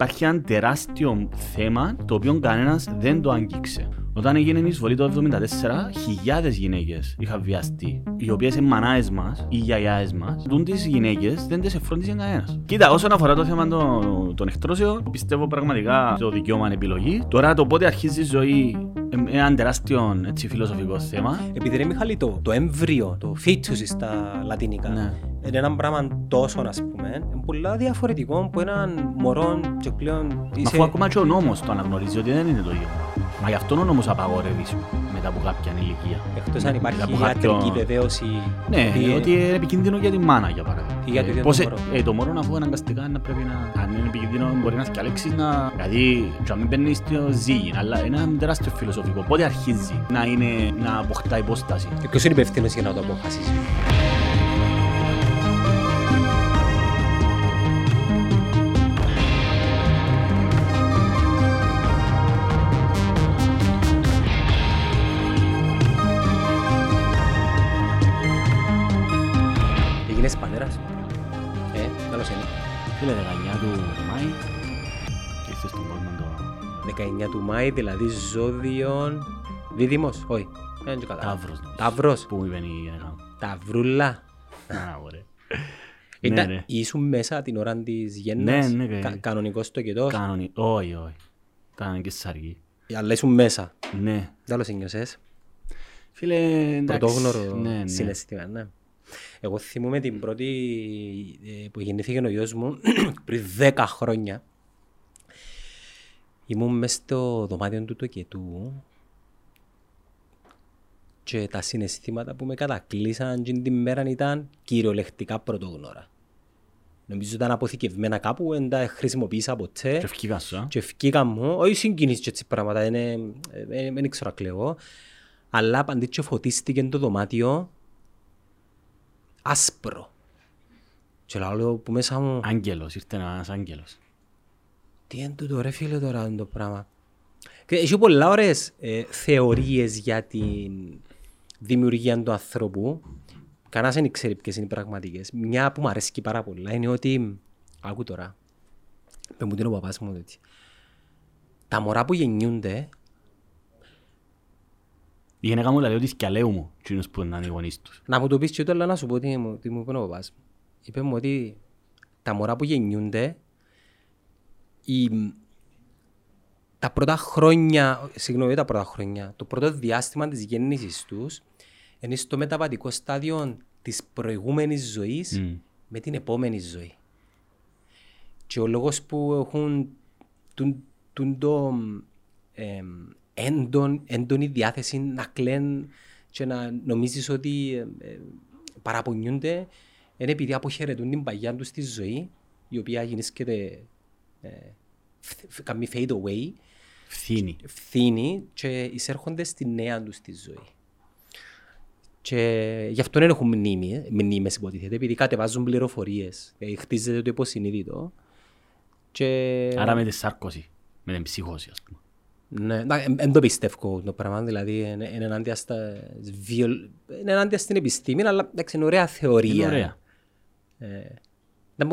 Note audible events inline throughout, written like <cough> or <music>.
υπάρχει ένα τεράστιο θέμα το οποίο κανένας δεν το άγγιξε. Όταν έγινε η εισβολή το 1974, χιλιάδες γυναίκες είχαν βιαστεί, οι οποίες είναι μανάες μας, οι γιαγιάες μας. Τούν τις γυναίκες δεν τις εφρόντισε κανένας. Κοίτα, όσον αφορά το θέμα των, των εκτρώσεων, πιστεύω πραγματικά το δικαίωμα είναι επιλογή. Τώρα το πότε αρχίζει η ζωή είναι ένα τεράστιο έτσι, φιλοσοφικό θέμα. Επειδή ρε Μιχάλη το, το έμβριο, το fetus στα λατινικά, Ναι. είναι ένα πράγμα τόσο ας πούμε, είναι πολλά διαφορετικό από έναν μωρό και πλέον Μα είσαι... αφού ακόμα και ο νόμος το αναγνωρίζει ότι δεν είναι το ίδιο. Μα γι' αυτό ο νόμος απαγορεύεις σου μετά από κάποια ηλικία. Εκτός αν υπάρχει από κάποιο- ιατρική βεβαίωση Ναι, ότι, ε, ότι είναι επικίνδυνο για τη μάνα για παράδειγμα. Ή για το Ε, ίδιο πώς, το ε, μωρό. ε, το μωρό αφού αναγκαστικά να πρέπει να... Αν είναι επικίνδυνο μπορεί να θυκαλέξεις να... Δηλαδή, και να μην μπαίνεις στο ζύγι, αλλά είναι ένα τεράστιο φιλοσοφικό. Πότε αρχίζει να, είναι, να αποκτά υπόσταση. Και ποιος είναι υπεύθυνος για να το αποφασίσει; Μάη, δηλαδή ζώδιον... Δίδυμος, όχι. Δεν είναι καλά. Ταύρος. νομίζω. Ταύρος. Που μου είπε η γυναίκα μου. Ταυρούλα. Α, ωραία. <laughs> Ήταν, ναι. ήσουν μέσα την ώρα της γέννας, Ναι, ναι, κα, ναι. κανονικός το κετός, Κανονι... Όχι, όχι. Ήταν και σαργή. αλλά ήσουν μέσα; Ναι. Τέλος ένιωσες. Φίλε, εντάξει. Πρωτόγνωρο Ναι, ναι. συναισθήμα, ναι. Εγώ θυμούμαι την πρώτη ε, που γεννήθηκε ο γιος μου <clears throat> πριν 10 χρόνια. Ήμουν μες στο δωμάτιο του τοκετού και τα συναισθήματα που με κατακλείσαν εκείνη την μέρα ήταν κυριολεκτικά πρωτόγνωρα. Νομίζω ήταν αποθηκευμένα κάπου, δεν τα χρησιμοποίησα ποτέ. Και ευκήκα σου, α; Και ευκήκα μου, όχι συγκινήσεις και έτσι πράγματα, είναι, ε, ε, δεν ξέρω να κλαίω, αλλά παντή και φωτίστηκε το δωμάτιο άσπρο. Και λέω που μέσα μου, Άγγελος, ήρθε ένας άγγελος. Τι είναι τούτο ρε φίλε τώρα το πράγμα. Και έχει πολλά ωραίες ε, θεωρίες για την δημιουργία του ανθρώπου. Κανένας δεν ξέρει ποιες είναι οι πραγματικές. Μια που μου αρέσει πάρα πολλά είναι ότι, άκου τώρα, πες μου τι είναι ο παπάς μου τέτοιο. Τα μωρά που γεννιούνται, Η γυναίκα μου λέει ότι σκιαλέου μου, εκείνος που είναι οι γονείς τους. να μου το πεις και το αλλά να σου πω τι μου, τι μου είπε ο παπάς μου. Είπε μου ότι τα μωρά που γεννιούνται, η, τα πρώτα χρόνια, συγγνώμη, τα πρώτα χρόνια, το πρώτο διάστημα της γέννησης τους είναι στο μεταβατικό στάδιο της προηγούμενης ζωής Μμ. με την επόμενη ζωή. Και ο λόγος που έχουν τούν, τούν το εμ, έντον, έντονη διάθεση να κλαίνουν και να νομίζεις ότι ε, ε, παραπονιούνται είναι επειδή αποχαιρετούν την παγιά τους στη ζωή η οποία γεννήσκεται ε, φ- φ- κάνει fade away Φθήνει. φθήνει και εισέρχονται στη νέα τους τη ζωή. Και γι' αυτό δεν έχουν μνήμη, μνήμες υποτίθεται, επειδή κατεβάζουν πληροφορίες. Ε, χτίζεται το υποσυνείδητο. Και... Άρα με τη σάρκωση, με την ψυχώση, ας πούμε. Ναι, δεν το πιστεύω το πράγμα, δηλαδή είναι είναι ενάντια, στα, βιολ... είναι ενάντια στην επιστήμη, αλλά εντάξει, είναι ωραία θεωρία. Είναι ωραία. Δεν μπο-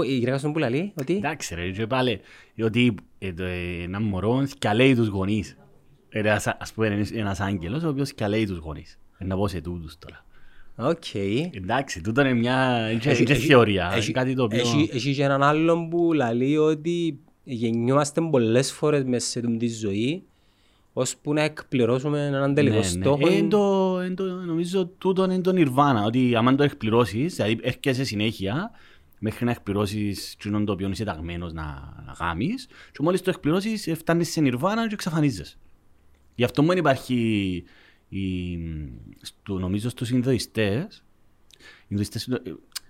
Η γυναίκα σου που λέει ότι Εντάξει ρε, και πάλι, ότι ε, το, ε, ένα μωρό διαλέει τους γονείς. Ε, ένας, ας πούμε, είναι ένας άγγελος ο οποίος διαλέει τους γονείς. Ε, Να πω σε τούτους τώρα. Οκ. Εντάξει, τούτο είναι μια είναι Έχει- είναι έχει- θεωρία. έχει- Είναι κάτι το οποίο... Έχει, έχει και έναν άλλον που λέει ότι γεννιόμαστε πολλές φορές μέσα σε αυτή τη ζωή ώσπου να εκπληρώσουμε έναν τελικό στόχο. Ε, εν το, εν το, νομίζω τούτο είναι το νιρβάνα, ότι άμα το εκπληρώσεις, δηλαδή έρχεσαι συνέχεια μέχρι να εκπληρώσεις εκείνον το οποίο είσαι ταγμένος να, να γάμεις και μόλις το εκπληρώσεις ε, φτάνεις σε νιρβάνα και εξαφανίζεσαι. Γι' αυτό μόνο υπάρχει, η, στο, νομίζω στους Ινδοιστές, Ινδοιστές, ε,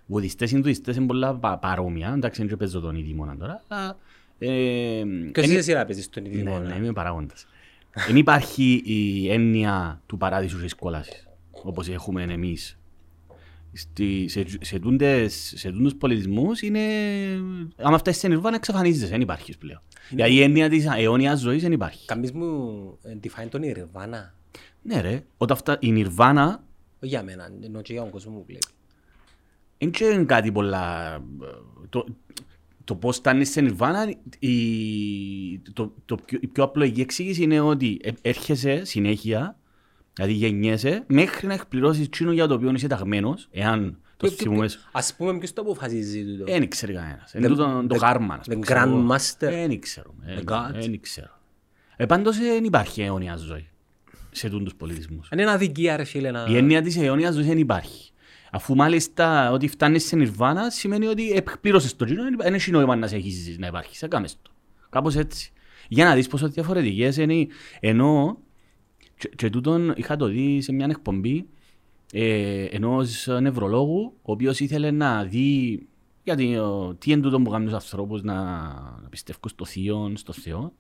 Βουδιστές, Ινδουιστές είναι πολλά πα, παρόμοια, εντάξει δεν παίζω τον ίδιο τώρα, αλλά... Ε, Ποιος είναι- είσαι εσύ να παίζεις τον ίδιο ναι, μόνο. ναι, είμαι παράγοντας. Δεν υπάρχει η έννοια του παράδεισου της κόλασης, όπως έχουμε εμείς. Στη, σε, σε, τούντες, σε τούντους πολιτισμούς είναι... Άμα φτάσεις σε νιρβάνα εξαφανίζεσαι, δεν υπάρχεις πλέον. Γιατί η έννοια της αιώνιας ζωής δεν υπάρχει. Καμίς μου ε, define τον Ιρβάνα. Ναι ρε, όταν φτά... η νιρβάνα Όχι για μένα, ενώ και για τον κόσμο που βλέπει. δεν είναι κάτι πολλά... Το, το πώς φτάνεις στην Ιρβάνα, η, το, το πιο, η πιο απλοϊκή εξήγηση είναι ότι ε- έρχεσαι συνέχεια, δηλαδή γεννιέσαι, μέχρι να εκπληρώσεις εκείνο για το οποίο είσαι ταγμένος, εάν το θυμούμε. Ας πούμε ποιος το αποφασίζει τούτο. Δεν ξέρει κανένας. Είναι τούτο το the- κάρμα. the Grandmaster. Δεν ξέρω. The God. Δεν ξέρω. Ε, πάντως δεν υπάρχει αιώνια ζωή σε τούτους πολιτισμούς. Αν είναι αδικία ρε φίλε να... Η έννοια της αιώνιας ζωής δεν υπάρχει. Αφού μάλιστα ότι φτάνεις στην Ιρβάνα σημαίνει ότι εκπλήρωσες το κοινό, δεν έχει νόημα να σε έχεις να υπάρχεις. Έκαμες το. Κάπως έτσι. Για να δεις πόσο διαφορετικές είναι. οι- Ενώ και, και τούτον είχα το δει σε μια εκπομπή ε, ενός νευρολόγου ο οποίος ήθελε να δει γιατί, ο, τι είναι τούτο που κάνουν τους ανθρώπους να, να πιστεύουν στο Θείο, στο Θεό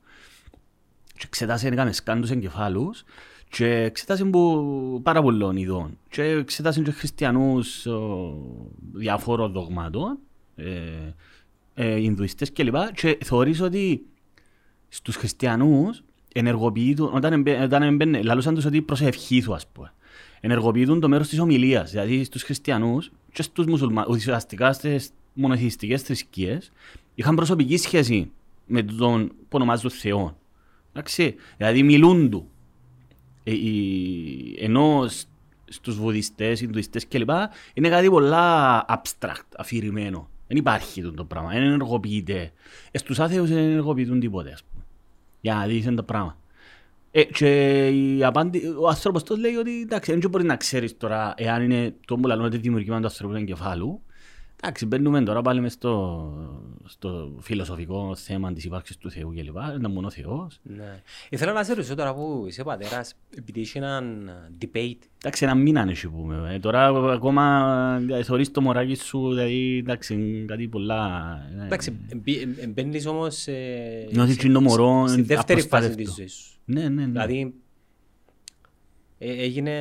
και εξετάσε, έκανε σκάν τους εγκεφάλους και εξετάσε που πάρα πολλών ειδών και εξετάσε και χριστιανούς ο, διάφορων δογμάτων ε, ε, Ινδουιστές κλπ. Και θεωρείς ότι στους χριστιανούς ενεργοποιούν, όταν, εμπε, όταν εμπαινε, λαλούσαν τους ότι προσευχήθου ας πούμε. Ενεργοποιούν το μέρος της ομιλίας, δηλαδή στους χριστιανούς και στους μουσουλμάνους, ουσιαστικά στις μονοθεϊστικές θρησκείες, είχαν προσωπική σχέση με τον που ονομάζουν Θεό. Εντάξει, δηλαδή μιλούν του. Ε, η- ενώ σ- στους βουδιστές, Ινδουιστές κλπ. είναι κάτι πολλά abstract, αφηρημένο. Δεν υπάρχει το πράγμα, δεν ενεργοποιείται. Ε, στους άθεους δεν ενεργοποιητούν τίποτε, ας πούμε. Για να δεις είναι το πράγμα. Ε, και η απάντη, ο άνθρωπος το λέει ότι εντάξει, δεν μπορεί να ξέρεις τώρα εάν είναι το που λαλούν ότι δημιουργήμα του ανθρώπου εγκεφάλου. Εντάξει, μπαίνουμε τώρα πάλι μες στο, στο φιλοσοφικό θέμα της ύπαρξης του Θεού κλπ. Είναι μόνο Θεός. Ναι. Ήθελα να σε ρωτήσω τώρα που είσαι πατέρας, επειδή είχε έναν debate. Εντάξει, ένα μήνα είναι εσύ πούμε. Ε, τώρα ακόμα ε, θωρείς το μωράκι σου, δηλαδή εντάξει, κάτι πολλά... ε, Εντάξει, εμπι- εμ- εμπαίνεις όμως ε, Νιώθεις σε- και το μωρό στη δεύτερη φάση απροστάτευτο. της ζωής σου. Ναι, ναι, ναι. Δηλαδή, ε, έγινε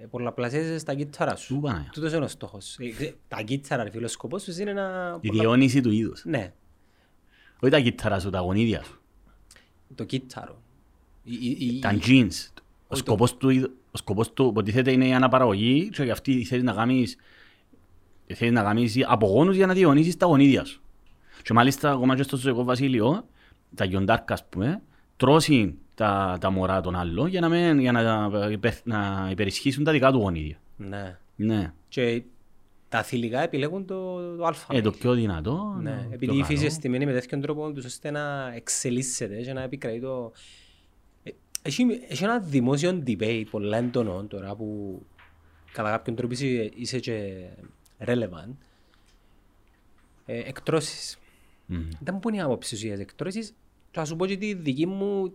ε, πολλαπλασιάζεσαι στα κύτταρα Ου, σου. Παναγιά. Τούτος είναι ο στόχος. Ε, ξέ- Τα κύτταρα, ρε φίλε, ο σκοπός τους είναι να... Η πολλα- διαιώνιση του είδους. Ναι, Όχι τα κύτταρα σου, τα γονίδια σου. το κύτταρο. Η- η- η- Τα jeans. Ο το- σκοπός του, είδου- ο σκοπός του υποτίθεται είναι η αναπαραγωγή και γι' αυτή θέλεις να κάνεις, θέλεις να κάνεις απογόνους για να διαιωνίσεις τα γονίδια σου. Και μάλιστα ακόμα και στο ζωικό βασίλειο, τα γιοντάρκα ας πούμε, τρώσει τα, τα μωρά των άλλων για να, με, για να, υπερ- να υπερισχύσουν τα δικά του γονίδια. Ναι. Ναι. Και τα θηλυκά επιλέγουν το, το αλφα. Ε, το πιο δυνατό. Ναι, το επειδή πιο η φύση καλό. είναι στημένη με τέτοιον τρόπο τους ώστε να εξελίσσεται και να επικρατεί το... Ε, Έχει, έχει ένα δημόσιο debate πολλά έντονο τώρα που κατά κάποιον τρόπο είσαι, είσαι και relevant. Ε, εκτρώσεις. Μμμ. Δεν μου πούνε η άποψη σου για τις εκτρώσεις και θα σου πω και τη δική μου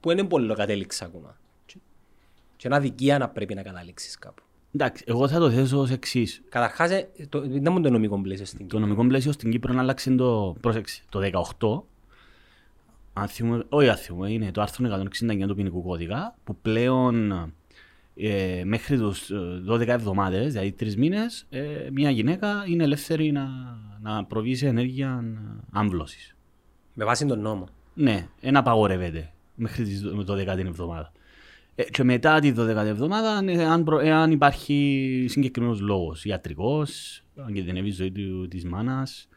που είναι πολύ κατέληξα ακόμα. Και, και ένα δικία να πρέπει να καταλήξεις κάπου. Εντάξει, εγώ θα το θέσω ως εξής. Καταρχάς, ε, το, δεν μου το νομικό πλαίσιο στην Το νομικό πλαίσιο στην Κύπρο να αλλάξει το, πρόσεξε, το 18. Αν θυμούμε, όχι αν θυμούμε, είναι το άρθρο 169 του ποινικού κώδικα που πλέον ε, μέχρι τους ε, 12 εβδομάδες, δηλαδή τρεις μήνες, ε, μια γυναίκα είναι ελεύθερη να, να προβεί σε ενέργεια ε, άμβλωσης. Με βάση τον νόμο. Ναι, ένα απαγορεύεται μέχρι τη 12η εβδομάδα. Ε, και μετά τη 12η εβδομάδα, ε, αν, προ- εάν υπάρχει συγκεκριμένος λόγος, ιατρικός, αν κινδυνεύει η ζωή του, της μάνας,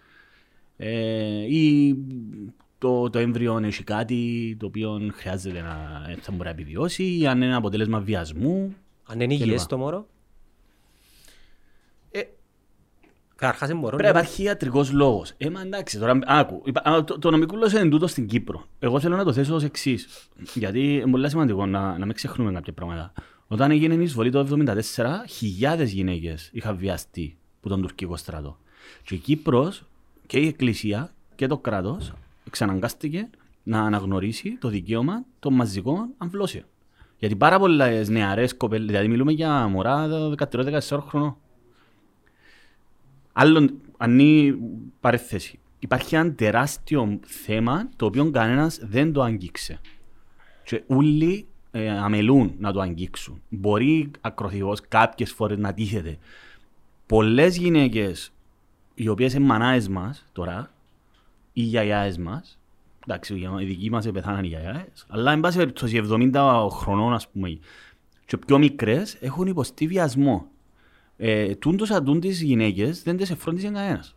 ε, ή το, το έμβριο έχει κάτι το οποίο χρειάζεται να ε, θα μπορεί να επιβιώσει, ή αν είναι ένα αποτέλεσμα βιασμού. Αν είναι Και υγιές λοιπά. το μωρό. Ε, Καταρχάς δεν μπορώ. Πρέπει να να- υπάρχει ιατρικός λόγος. Ε, μα εντάξει, τώρα άκου. υπά- α, Το, το νομικό λόγο είναι τούτο στην Κύπρο. Εγώ θέλω να το θέσω ως εξής. Γιατί είναι πολύ σημαντικό να, να μην ξεχνούμε κάποια πράγματα. Όταν έγινε η εισβολή το 1974, χιλιάδες γυναίκες είχαν βιαστεί από τον τουρκικό στρατό. Και η Κύπρος και η Εκκλησία και το κράτος εξαναγκάστηκε να αναγνωρίσει το δικαίωμα των μαζικών αμβλώσεων. Γιατί πάρα πολλές νεαρές κοπέλες, δηλαδή μιλούμε για μωρά 13-14 χρονών. Άλλον, αν είναι παρέθεση, υπάρχει ένα τεράστιο θέμα το οποίο κανένας δεν το αγγίξε. Και όλοι ε, αμελούν να το αγγίξουν. Μπορεί ακροθυγώς κάποιες φορές να τίθεται. Πολλές γυναίκες, οι οποίες είναι μανάες μας τώρα, οι γιαγιάες μας, εντάξει, οι δικοί μας πεθάναν οι γιαγιάες, αλλά εν πάση περιπτώσει 70 χρονών, ας πούμε, και πιο μικρές, έχουν υποστεί βιασμό. Ε, τούντος αντούν τις γυναίκες δεν τις εφρόντισε κανένας.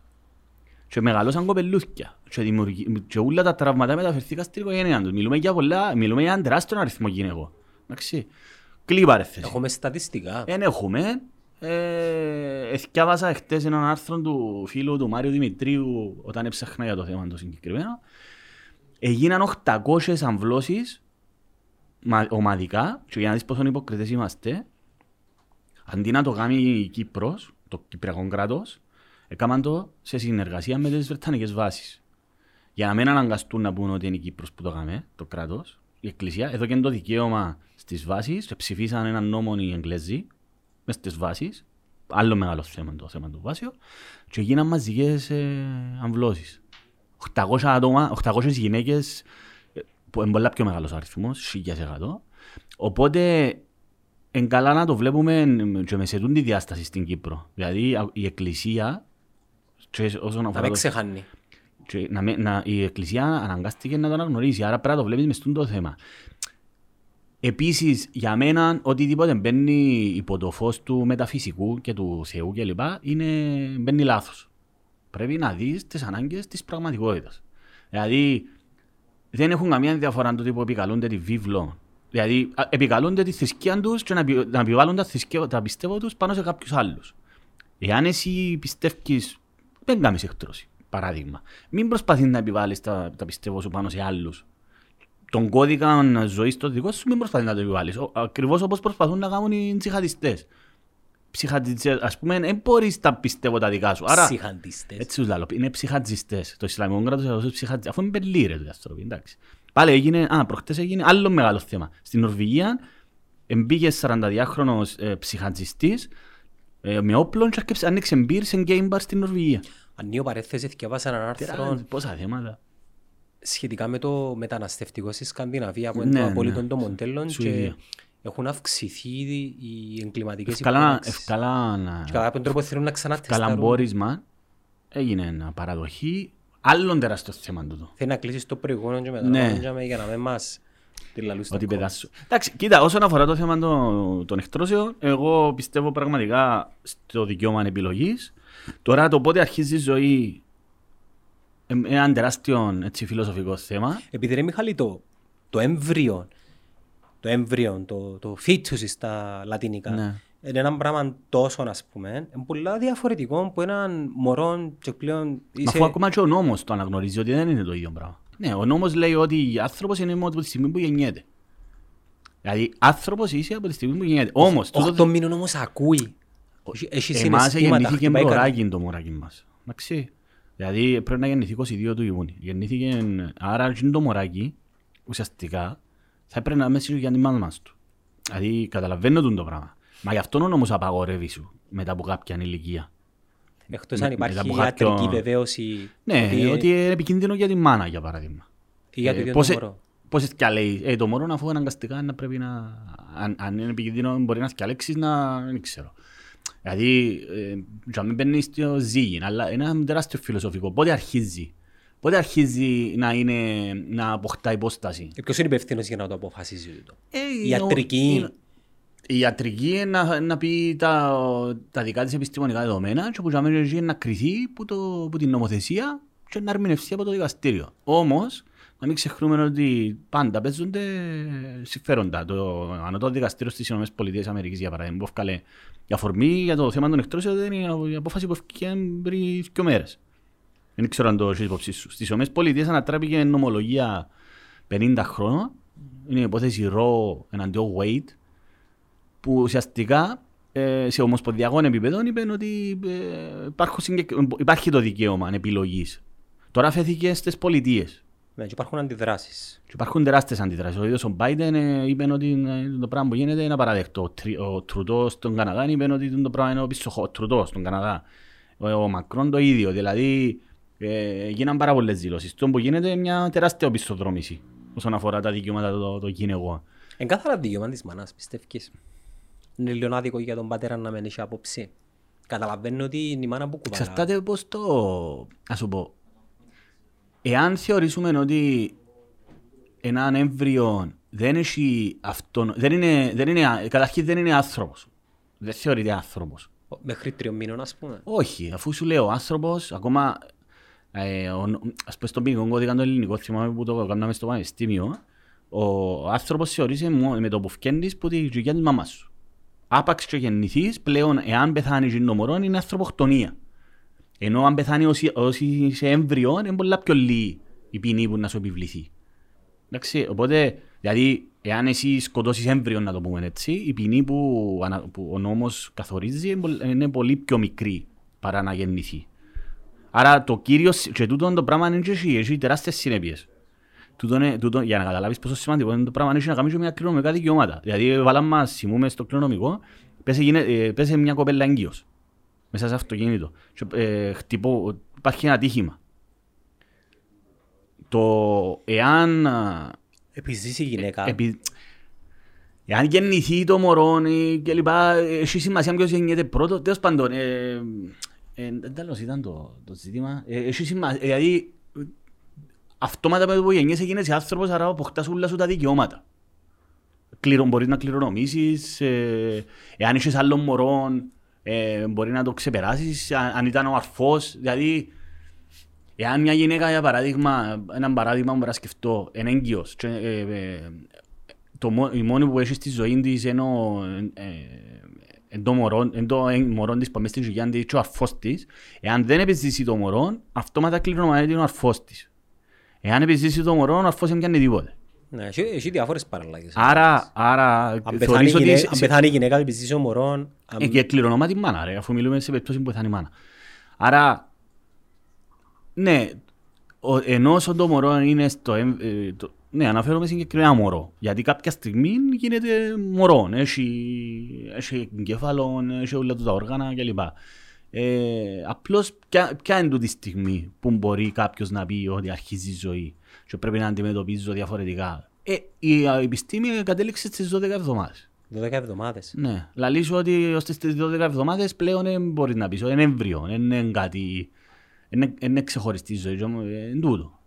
και μεγαλώσαν κοπελούθκια και, δημιουργη... και όλα τα τραυματά μεταφερθήκαν στην οικογένεια τους. Μιλούμε για πολλά, μιλούμε για έναν τεράστιο αριθμό γυναικών. Εντάξει. Κλείπα ρε θέση. Έχουμε στατιστικά. Δεν έχουμε. Ε, εθιάβασα χτες έναν άρθρο του φίλου του Μάριου Δημητρίου όταν έψαχνα για το θέμα το συγκεκριμένο. Έγιναν 800 αμβλώσεις μα- ομαδικά και για να δεις πόσο υποκριτές είμαστε αντί να το κάνει η Κύπρος, το Κυπριακό κράτος, έκαναν το σε συνεργασία με τις Βρετανικές βάσεις. Για να μην αναγκαστούν να πούν ότι είναι η Κύπρος που το έκαμε, το κράτος, η Εκκλησία, εδώ και το δικαίωμα στις βάσεις και ψηφίσαν έναν νόμο οι Εγγλέζοι μες στις βάσεις, άλλο μεγάλο θέμα το θέμα του βάσιο, και γίναν μαζικές ε, αμβλώσεις. 800 άτομα, 800 γυναίκες, ε, που είναι πολλά πιο μεγάλος αριθμός, 1000%. Οπότε, είναι καλά να το βλέπουμε και με σε τούτη διάσταση στην Κύπρο. Δηλαδή, α- η Εκκλησία, και όσον Να αφορά μην το- ξεχάνει. και να, με- να, η Εκκλησία αναγκάστηκε να το αναγνωρίσει, άρα πρέπει να το βλέπεις μες το θέμα. Επίσης, για μένα, οτιδήποτε μπαίνει υπό το φως του μεταφυσικού και του Θεού κλπ. Είναι, μπαίνει λάθος. Πρέπει να δεις τις ανάγκες της πραγματικότητας. Δηλαδή, δεν έχουν καμία διαφορά αν το τύπο επικαλούνται τη βίβλο. Δηλαδή, α- επικαλούνται τη θρησκεία τους και να, επι- να επιβάλλουν τα, θρησκεία, τα πιστεύω τους πάνω σε κάποιους άλλους. Εάν εσύ πιστεύεις, δεν κάνεις εκτρώση, παράδειγμα. Μην προσπαθείς να επιβάλλεις τα, τα πιστεύω σου πάνω σε άλλους. Τον κώδικα ζωής το δικό σου μην προσπαθείς να το επιβάλλεις. Ο- Ακριβώς όπως προσπαθούν να κάνουν οι τσιχαντιστές. Ψυχαντιστές, ας πούμε, δεν μπορείς τα πιστεύω τα δικά σου. Άρα, Ψυχαντιστές. έτσι τους λαλώ, είναι ψυχατζιστές. Το Ισλαμικό κράτος είναι ψυχατζιστές. Αφού είναι πελί ρε τους άνθρωποι, εντάξει. Πάλι έγινε, α, προχτές έγινε άλλο μεγάλο θέμα. Στην Νορβηγία μπήκε 42χρονος ε, ψυχατζιστής ε, με όπλων και άρκεψε- άνοιξε μπύρ σε γκέιμ μπαρ στην Νορβηγία. Ανοίγω παρέθεση, διαβάσα έναν άρθρο Τερά- Πόσα θέματα. σχετικά με το μεταναστευτικό στη Σκανδιναβία που είναι Ναι, το ναι. απολύτων των μοντέλων και Σουηδία. έχουν αυξηθεί οι εγκληματικές Ευκαλά, υπονάξεις. ευκαλά, να- Και κατά κάποιον τρόπο θέλουν να ξανατεστάρουν. καλαμπόρισμα έγινε ένα παραδοχή. Άλλον τεράστιο θέμα τούτο. Θέλει να κλείσεις το προηγούμενο και μετά Ναι. να πάμε για να μην μας τη λαλούν στα Ότι κόμμα. πετάσου. Εντάξει, κοίτα, όσον αφορά το θέμα των, των εκτρώσεων, εγώ πιστεύω πραγματικά στο δικαίωμα επιλογής. Τώρα το πότε αρχίζει η ζωή είναι ένα τεράστιο έτσι, φιλοσοφικό θέμα. Επειδή ρε Μιχάλη το, το έμβριο, το έμβριο, το, το fetus στα λατινικά, Ναι. Είναι ένα πράγμα τόσο ας πούμε, είναι πολλά διαφορετικό από έναν μωρό και πλέον Μα είσαι... αφού ακόμα και ο νόμος το αναγνωρίζει ότι δεν είναι το ίδιο πράγμα. Ναι, ο νόμος λέει ότι άνθρωπος είναι μόνο από τη στιγμή που γεννιέται. Δηλαδή, άνθρωπος είσαι από τη στιγμή που γεννιέται. Όμως, τούτο Οχτώ μήνων όμως ακούει. Έχει- Έχει Εμάς συναισθήματα, γεννήθηκε χτυπάει καρδιά. μωράκι το μωράκι μας. Εντάξει. Δηλαδή πρέπει να γεννηθεί 22 του Ιούνιου. Γεννήθηκε, άρα και το μωράκι, ουσιαστικά, θα έπρεπε να μέσα για την μάνα μας του. Δηλαδή καταλαβαίνω τον το πράγμα. Μα γι' αυτό ο νόμος απαγορεύει σου μετά από κάποια ηλικία. Εκτός με- αν μετά υπάρχει από κάποιο- ιατρική βεβαίωση Ναι, ότι- ότι είναι επικίνδυνο για τη μάνα, για παράδειγμα. ή για το Ε, ίδιο πώς το ε- μωρό. Πώς θυκιαλέει. Ε, το μωρό αφού αναγκαστικά να πρέπει να... Αν, αν είναι επικίνδυνο μπορεί να θυκιαλέξεις να... δεν ξέρω. Δηλαδή, ε, για να μην μπαίνει στο ζύγι, αλλά είναι ένα τεράστιο φιλοσοφικό. Πότε αρχίζει; Πότε αρχίζει να, είναι, να αποκτά υπόσταση; Και ποιος είναι υπεύθυνος για να το αποφασίσει το. Ε, Η ιατρική; Είναι- Η ιατρική είναι να, να πει τα, τα δικά της επιστημονικά δεδομένα και που για μένα είναι να κριθεί που, το, που την νομοθεσία και να ερμηνευτεί από το δικαστήριο. Όμως, να μην ξεχνούμε ότι πάντα παίζονται συμφέροντα. Το ανώτατο δικαστήριο στις ΗΠΑ για παράδειγμα, που έφκαλε η αφορμή για το θέμα των εκτρώσεων δεν είναι η απόφαση που έφυγε πριν δύο μέρες. Δεν ξέρω αν το έχεις υπόψη σου. Στις ΗΠΑ ανατράπηκε νομολογία 50 χρόνων. Είναι η υπόθεση Raw εναντίον Wade που ουσιαστικά ε, σε ομοσπονδιακό επίπεδο είπε ότι ε, υπάρχουν συγκεκ- υπάρχει το δικαίωμα επιλογής. Τώρα φέθηκε στις πολιτείες. Ναι, και υπάρχουν αντιδράσεις. Και υπάρχουν τεράστιες αντιδράσεις. Ο ίδιος ο Biden ε, είπε ότι ε, το πράγμα που γίνεται είναι απαραδεκτό. Ο, Τρι- ο Τρουδό στον Καναδά είπε ότι το πράγμα είναι πίσω. Ο Τρουδό στον Καναδά. Ο, ο Μακρόν το ίδιο. Δηλαδή ε, γίναν πάρα πολλές δηλώσεις. Το που γίνεται είναι μια τεράστια οπισθοδρόμηση όσον αφορά τα δικαιώματα των το, γυναικών. Εν κάθαρα δικαίωμα της μάνας, πιστεύεις; Είναι λίγο άδικο για τον πατέρα να μην έχει άποψη. Καταλαβαίνω ότι είναι η μάνα που κουβαλά. Εξαρτάται πώς το... Ας σου πω. Εάν θεωρήσουμε ότι έναν έμβριο δεν έχει αυτόν... Δεν είναι, δεν είναι, καταρχήν δεν είναι άνθρωπος. Δεν θεωρείται άνθρωπος. Μέχρι τριών μήνων, ας πούμε. Όχι, αφού σου λέω άνθρωπος, ακόμα Ε, ο- ας πούμε στον ποινικό κώδικα το ελληνικό θυμάμαι που το κάναμε στο πανεπιστήμιο ο άνθρωπος θεωρείσαι μόνο με το που φκένεις που τη γυγιά της μαμάς σου. Άπαξ και γεννηθείς πλέον εάν πεθάνεις και το μωρό είναι ανθρωποκτονία. Ενώ αν πεθάνει ως, ως είσαι έμβριο είναι πολλά πιο λίγη η ποινή που να σου επιβληθεί. Εντάξει, οπότε, δηλαδή, εάν εσύ σκοτώσεις έμβριο, να το πούμε έτσι, η ποινή που, ανα- που ο νόμος καθορίζει είναι πολ- είναι πολύ πιο μικρή παρά να γεννηθεί. Άρα το κύριος, σ- και τούτο το πράγμα είναι και έχει, έχει τεράστιες συνέπειες. Τούτο είναι, τούτο, για να καταλάβεις πόσο σημαντικό είναι το πράγμα, έχεις να κάνεις και με τα κληρονομικά δικαιώματα. Δηλαδή, βάλαμε μας σημούμε στο κληρονομικό, πέσε, γίνε- ε, πέσε μια κοπέλα έγκυος μέσα σε αυτοκίνητο. Και, ε, χτυπώ, υπάρχει ένα τύχημα. Το εάν α, Επιζήσει η γυναίκα. επί... Εάν γεννηθεί το μωρό ή και λοιπά, έχει σημασία ποιος γεννιέται πρώτο. Τέλος πάντων, ε, ε, τέλος ήταν το, το ζήτημα. Ε, έχει σημασία, δηλαδή, αυτόματα με το που γεννιέσαι γίνεσαι άνθρωπος, άρα αποκτάς όλα σου τα δικαιώματα. Κληρο, μπορείς να κληρονομήσεις, ε, εάν έχεις άλλο μωρό, ε, μπορεί να το ξεπεράσεις, αν, αν ήταν ο αρφός, δηλαδή, Εάν μια γυναίκα, για παράδειγμα, ένα παράδειγμα που μπορώ να σκεφτώ, είναι έγκυος και ε, ε, το, μο- η μόνη που έχεις στη ζωή της είναι ο, ε, ε, εν το μωρό, εν το ε, μωρό της που μες στην γυγιά της και ο αρφός της, εάν δεν επιζήσει το μωρό, αυτόματα κληρονομάζεται ο αρφός της. Εάν επιζήσει το μωρό, ο αρφός δεν πιάνει τίποτε. Ναι, έχει, έχει διάφορες παραλλαγές. Άρα, άρα αν πεθάνει, θεωρείς η ότι... γυναίκα, σε- αν σε- πεθάνει η γυναίκα, επιζήσει ο μωρό. αν- ε, και κληρονομά τη μάνα, ρε, αφού μιλούμε σε περίπτωση που πεθάνει η μάνα. Άρα, ναι, ο, ενώ όσο το μωρό είναι στο... εμ- ε, το, ναι, αναφέρομαι συγκεκριμένα μωρό. Γιατί κάποια στιγμή γίνεται μωρό. Έχει, έχει εγκέφαλο, έχει όλα του τα όργανα κλπ. Ε, απλώς ποια, ποια είναι τούτη η στιγμή που μπορεί κάποιος να πει ότι αρχίζει η ζωή και πρέπει να αντιμετωπίζω διαφορετικά; Ε, η επιστήμη κατέληξε στις 12 εβδομάδες. 12 εβδομάδες. Ναι, λαλείς σου ότι ως τις 12 εβδομάδες πλέον δεν μπορείς να πεις, ότι είναι έμβριο, δεν είναι κάτι, είναι, είναι ξεχωριστή ζωή, είναι τούτο.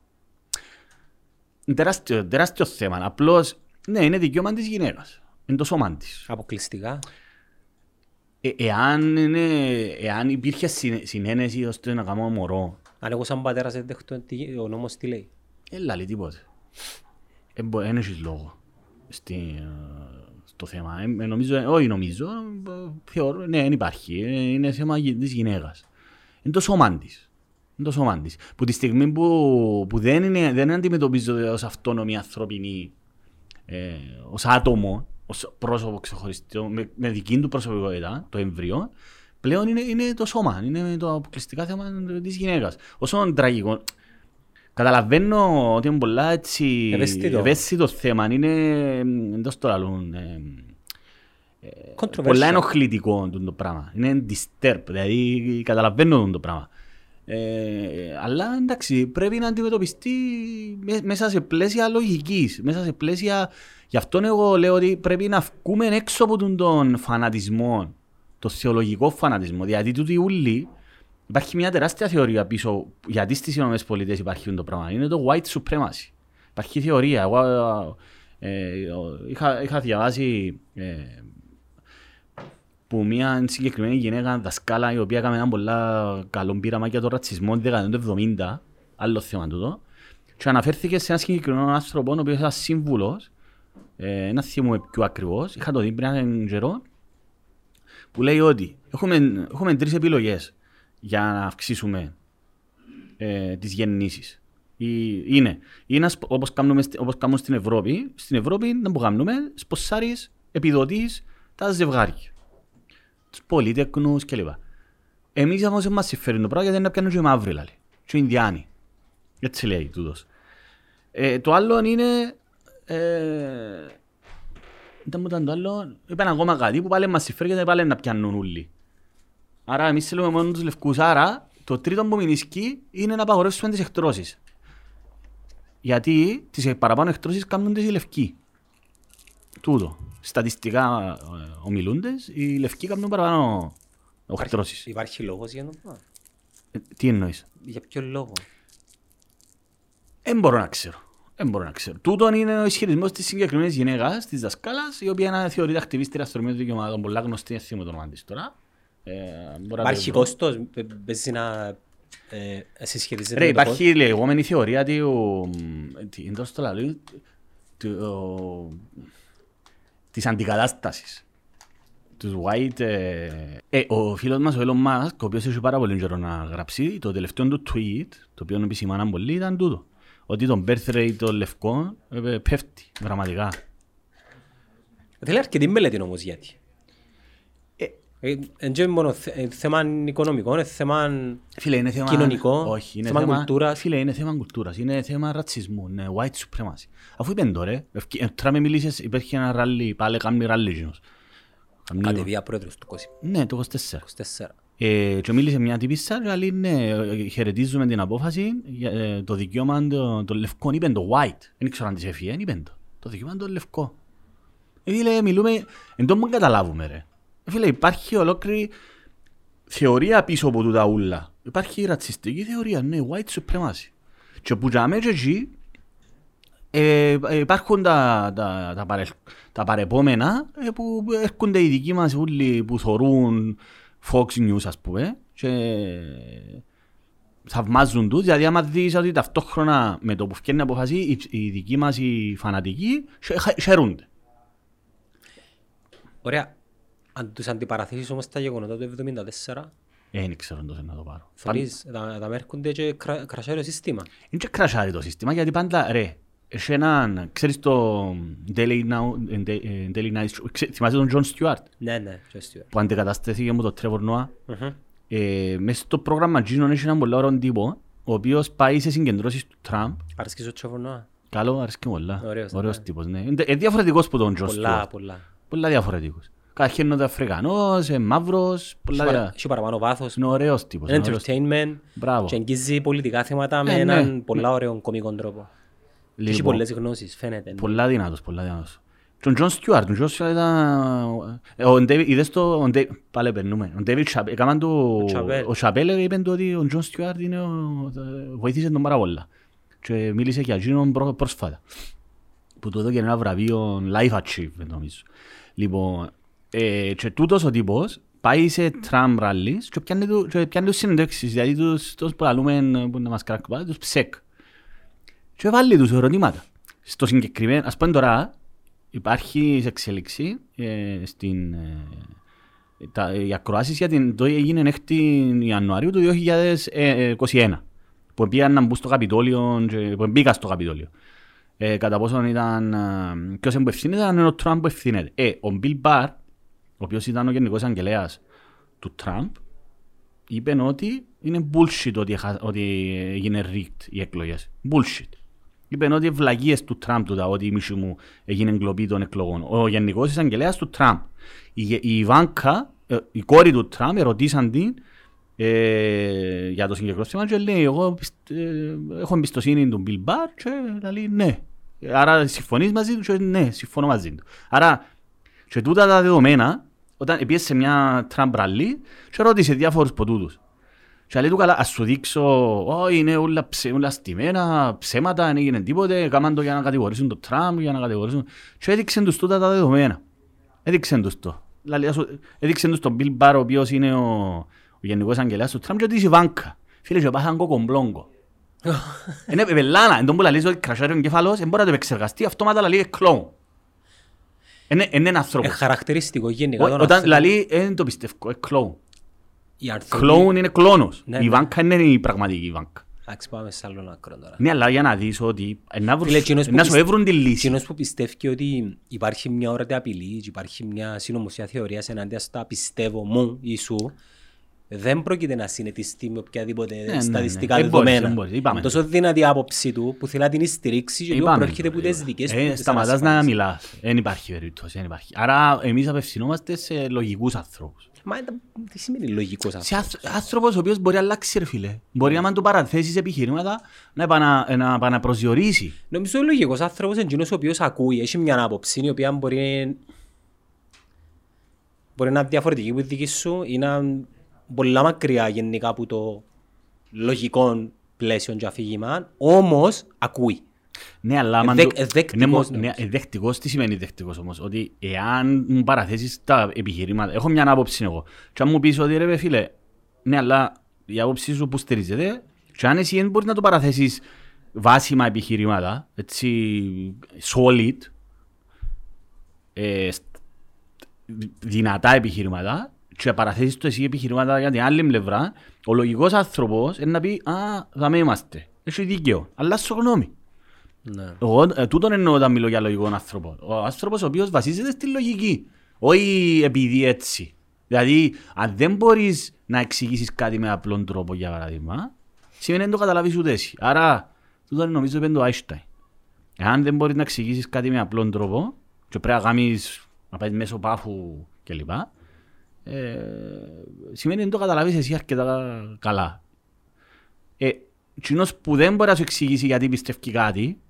Είναι τεράστιο, τεράστιο θέμα, απλώς, ναι, είναι δικαίωμα της γυναίκας, είναι το σώμα της. Αποκλειστικά. Ε, εάν, είναι, εάν υπήρχε συν- συνένεση ώστε να κάνω μωρό, Αν εγώ σαν πατέρας δεν δέχτω, τι- ο νόμος τι λέει. δεν λαλεί τίποτε. Δεν έχεις λόγο στη, ε, στο θέμα. Ε, ε, νομίζω, ε, όχι νομίζω, ε, θεωρώ, ναι, δεν υπάρχει. Ε, Είναι θέμα γι- της γυναίκας. Είναι το σώμα της. Είναι το σώμα της. Που τη στιγμή που, που δεν, είναι, δεν αντιμετωπίζονται ως αυτόνομη ανθρωπινή, ε, ως άτομο, ως πρόσωπο ξεχωριστό, με, με δική του προσωπικότητα, το εμβρίο, πλέον είναι, είναι το σώμα, είναι το αποκλειστικά θέμα της γυναίκας. Όσο τραγικό, Καταλαβαίνω ότι είναι πολλά έτσι Ευαίσθητο. ευαίσθητο θέμα. Είναι εντός το άλλου. Ε, Controversial. πολλά ενοχλητικό τούτο το πράγμα. Είναι disturb, δηλαδή καταλαβαίνω τούτο το πράγμα. Ε, αλλά εντάξει, πρέπει να αντιμετωπιστεί με- μέσα σε πλαίσια λογικής, μέσα σε πλαίσια... Γι' αυτό εγώ λέω ότι πρέπει να βγούμε έξω από τον, τον φανατισμό, το θεολογικό φανατισμό. Δηλαδή τούτοι ούλοι, υπάρχει μια τεράστια θεωρία πίσω, γιατί στις ΗΠΑ υπάρχει το πράγμα. Είναι το white supremacy. Υπάρχει θεωρία. Εγώ ε, ε, είχα, είχα διαβάσει ε, που μια συγκεκριμένη γυναίκα δασκάλα η οποία έκανε ένα πολλά καλό πείραμα για τον ρατσισμό τη δεκαετία του 70, άλλο θέμα τούτο, και αναφέρθηκε σε ένα συγκεκριμένο άνθρωπο, ο οποίος ήταν σύμβουλος, ε, ένα θυμούμε πιο ακριβώς, είχα το δει πριν έναν καιρό, που λέει ότι έχουμε, έχουμε τρεις επιλογές για να αυξήσουμε ε, τις γεννήσεις. Η- Είναι, είναι ας- όπως, κάνουμε, στη- όπως κάνουμε στην Ευρώπη, στην Ευρώπη να που κάνουμε, σποσάρεις, επιδοτείς τα ζευγάρια τους πολίτεκνους κλπ. Εμείς όμως δεν μας συμφέρει το πράγμα γιατί είναι να πιάνουν και οι μαύροι λάλη. Και οι Ινδιάνοι. Έτσι λέει τούτος. Ε, το άλλο είναι... Ε, ήταν που ήταν το άλλο... Είπαν ακόμα κάτι που πάλι μας συμφέρει γιατί πάλι να πιάνουν όλοι. Άρα εμείς θέλουμε μόνο τους λευκούς. Άρα το τρίτο που μην ισχύει είναι να απαγορεύσουμε τις εκτρώσεις. Γιατί τις παραπάνω εκτρώσεις κάνουν τις οι λευκοί. Τούτο. Στατιστικά ε, ομιλούντες, οι λευκοί κάνουν παραπάνω εκτρώσεις. Υπάρχει λόγος για να το πω. Ε, Τι εννοείς; Για ποιο λόγο; Δεν μπορώ να ξέρω. Δεν μπορώ να ξέρω. Τούτον είναι ο ισχυρισμός της συγκεκριμένης γυναίκας, της δασκάλας, η οποία είναι θεωρείται ακτιβίστρια αστρομίου των δικαιωμάτων. Πολλά γνωστή, δεν θυμάμαι το όνομα της τώρα. Ε, μπορώ να το Υπάρχει βρω. κόστος, παι- παίζει να ε, συσχετίζεται Ρε, με το υπάρχει η λεγόμενη θεωρία του... τι είναι το λαλό, του- της αντικατάστασης. Τους white... ε, ε, ο φίλος μας ο Elon Musk, ο οποίος έχει πάρα πολύ καιρό να γράψει, το τελευταίο του tweet, το οποίο επισημάναν πολύ, ήταν τούτο. Ότι το birth rate των λευκών ε, πέφτει δραματικά. Θέλει αρκετή μελέτη όμως γιατί. Ε, Ε, Εν και μόνο θε- ε, θέμα οικονομικό, είναι θέμα... Φίλε, είναι θέμα... Κοινωνικό, Όχι, είναι θέμα θέμα, κουλτούρας. Φίλε, είναι θέμα κουλτούρας, είναι θέμα ρατσισμού, είναι white supremacy. Αφού είπεν τώρα, ευκαι- ε, τώρα με μιλήσεις, υπήρχε ένα ράλι, πάλι κάνει ράλι εκείνος. Κάνει- Κατεβία πρόεδρος του 2024. Ναι, το 24. Ε, και μίλησε μια τυπίσσα και λέει ναι, ε, χαιρετίζουμε την απόφαση, για, ε, το δικαίωμα των το λευκών, είπεν το white. Δεν ξέρω αν της έφυγε, είπεν το. Το δικαίωμα των λευκών. Ε, φίλε, μιλούμε, εν τω μην καταλάβουμε ρε. Ε, φίλε, υπάρχει ολόκληρη θεωρία πίσω από τούτα ούλα. Υπάρχει ρατσιστική θεωρία, ναι, white supremacy. Και που για μένα και εκεί, ε, ε, υπάρχουν τα, τα, τα, παρε, τα παρεπόμενα ε, που έρχονται οι δικοί μας ούλοι που θωρούν Fox News ας πούμε και θαυμάζουν τους γιατί άμα δεις ότι ταυτόχρονα με το που φτιάχνει αποφασί οι, οι δικοί μας οι φανατικοί χε- χαιρούνται. Ωραία. Αν τους αντιπαραθέσεις όμως τα γεγονότα του 1974, Ε, δεν ξέρω το να το πάρω. θωρείς, τα, τα μέρκονται και κρα, κρασάρει το σύστημα. Είναι και κρασάρει το σύστημα γιατί πάντα ρε, έχει έναν, ξέρεις το Daily, Now, ε, ε, Daily Night Show, ξέ- θυμάσαι τον John Stewart; Ναι, ναι, και Stewart. που αντικαταστέθηκε με τον Trevor Noah. Μμμ. Ε, μέσα στο πρόγραμμα Gino έχει έναν πολύ ωραίο τύπο ο οποίος πάει σε συγκεντρώσεις του Τραμπ. Αρέσκεις ο Trevor Noah. Καλό, αρέσκει πολλά. Ωραίος, Ωραίος ναι. τύπος, ναι. Είναι ε, διαφορετικός από τον John Πολλά, Stewart. πολλά. Πολλά διαφορετικός. Καταρχήν είναι Αφρικανός, ε, μαύρος, πολλά Έχει παρα- δια... Έχει παραπάνω βάθος. Είναι ωραίος τύπος. είναι ωραίος τύπος. Entertainment. Μπράβο. Και αγγίζει πολιτικά θέματα με Ε, ναι. έναν πολλά ωραίο κομικό τρόπο. Και Έχει Λοιπόν, πολλές γνώσεις, φαίνεται. Πολλά δυνατός, πολλά δυνατός. Και ο John Stewart, ο John Stewart ήταν... ε, Ο David, είδες το... ο Dave- Πάλι περνούμε. Ο David Chappelle, έκαναν το... Chappelle. Ο Chappelle είπε του ότι ο John Stewart είναι ο... βοήθησε τον πάρα πολλά. Και μίλησε για εκείνον προ- πρόσφατα. Που του έδωκε ένα βραβείο Life Achievement νομίζω. Λοιπόν, ε, και τούτος ο τύπος πάει σε τραμ ράλις και πιάνει του- και πιάνει τους συνεντεύξεις, δηλαδή τους, τους που λαλούμε που να μας κρακπά, τους ψεκ. Και βάλει τους ερωτήματα. Στο συγκεκριμένο, ας πούμε τώρα, υπάρχει σε εξέλιξη ε, στην, ε, τα, οι ακροάσεις για την, το έγινε 6 Ιανουαρίου του 2021 που πήγαν να μπουν στο Καπιτόλιο και που μπήκα στο Καπιτόλιο. Ε, κατά πόσον ήταν, ε, ποιος είναι που ευθύνεται, ήταν ο Τραμπ που ευθύνεται. Ε, ο Μπιλ Μπαρ, ο οποίος ήταν ο γενικός αγγελέας του Τραμπ, είπε ότι είναι bullshit ότι, έχα- ότι έγινε rigged οι εκλογές. Bullshit. Είπε ότι βλαγίες του Τραμπ τούτα, ότι η μίση μου έγινε εγκλοπή των εκλογών. Ο γενικός εισαγγελέας του Τραμπ. Η, γε- η Ιβάνκα, ε, η κόρη του Τραμπ, ερωτήσαν την ε, για το συγκεκριμένο θέμα και λέει εγώ πιστε- ε, έχω εμπιστοσύνη του Bill Barr και λέει ναι. Άρα συμφωνείς μαζί του και ναι, συμφωνώ μαζί του. Άρα και τούτα τα δεδομένα, όταν πήγες σε μια Τραμπ ραλή και ρώτησε διάφορους από τούτους. Και λέει του καλά, ας σου δείξω, όχι είναι όλα, ψε, όλα στημένα, ψέματα, δεν έγινε τίποτε, έκαναν το για να κατηγορήσουν τον Τραμπ, για να κατηγορήσουν... Και έδειξαν τους τούτα τα δεδομένα. Έδειξαν τους το. Δηλαδή, ας σου- έδειξαν τους τον Bill Barr, ο οποίος είναι ο, ο γενικός αγγελέας του Τραμπ και ότι η Βάνκα. Φίλε, και πάθαν κοκομπλόγκο. <laughs> Είναι πελάνα, εν τόν που λαλείς ότι κρασάρει ο εγκέφαλος, δεν μπορεί να το επεξεργαστεί, αυτόματα λαλεί κλόουν. Είναι είναι Ε, άνθρωπος. χαρακτηριστικό γενικά. Ό- των Όταν ανθρώπων. λαλεί, δεν το πιστεύω, είναι κλόουν. Οι άνθρωποι- Κλόουν είναι κλόνος. Ναι, Η ναι. Βάνκα είναι η πραγματική Βάνκα. Εντάξει, πάμε σε άλλον άκρο τώρα. Ναι, αλλά για να δεις ότι ε, να βρουν- Φίλε, εκείνος που να σου πιστε- έβρουν τη λύση. Εκείνος που πιστεύει ότι υπάρχει μια όρατη απειλής και υπάρχει μια συνωμοσία θεωρίας εναντίον στα πιστεύω μου ή σου, δεν πρόκειται να συνετιστεί με οποιαδήποτε ναι, στατιστικά ναι. Ε, μπορείς, δεδομένα. ε, μπορείς. Είπαμε. Είναι τόσο δυνατή η άποψη του που θέλει να την στηρίξει και λίγο Είπαμε. προέρχεται από τις δικές του Ε, τις Σταματάς να ανασφάλειες. μιλάς. Δεν υπάρχει περίπτωση. δεν υπάρχει. Άρα εμείς απευθυνόμαστε σε λογικούς ανθρώπους. Μα ε, τι σημαίνει λογικός Σε αυτό. άνθρω- άνθρωπος ο οποίος μπορεί να αλλάξει ρε φίλε. Μπορεί να του παραθέσεις επιχειρήματα να επανα- να επαναπροσδιορίσει. Νομίζω ο λογικός άνθρωπος είναι εκείνος ο οποίος ακούει, έχει μια άποψη η οποία μπορεί, μπορεί να είναι διαφορετική από τη δική σου ή να είναι πολλά μακριά γενικά από το λογικό πλαίσιο και αφήγημα, όμως ακούει. Ναι, αλλά άμα Εδεκ- του- εδεκτικός, ναι, μο- νομίζω. ναι, εδεκτικός, τι σημαίνει εδεκτικός όμως, ότι εάν μου παραθέσεις τα επιχειρήματα, έχω μια άποψη εγώ, και αν μου πεις ότι ρε παιδί, φίλε, ναι, αλλά η άποψή σου που στηρίζεται και αν εσύ δεν μπορείς να το παραθέσεις βάσιμα επιχειρήματα, έτσι, solid, ε, στ- δυνατά επιχειρήματα και παραθέσεις το εσύ επιχειρήματα για την άλλη πλευρά, ο λογικός άνθρωπος είναι να πει «Α, θα με είμαστε». Έχει δίκαιο. Αλλά σου γνώμη. Ναι. Εγώ ε, τούτον εννοώ όταν μιλώ για λογικό άνθρωπο. Ο άνθρωπος ο οποίος βασίζεται στη λογική. Όχι επειδή έτσι. Δηλαδή, αν δεν μπορείς να εξηγήσεις κάτι με απλόν τρόπο, για παράδειγμα, σημαίνει δεν το καταλάβεις ούτε εσύ. Άρα, τούτον νομίζω είπε το Einstein. Εάν δεν μπορείς να εξηγήσεις κάτι με απλόν τρόπο και πρέπει να κάνεις, να πάει μέσω πάφου κλπ. Ε, σημαίνει δεν το καταλάβεις εσύ αρκετά καλά. Ε, κοινός που δεν μπορεί να σου εξηγήσει γιατί πιστεύει κάτι,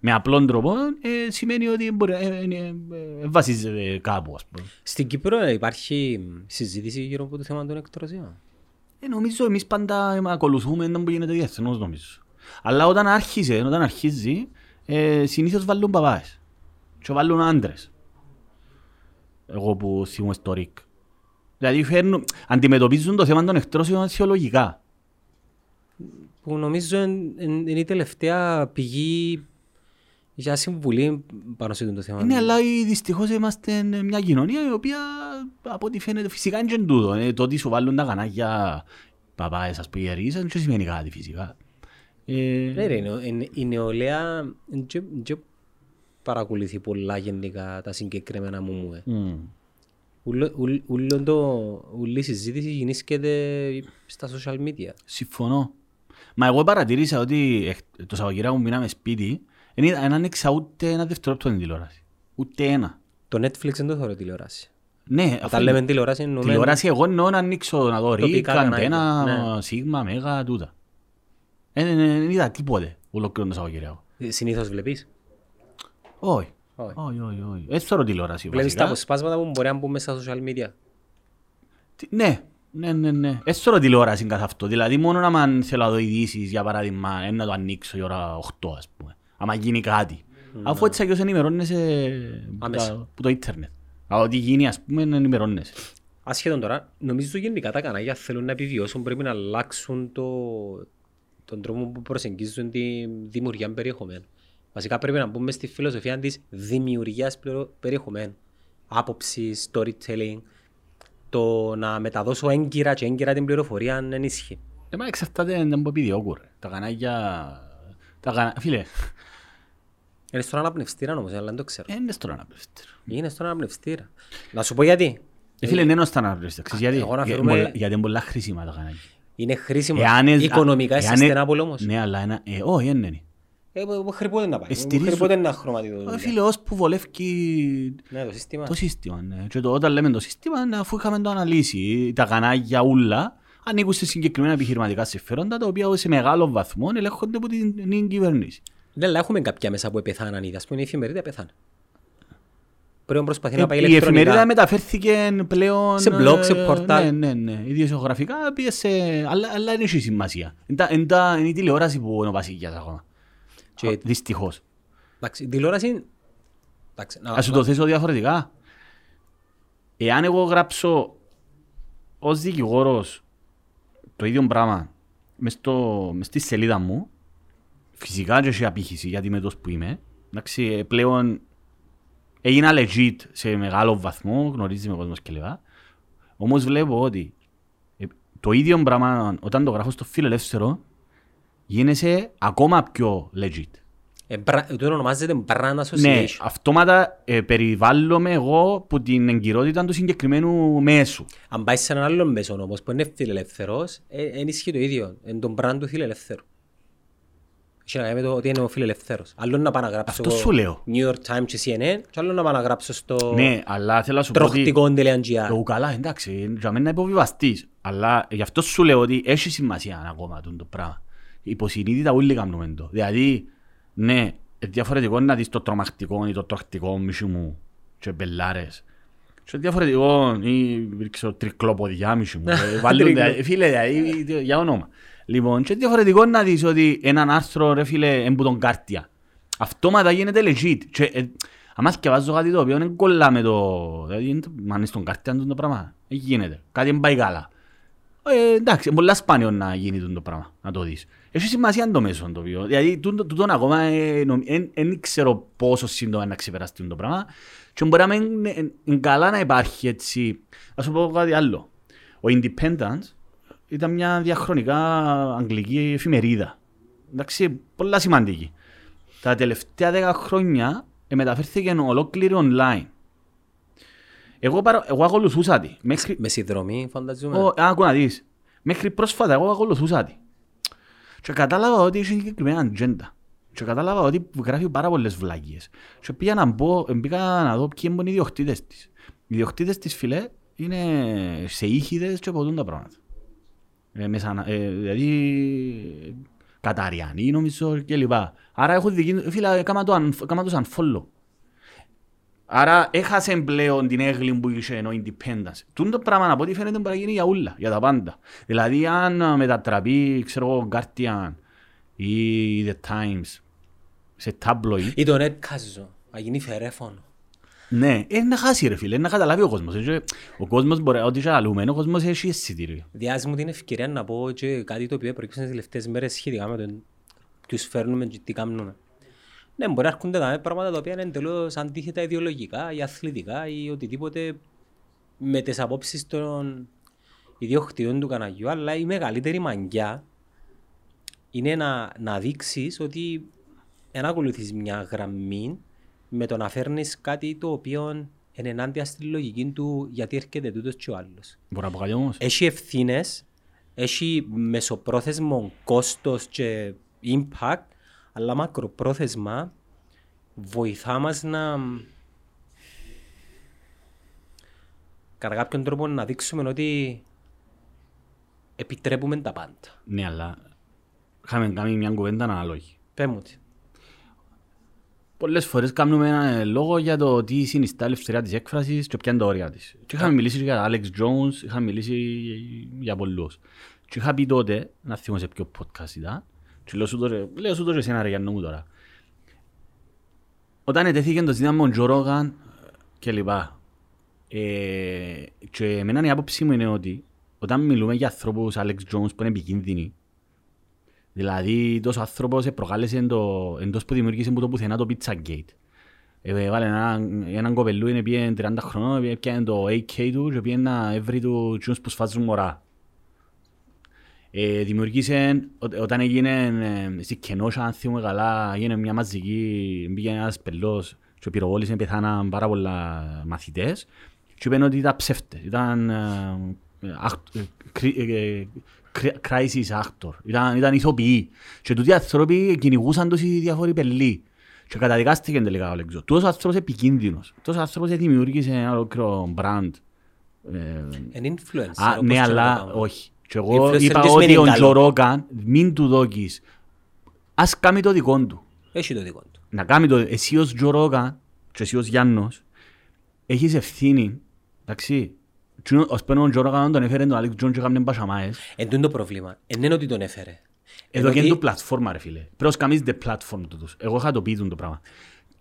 με απλόν τρόπο, ε, σημαίνει ότι μπορεί, ε, ε, ε, ε, βασίζεται κάπου, ας πούμε. Στην Κύπρο υπάρχει συζήτηση γύρω από το θέμα των εκτρωσιών. Ε, νομίζω εμείς πάντα ε, ακολουθούμε τον που γίνεται διεθνώς, νομίζω. Αλλά όταν άρχισε, όταν αρχίζει, ε, συνήθως βάλουν παπάες. Και βάλουν άντρες. Εγώ που θυμούμαι στο ΡΙΚ. Δηλαδή φέρνουν, αντιμετωπίζουν το θέμα των εκτρώσεων θεολογικά. Που νομίζω εν- εν- είναι η τελευταία πηγή για συμβουλή πάνω σε αυτό το θέμα. Ναι, αλλά ε, δυστυχώς είμαστε μια κοινωνία η οποία από ό,τι φαίνεται φυσικά είναι και τούτο. Ε, το ότι σου βάλουν τα κανάκια παπάες, ας πούμε, ιερείς, δεν σημαίνει κάτι φυσικά. Ε, Ναι, ρε, η νεο- η- η νεολαία δεν παρακολουθεί πολλά γενικά τα συγκεκριμένα μου μου. ε. μ. Ούλο- ούλ- ούλο το- Ούλη η συζήτηση γεννήσκεται στα social media. Συμφωνώ. Μα εγώ παρατηρήσα ότι εχ- το Σαββατοκύριακο που μείναμε σπίτι δεν είδα- δεν άνοιξα ούτε ένα δευτερόλεπτο την τηλεόραση. Ούτε ένα. Το Netflix δεν το θεωρώ τηλεόραση. Ναι, αφού Όταν λέμε τηλεόραση εννοούμε... τηλεόραση εγώ εννοώ να ανοίξω να δω ρίκ, Τοπικά αντένα, κανάλια, ναι. σίγμα, μέγα, τούτα. Ε, Δεν δεν είδα τίποτε ολόκληρο το Σαββατοκύριακο. Ε, Συνήθως βλέπεις; Όχι. Όχι. Όχι, όχι, όχι. Έτσι θεωρώ τηλεόραση Βλέπεις τα βασικά. αποσπάσματα που μπορεί να μπουν μέσα στα social media; Τι- Ναι, ναι, ναι, ναι. Έτσι θεωρώ τηλεόραση καθ' αυτό. Δηλαδή μόνο να μαν θέλω να δω ειδήσεις, για παράδειγμα, ε, να το ανοίξω η ώρα 8, ας πούμε. Άμα γίνει κάτι. Αφού έτσι αγιώς ενημερώνεσαι που Άμεσα. τα- που το ίντερνετ. Αλλά ό,τι γίνει, ας πούμε, ενημερώνεσαι. Ασχέτον τώρα, νομίζω γενικά τα κανάλια θέλουν να επιβιώσουν, πρέπει να αλλάξουν το, τον τρόπο που προσεγγίζουν τη δημιουργία περιεχομένου. Βασικά πρέπει να μπούμε στη φιλοσοφία της δημιουργίας πληρο- περιεχομένου. Άποψη, storytelling, το να μεταδώσω έγκυρα και έγκυρα την πληροφορία αν ενίσχυει. Ε, μα εξαρτάται δεν που επιδιώκουν, ρε. Τα κανάλια... Τα κανα... Φίλε, Είναι στον αναπνευστήρα όμως, αλλά δεν το ξέρω. ε, είναι στον αναπνευστήριο. Είναι στον αναπνευστήρα. Να σου πω γιατί. Ε, φίλε, δεν είναι στον αναπνευστήριο. Ξέρεις γιατί. εγώ να Για- φέρουμε- πολλά- Γιατί είναι πολλά χρήσιμα τα κανάλια. Είναι χρήσιμο. Εάν ε- Οικονομικά εάν είσαι ε- στενά όμως. Ναι, αλλά ένα... Ε, όχι, δεν είναι. Ε, μέχρι πότε να πάει. Ε, στηρίζω- Μέχρι πότε να χρωματιδοτούν. Ε, Φίλε, ως που βολεύει Ναι, το σύστημα. το σύστημα. Ναι. Και το, όταν λέμε το σύστημα, ναι, αφού είχαμε το αναλύσει, τα κανάλια ούλα ανήκουν σε συγκεκριμένα επιχειρηματικά συμφέροντα, τα οποία σε μεγάλο βαθμό ελέγχονται από την, την κυβέρνηση. Ναι, αλλά έχουμε κάποια μέσα που πεθάναν ήδη. Ας πούμε η εφημερίδα πεθάνε. Πρέπει να προσπαθεί να πάει Ε, η εφημερίδα ηλεκτρονικά. μεταφέρθηκε πλέον... Σε blog, σε ε, πορτάλ. Ναι, ναι, ναι. Ιδιοσιογραφικά πήγε σε... Αλλά, αλλά δεν έχει σημασία. Είναι, τα- είναι, τα- είναι η τηλεόραση που είναι ο βασιλιάς ακόμα. Και- Α, Δυστυχώς. Εντάξει, η τηλεόραση... Εντάξει, να- Ας σου το θέσω διαφορετικά. Εάν εγώ γράψω ως δικηγόρος το ίδιο πράγμα μες, στο, μες στη σελίδα μου, φυσικά και έχει απήχηση γιατί είμαι τόσος που είμαι. Εντάξει, ε, πλέον έγινα legit σε μεγάλο βαθμό, γνωρίζεις με κόσμος κλπ. Όμως βλέπω ότι ε, το ίδιο πράγμα όταν το γράφω στο φιλελεύθερο γίνεσαι ακόμα πιο legit. Ε, μπρα- Το ονομάζεται brand Ναι, association. αυτόματα ε, περιβάλλομαι εγώ που την εγκυρότητα του συγκεκριμένου μέσου. Αν πάει σε έναν άλλο μέσο όμως που είναι φιλελεύθερος, ε, ενισχύει το ίδιο. Είναι τον brand του φιλελεύθερου. Έχει να κάνει με το ότι είναι ο φιλελεύθερος. Άλλο να πάω να γράψω Αυτό εγώ σου λέω. New York Times και CNN και άλλο να πάω να γράψω στο Ναι, αλλά θέλω να σου πω ότι... τροχτικό.gr. Το καλά, εντάξει, για μένα είναι υποβιβαστής. Αλλά γι' αυτό σου λέω ότι έχει σημασία ακόμα τούτο το πράγμα. Υποσυνείδητα όλοι κάνουμε το. Δηλαδή, ναι, είναι διαφορετικό να δεις το τρομακτικό ή το τροχτικό μισή μου και μπελάρες. Και διαφορετικό ή ξέρω, τρικλοποδιά μισή μου. Ε, <laughs> βάλουν, Τρικλο. δηλαδή, φίλε, δηλαδή, για όνομα. Λοιπόν, και διαφορετικό να δεις ότι έναν άρθρο, ρε φίλε, εμπού τον κάρτια. Αυτόματα γίνεται legit. Και, ε, άμα σκευάζω κάτι το οποίο δεν κολλά με το... Δηλαδή, είναι- μα είναι στον κάρτια το πράγμα. Δεν γίνεται. Κάτι δεν πάει καλά. Ε, εντάξει, είναι πολλά σπάνιο να γίνει τούτο το πράγμα, να το δεις. Έχει σημασία το μέσο το οποίο. Δηλαδή, τούτο, τούτο ακόμα δεν ξέρω πόσο σύντομα να ξεπεράσει το πράγμα. Και μπορεί να είναι, είναι καλά να υπάρχει έτσι. Ας σου πω κάτι άλλο. Ο Independence ήταν μια διαχρονικά αγγλική εφημερίδα. Εντάξει, πολλά σημαντική. Τα τελευταία δέκα χρόνια μεταφέρθηκε ολόκληρη online. Εγώ, παρα... εγώ ακολουθούσα τη. Μέχρι... Με συνδρομή φανταζούμε. Ο... Άκου να δεις. Μέχρι πρόσφατα εγώ ακολουθούσα τη. Και κατάλαβα ότι είχε συγκεκριμένα ατζέντα. Και κατάλαβα ότι γράφει πάρα πολλές βλάκιες. Και πήγα να μπω, πήγα να δω ποιοι είναι οι ιδιοκτήτες της. Οι ιδιοκτήτες της φίλε είναι σε ήχηδες και ποτούν τα πράγματα. Ε, μέσα, ε, δηλαδή Καταριανοί νομίζω και λοιπά. Άρα έχω δική φίλε, έκανα το unfollow. Άρα έχασε πλέον την έγκλη που είχε ο Independence. Τούν το πράγμα από ό,τι φαίνεται μπορεί να γίνει για όλα, για τα πάντα. Δηλαδή αν μετατραπεί, ξέρω εγώ, Guardian ή The Times σε tabloid. Ή το Netcast, να γίνει φερέφωνο. Ναι, είναι να χάσει ρε φίλε, είναι να καταλάβει ο κόσμος. Ο κόσμος μπορεί, ό,τι και αλλούμε, ο κόσμος έχει αισθητήριο. Διάζεις μου την ευκαιρία να πω και κάτι το οποίο προέκυψε τις τελευταίες μέρες σχετικά με τον ποιους φέρνουμε και τι κάνουμε. Ναι, μπορεί να έρχονται τα πράγματα τα οποία είναι εντελώς αντίθετα ιδεολογικά ή αθλητικά ή οτιδήποτε με τις απόψεις των ιδιοκτητών του καναγιού, αλλά η μεγαλύτερη μαγκιά είναι να, να δείξεις ότι δεν ακολουθείς μια γραμμή με το να φέρνεις κάτι το οποίο είναι ενάντια στη λογική του γιατί έρχεται τούτος και ο άλλος. Μπορεί να πω κάτι όμως. Έχει ευθύνες, έχει μεσοπρόθεσμο κόστος και impact, αλλά μακροπρόθεσμα βοηθά μας να κατά κάποιον τρόπο να δείξουμε ότι επιτρέπουμε τα πάντα. Ναι, αλλά είχαμε κάνει μια κουβέντα ανάλογη. Πες μου τι. Πολλές φορές κάνουμε ένα λόγο για το τι συνιστά η ελευθερία της έκφρασης και ποια είναι τα όρια της. Και είχαμε μιλήσει για Alex Jones, είχαμε μιλήσει για πολλούς. Και είχα πει τότε, να θυμώ σε ποιο podcast ήταν, και λέω σου τώρα, λέω σου τώρα εσένα ρε Γιάννο μου τώρα. Όταν ετέθηκε το ζήτημα με τον Joe Rogan και λοιπά, ε, και εμένα η άποψή μου είναι ότι όταν μιλούμε για ανθρώπους Alex Jones που είναι επικίνδυνοι, Δηλαδή, τόσος άνθρωπος προκάλεσε το, εντός που δημιουργήσε που το πουθενά το Pizzagate. Ε, βάλε έναν, έναν κοπελού, είναι πήγε 30 χρονών, πήγε το AK του και πήγε να έβρει του τσιούς που σφάζουν μωρά. Ε, δημιουργήσε, ό, όταν έγινε ε, στη Κενόσα, αν θυμούμε καλά, έγινε μια μαζική, πήγε ένας πελός και πυροβόλησε, πεθάναν πάρα πολλά μαθητές και είπαν ότι ήταν ψεύτες, ήταν ε, ε, crisis actor. Ήταν, ήταν ηθοποιοί. Και τούτοι άνθρωποι κυνηγούσαν τους οι διάφοροι πελοί. Και καταδικάστηκε τελικά ο Λέξο. Τούτος άνθρωπος είναι επικίνδυνος. Τούτος άνθρωπος δημιούργησε ένα ολόκληρο brand. Είναι influencer. Α, ναι, αλλά όχι. Και εγώ είπα ότι ο Τζο Ρόκαν μην του δώκεις. Ας κάνει το δικό του. Έχει το δικό του. Να κάνει το. Εσύ ως Τζο Ρόκαν και εσύ ως Γιάννος έχεις ευθύνη. Εντάξει, ως πέντε ο Τζόρο τον έφερε τον Άλεξ Τζον και έκαναν πασαμάες. Εν τούτο το πρόβλημα. Εν είναι ότι τον έφερε. Εδώ και είναι το πλατφόρμα ρε φίλε. Πρέπει να κάνεις the platform του τους. Εγώ είχα το πει το πράγμα.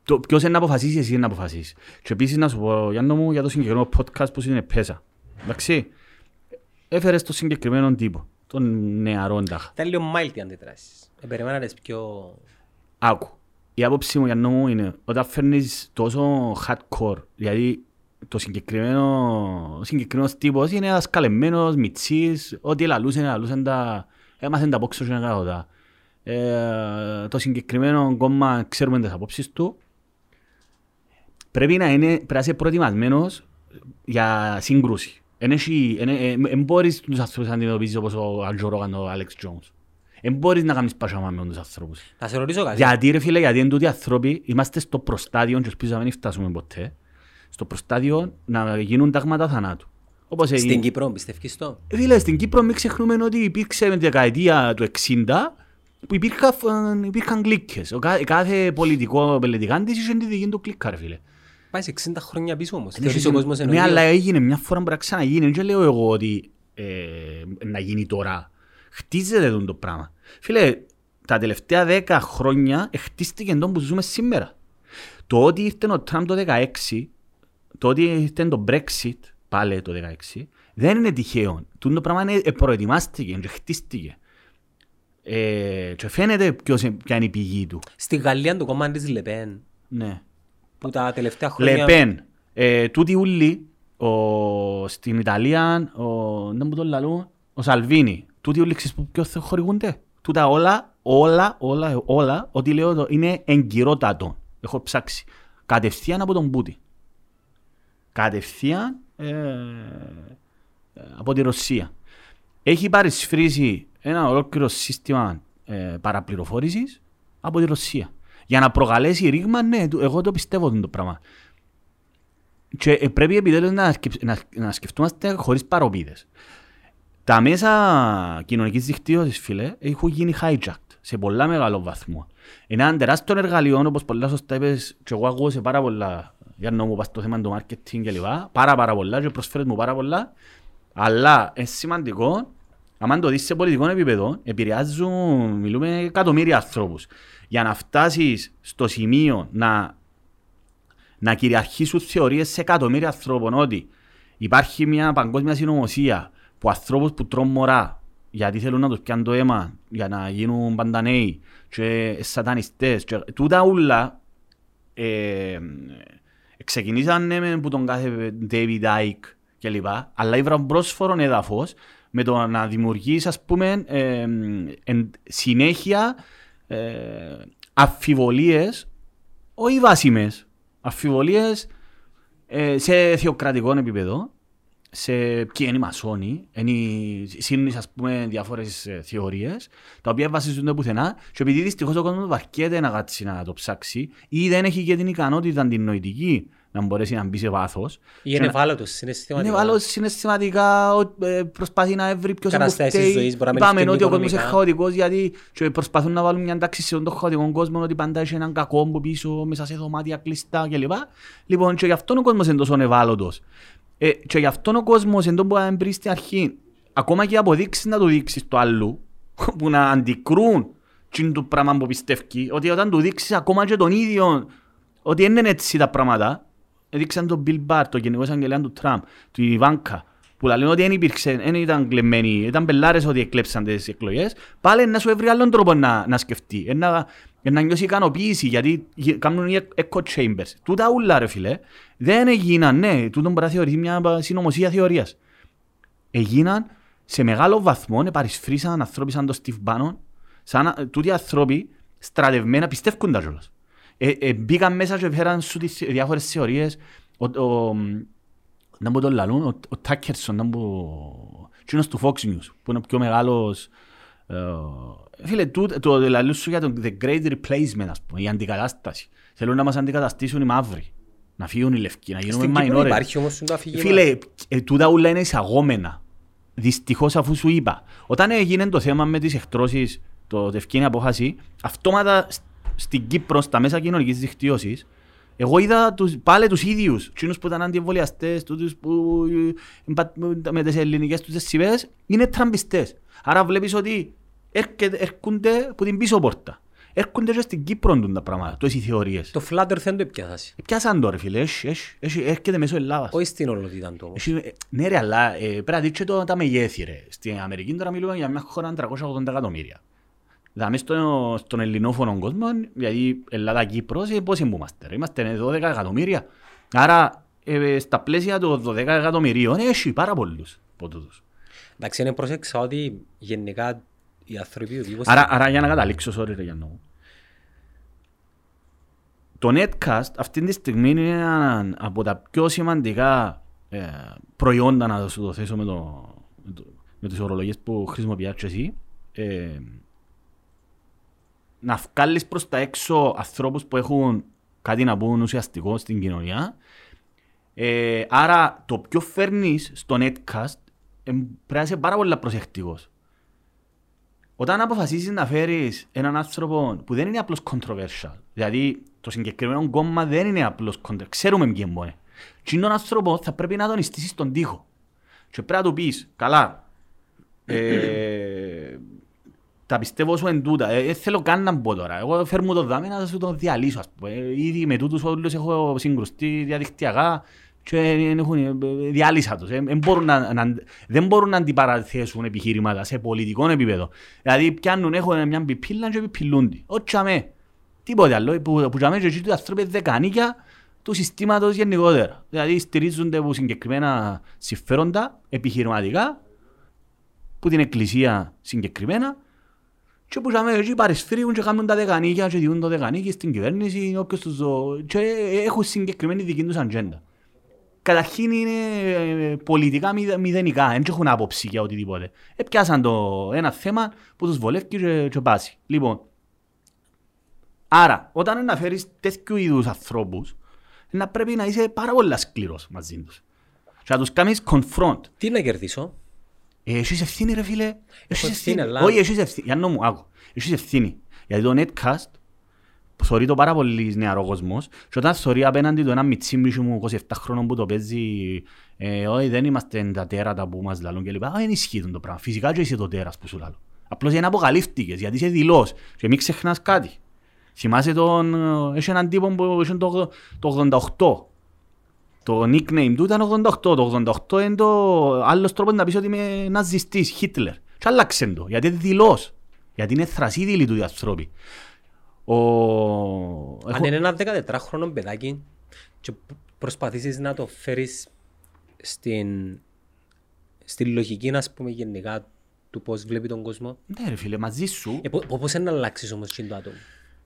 Το, ποιος είναι να αποφασίσει, εσύ είναι να αποφασίσεις. Και επίσης να σου πω, Γιάννο μου, για το συγκεκριμένο podcast που είναι πέσα. Εντάξει, έφερες το συγκεκριμένο τύπο, τον νεαρό τάχα. Ήταν λίγο mild οι αντιδράσεις. Ε, περιμένατε πιο... Άκου. Η άποψη μου, Γιάννο μου, είναι όταν φέρνεις τόσο hardcore, δηλαδή το συγκεκριμένο, συγκεκριμένος τύπος είναι ένας καλεμμένος, μητσής, ό,τι λαλούσε, λαλούσαν τα... Έμαθαν τα πόξω και να κάνω ε, το συγκεκριμένο κόμμα ξέρουμε τις απόψεις του. Πρέπει να, είναι, πρέπει να είσαι προετοιμασμένος για σύγκρουση. Εν μπορείς τους ανθρώπους να αντιμετωπίζεις όπως ο Αλτζορόγαν, ο Άλεξ Τζόνς. Εν μπορείς να κάνεις πάσχαμα με τους ανθρώπους. Θα σε ρωτήσω κάτι. Γιατί ρε φίλε, γιατί είναι τούτοι άνθρωποι, είμαστε στο προστάδιο και ελπίζω να μην φτάσουμε ποτέ στο προστάδιο να γίνουν τάγματα θανάτου. Όπως στην έγινε... Κύπρο πιστεύεις το. Δηλαδή στην Κύπρο μην ξεχνούμε ότι υπήρξε με τη δεκαετία του 60 που υπήρχαν, υπήρχαν κλίκες. Ο κάθε, κάθε πολιτικό πελετικάντης είχε τη δική του κλίκα, ρε φίλε. Πάει σε 60 χρόνια πίσω όμως. Θεωρείς ο κόσμος Ναι, αλλά έγινε μια φορά που να ξαναγίνει. Δεν λέω εγώ ότι ε, να γίνει τώρα. Χτίζεται το πράγμα. Φίλε, τα τελευταία 10 χρόνια χτίστηκε τον που ζούμε σήμερα. Το ότι ήρθε ο Τραμπ το 16 το ότι ήταν το Brexit πάλι το 16, δεν είναι τυχαίο. Τούτο το πράγμα είναι, ε, προετοιμάστηκε, και χτίστηκε. Ε, και φαίνεται ποιος, είναι- ποια είναι η πηγή του. Στη Γαλλία το κομμάτι της Λεπέν, Ναι. που τα τελευταία χρόνια... Λεπέν. Ε, τούτοι ούλοι, ο, στην Ιταλία, ο, δεν μου το λαλούν, ο Σαλβίνη. Τούτοι ούλοι ξέρεις που ποιος χορηγούνται; Τούτα όλα, όλα, όλα, όλα, ό,τι λέω εδώ είναι εγκυρότατο. Έχω ψάξει. Κατευθείαν από τον Πούτι. Κατευθείαν ε, ε, από τη Ρωσία. Έχει παρισφρήσει ένα ολόκληρο σύστημα ε, παραπληροφόρησης από τη Ρωσία. Για να προκαλέσει ρήγμα, ναι, το- εγώ το πιστεύω το πράγμα. Και ε, πρέπει επιτέλους να, σκεφ- να, να σκεφτούμαστε χωρίς παροπίδες. Τα μέσα κοινωνικής δικτύωσης, φίλε, έχουν γίνει hijacked σε πολλά μεγάλο βαθμό. Είναι ένα τεράστιο εργαλείο, όπως πολλά σωστά είπες, και εγώ ακούω σε πάρα πολλά, για να μου πας το θέμα του marketing και λοιπά, πάρα πάρα πολλά και προσφέρεις μου πάρα πολλά, αλλά είναι σημαντικό, άμα το δεις σε πολιτικό επίπεδο, επηρεάζουν, μιλούμε εκατομμύρια ανθρώπους. Για να φτάσεις στο σημείο να να κυριαρχήσουν θεωρίες σε εκατομμύρια ανθρώπων ότι υπάρχει μια παγκόσμια συνωμοσία που ανθρώπους που τρώνε μωρά γιατί θέλουν να τους πιάνουν το αίμα για να γίνουν παντανέοι και σατανιστές. Και τούτα ούλα ε, ξεκινήσαν με που τον κάθε David Icke και λοιπά, αλλά ήβραν πρόσφορο έδαφος με το να δημιουργείς ας πούμε ε, εν, συνέχεια ε, αφιβολίες όχι βάσιμες, αφιβολίες ε, σε θεοκρατικό επίπεδο, σε ποιοι είναι οι μασόνοι, είναι οι σύννεις ας πούμε διάφορες ε, θεωρίες, τα οποία βασίζονται πουθενά και επειδή δυστυχώς ο κόσμος βαρκέται να κάτσει να το ψάξει ή δεν έχει και την ικανότητα την νοητική να μπορέσει να μπει σε βάθος. Ή και είναι να- ευάλωτος συναισθηματικά. είναι βάλω συναισθηματικά, ο- ε, προσπαθεί να βρει ποιος είναι που Καταστάσεις φταίει. ζωής, μπορεί να μην Είπαμε φταίνει ότι ο κόσμος είναι οικονομικά. χαοτικός γιατί και προσπαθούν να βάλουν μια τάξη σε τον χαοτικό κόσμο ότι πάντα έχει έναν κακό που πίσω μέσα σε δωμάτια κλειστά κλπ. Λοιπόν, και γι' αυτό ο κόσμος είναι τόσο ευάλωτος. Ε, και γι' αυτό ο κόσμος είναι το που αν βρει στην αρχή, ακόμα και αποδείξεις να το δείξεις το άλλο, <laughs> που να αντικρούν τι είναι το πράγμα που πιστεύει, ότι όταν του δείξεις ακόμα και τον ίδιο, ότι δεν είναι έτσι τα πράγματα, έδειξαν τον Bill Barr, τον γενικός εισαγγελέα του Τραμπ, του Ιβάνκα, που λένε ότι δεν υπήρξε, δεν ήταν κλεμμένοι, ήταν πελάρες ότι εκλέψαν τις εκλογές, πάλι να σου έβρει άλλον τρόπο να, να σκεφτεί, ε, να, ε, να νιώσει ικανοποίηση, γιατί γε- κάνουν οι echo chambers. Τούτα ούλα ρε φίλε, δεν έγιναν, ναι, τούτο μπορεί να θεωρηθεί μια συνωμοσία θεωρίας. Έγιναν σε μεγάλο βαθμό, επαρισφρήσαν ανθρώποι σαν τον Steve Bannon, σαν να- τούτοι άνθρωποι στρατευμένα πιστεύουν τα κιόλας. Ε, ε, μπήκαν μέσα και φέραν σου τις διάφορες θεωρίες. Ο, ο, να μου το λαλούν, ο, ο Τάκερσον, να μου... Εκείνος του Fox News, που είναι ο πιο μεγάλος... Ε, φίλε, του, το λαλούν σου για το The Great Replacement, ας πούμε, η αντικατάσταση. Θέλουν να μας αντικαταστήσουν οι μαύροι. Να φύγουν οι λευκοί, να γίνουμε Στην Κύπρο minority. υπάρχει όμως το αφήγημα. Φίλε, ε, τούτα ούλα είναι εισαγόμενα. Δυστυχώς, αφού σου είπα. Όταν έγινε το θέμα με τις εκτρώσεις, το ευκαιρία απόφαση, αυτόματα σ- στην Κύπρο, στα μέσα κοινωνικής δικτύωσης, εγώ είδα τους, πάλι τους ίδιους. Εκείνους που ήταν αντιεμβολιαστές, τούτους που ε, πα- με τις ελληνικές τους σημαίε, είναι τραμπιστές. Άρα βλέπεις ότι έρχεται- έρχονται από την πίσω πόρτα. Έρχονται και στην Κύπρο τούν τα πράγματα, τόσες οι θεωρίες. Το Flutter δεν το επιάθασε. Πιάσαν τώρα φίλε, έχει- έχει- έχει- έρχεται μέσω Ελλάδας. Όχι στην ολότητα του όμως. Έχει- ε, Ναι ρε, αλλά ε, πρέπει να δεις και το, τα μεγέθη ρε. Στην Αμερική τώρα μιλούμε για μια χώρα 380 εκατομμύρια. Δηλαδή στο, στον ελληνόφωνο κόσμο, δηλαδή Ελλάδα-Κύπρος, ε, πόσοι είμαστε ρε, είμαστε 12 εκατομμύρια. Άρα ε, στα πλαίσια των 12 εκατομμυρίων έχει πάρα πολλούς από τούτους. Εντάξει, είναι πρόσεξα ότι γενικά οι άνθρωποι του τύπου... Άρα, άρα για να καταλήξω, sorry ρε Γιάννο. μου. Το Netcast αυτή τη στιγμή είναι ένα από τα πιο σημαντικά ε, προϊόντα να σου το θέσω με, το, με, το, με τις ορολογίες που χρησιμοποιάς και εσύ. Ε, να βγάλεις προς τα έξω ανθρώπους που έχουν κάτι να πούν ουσιαστικό στην κοινωνία. Ε, άρα το πιο φέρνεις στο Netcast ε, πρέπει να είσαι πάρα πολύ προσεκτικός. Όταν αποφασίσεις να φέρεις έναν άνθρωπο που δεν είναι απλώς controversial, δηλαδή το συγκεκριμένο κόμμα δεν είναι απλώς controversial, ξέρουμε ποιοι είναι. Και τον άνθρωπο θα πρέπει να τον στήσεις στον τοίχο. Και πρέπει να του πεις, καλά, ε, <clears throat> <clears throat> τα πιστεύω σου εν τούτα, ε, δεν θέλω καν να μπω τώρα. Εγώ φέρνω το δάμε να σου το διαλύσω, ας πούμε. Ε, Ήδη με τούτους όλους έχω συγκρουστεί διαδικτυακά και έχουν, ε, διάλυσα τους. Ε, δεν μπορούν να, να, δεν μπορούν να αντιπαραθέσουν επιχειρήματα σε πολιτικό επίπεδο. Δηλαδή πιάνουν, έχουν μια πιπίλα και επιπιλούνται. Όχι αμέ. Τίποτε άλλο. Που, που αμέ και εκεί του ανθρώποι δεκανίκια του συστήματος γενικότερα. Δηλαδή στηρίζονται από συγκεκριμένα συμφέροντα επιχειρηματικά που την εκκλησία συγκεκριμένα και που είχαμε εκεί παρεσφύριουν και κάνουν τα δεκανίκια και διούν το δεκανίκι στην κυβέρνηση όποιος τους δω και έχουν συγκεκριμένη δική τους ατζέντα. Καταρχήν είναι ε, πολιτικά μηδενικά, δεν έχουν άποψη για οτιδήποτε. Επιάσαν το ένα θέμα που τους βολεύει και, και πάσει. Λοιπόν, άρα όταν να φέρεις τέτοιου είδους ανθρώπους να πρέπει να είσαι πάρα πολύ σκληρός μαζί τους. Και να τους κάνεις confront. Τι να κερδίσω; Ε, έχεις ευθύνη ρε φίλε. Έχεις ευθύνη, αλλά- Όχι, έχεις ευθύνη. Για μου, άκου. Έχεις ευθύνη. Γιατί το netcast θωρεί το πάρα πολύ νεαρό κόσμος και όταν θωρεί απέναντι του ένα μιτσίμπιში μου 27 χρόνων που το παίζει ε, όχι δεν είμαστε τα τέρατα που μας λαλούν και λοιπά. Δεν ισχύει το πράγμα. Φυσικά και είσαι το τέρας που σου λαλούν. Απλώς είναι αποκαλύφθηκες γιατί είσαι δηλός και μην ξεχνάς κάτι. Θυμάσαι τον... ε, Έχει έναν τύπο που είχε το, το 88. Το nickname του ήταν 88. Το 88 είναι το άλλος τρόπος να πεις ότι είμαι ναζιστής, Χίτλερ. Και άλλαξε το, γιατί είναι δηλός. Γιατί είναι θρασίδηλοι του οι άνθρωποι. Ο... Αν έχω- είναι ένα 14χρονο παιδάκι και προσπαθήσεις να το φέρεις στην, στην λογική, να πούμε γενικά, του πώς βλέπει τον κόσμο. Ναι ρε φίλε, μαζί σου. Ε, πο- πο- πώς είναι να αλλάξεις όμως και το άτομο.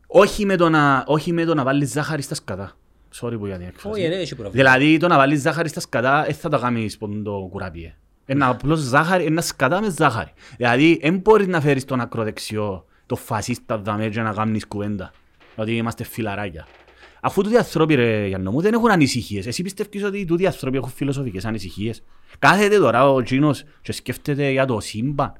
Όχι με το να, όχι με το να βάλεις ζάχαρη στα σκατά. Sorry που για την έκφραση. Όχι, δεν έχει πρόβλημα. Δηλαδή το να βάλεις ζάχαρη στα σκατά δεν θα το κάνεις πον το κουράπιε. Ένα απλώς ζάχαρη, ένα σκατά με ζάχαρη. Δηλαδή δεν μπορείς να φέρεις τον ακροδεξιό, το φασίστα δαμέ και να κάνεις κουβέντα. Ότι είμαστε φιλαράκια. Αφού τούτοι άνθρωποι ρε Γιάννο μου δεν έχουν ανησυχίες. Εσύ πιστεύεις ότι τούτοι άνθρωποι έχουν φιλοσοφικές ανησυχίες; Κάθεται τώρα ο Τζίνος και σκέφτεται για το σύμπαν.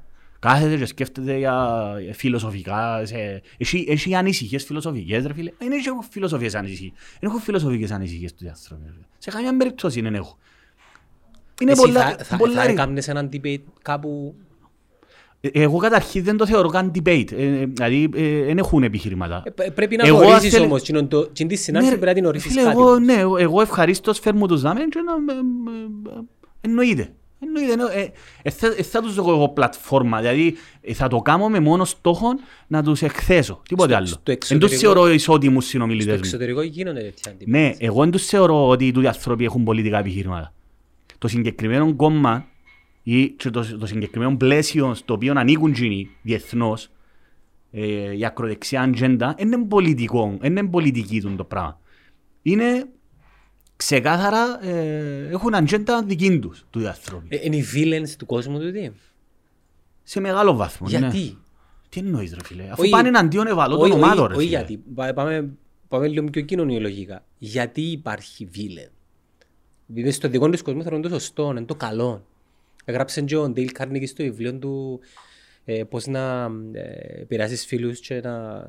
Κάθεται και σκέφτεται για φιλοσοφικά. Σε... Έχει, έχει ανησυχίες φιλοσοφικές ρε φίλε; Δεν έχουν φιλοσοφίες ανησυχίες. Δεν έχουν φιλοσοφικές ανησυχίες τούτοι άνθρωποι. ρε. Σε καμιά περίπτωση δεν έχουν. Είναι Εσύ πολλά, θα, θα, πολλά θα ρε. έκαμνες έναν debate κάπου... Ε, Εγώ καταρχήν δεν το θεωρώ καν debate. Ε, ε, δηλαδή ε, δεν έχουν επιχειρήματα. Ε, π- πρέπει να Εγώ, το αν ορίσεις θέλει- όμως. κοινον το- κοινή τη συνάντηση ρε, πρέπει να την ορίσεις φίλε, κάτι. Εγώ, ναι, εγώ- εγώ ευχαρίστως φέρνω τους δάμες και να... ε, ε, ε, Εννοείται. Εννοείται. εννο- ε, ε, θα- ε, θα τους δω εγώ πλατφόρμα. Δηλαδή ε, θα το κάνω με μόνο στόχο να τους εκθέσω. Τίποτε Στο- άλλο. στο Δεν τους εξωτερικό- θεωρώ ισότιμους Στο συνομιλητές μου. εξωτερικό γίνονται τέτοια debates. Ναι, εγώ δεν τους θεωρώ ότι οι άνθρωποι έχουν πολιτικά επιχειρήματα. Το συγκεκριμένο κόμμα ή και το, το συγκεκριμένο πλαίσιο στο οποίο ανήκουν εκείνοι διεθνώς ε, η ακροδεξιά ατζέντα δεν είναι πολιτικό, δεν είναι πολιτική του το πράγμα. Είναι ξεκάθαρα ε, έχουν ατζέντα δική τους του οι άνθρωποι. Ε, Είναι οι villains του κόσμου τούτοι; Σε μεγάλο βαθμό. Ναι. Γιατί; Τι εννοείς ρε φίλε, αφού Όχι- πάνε εναντίον ευαλώτων Όχι, ομάδων όχι, ρε όχι φίλε. γιατί. Πα- Πάμε, πάμε λίγο πιο κοινωνιολογικά. Γιατί υπάρχει villain; Επειδή στο δικό του κόσμο θεωρούν το σωστό, είναι το καλό. Έγραψε και ο Ντέιλ Κάρνικη στο βιβλίο του ε, πώς να ε, επηρεάσεις φίλους και να,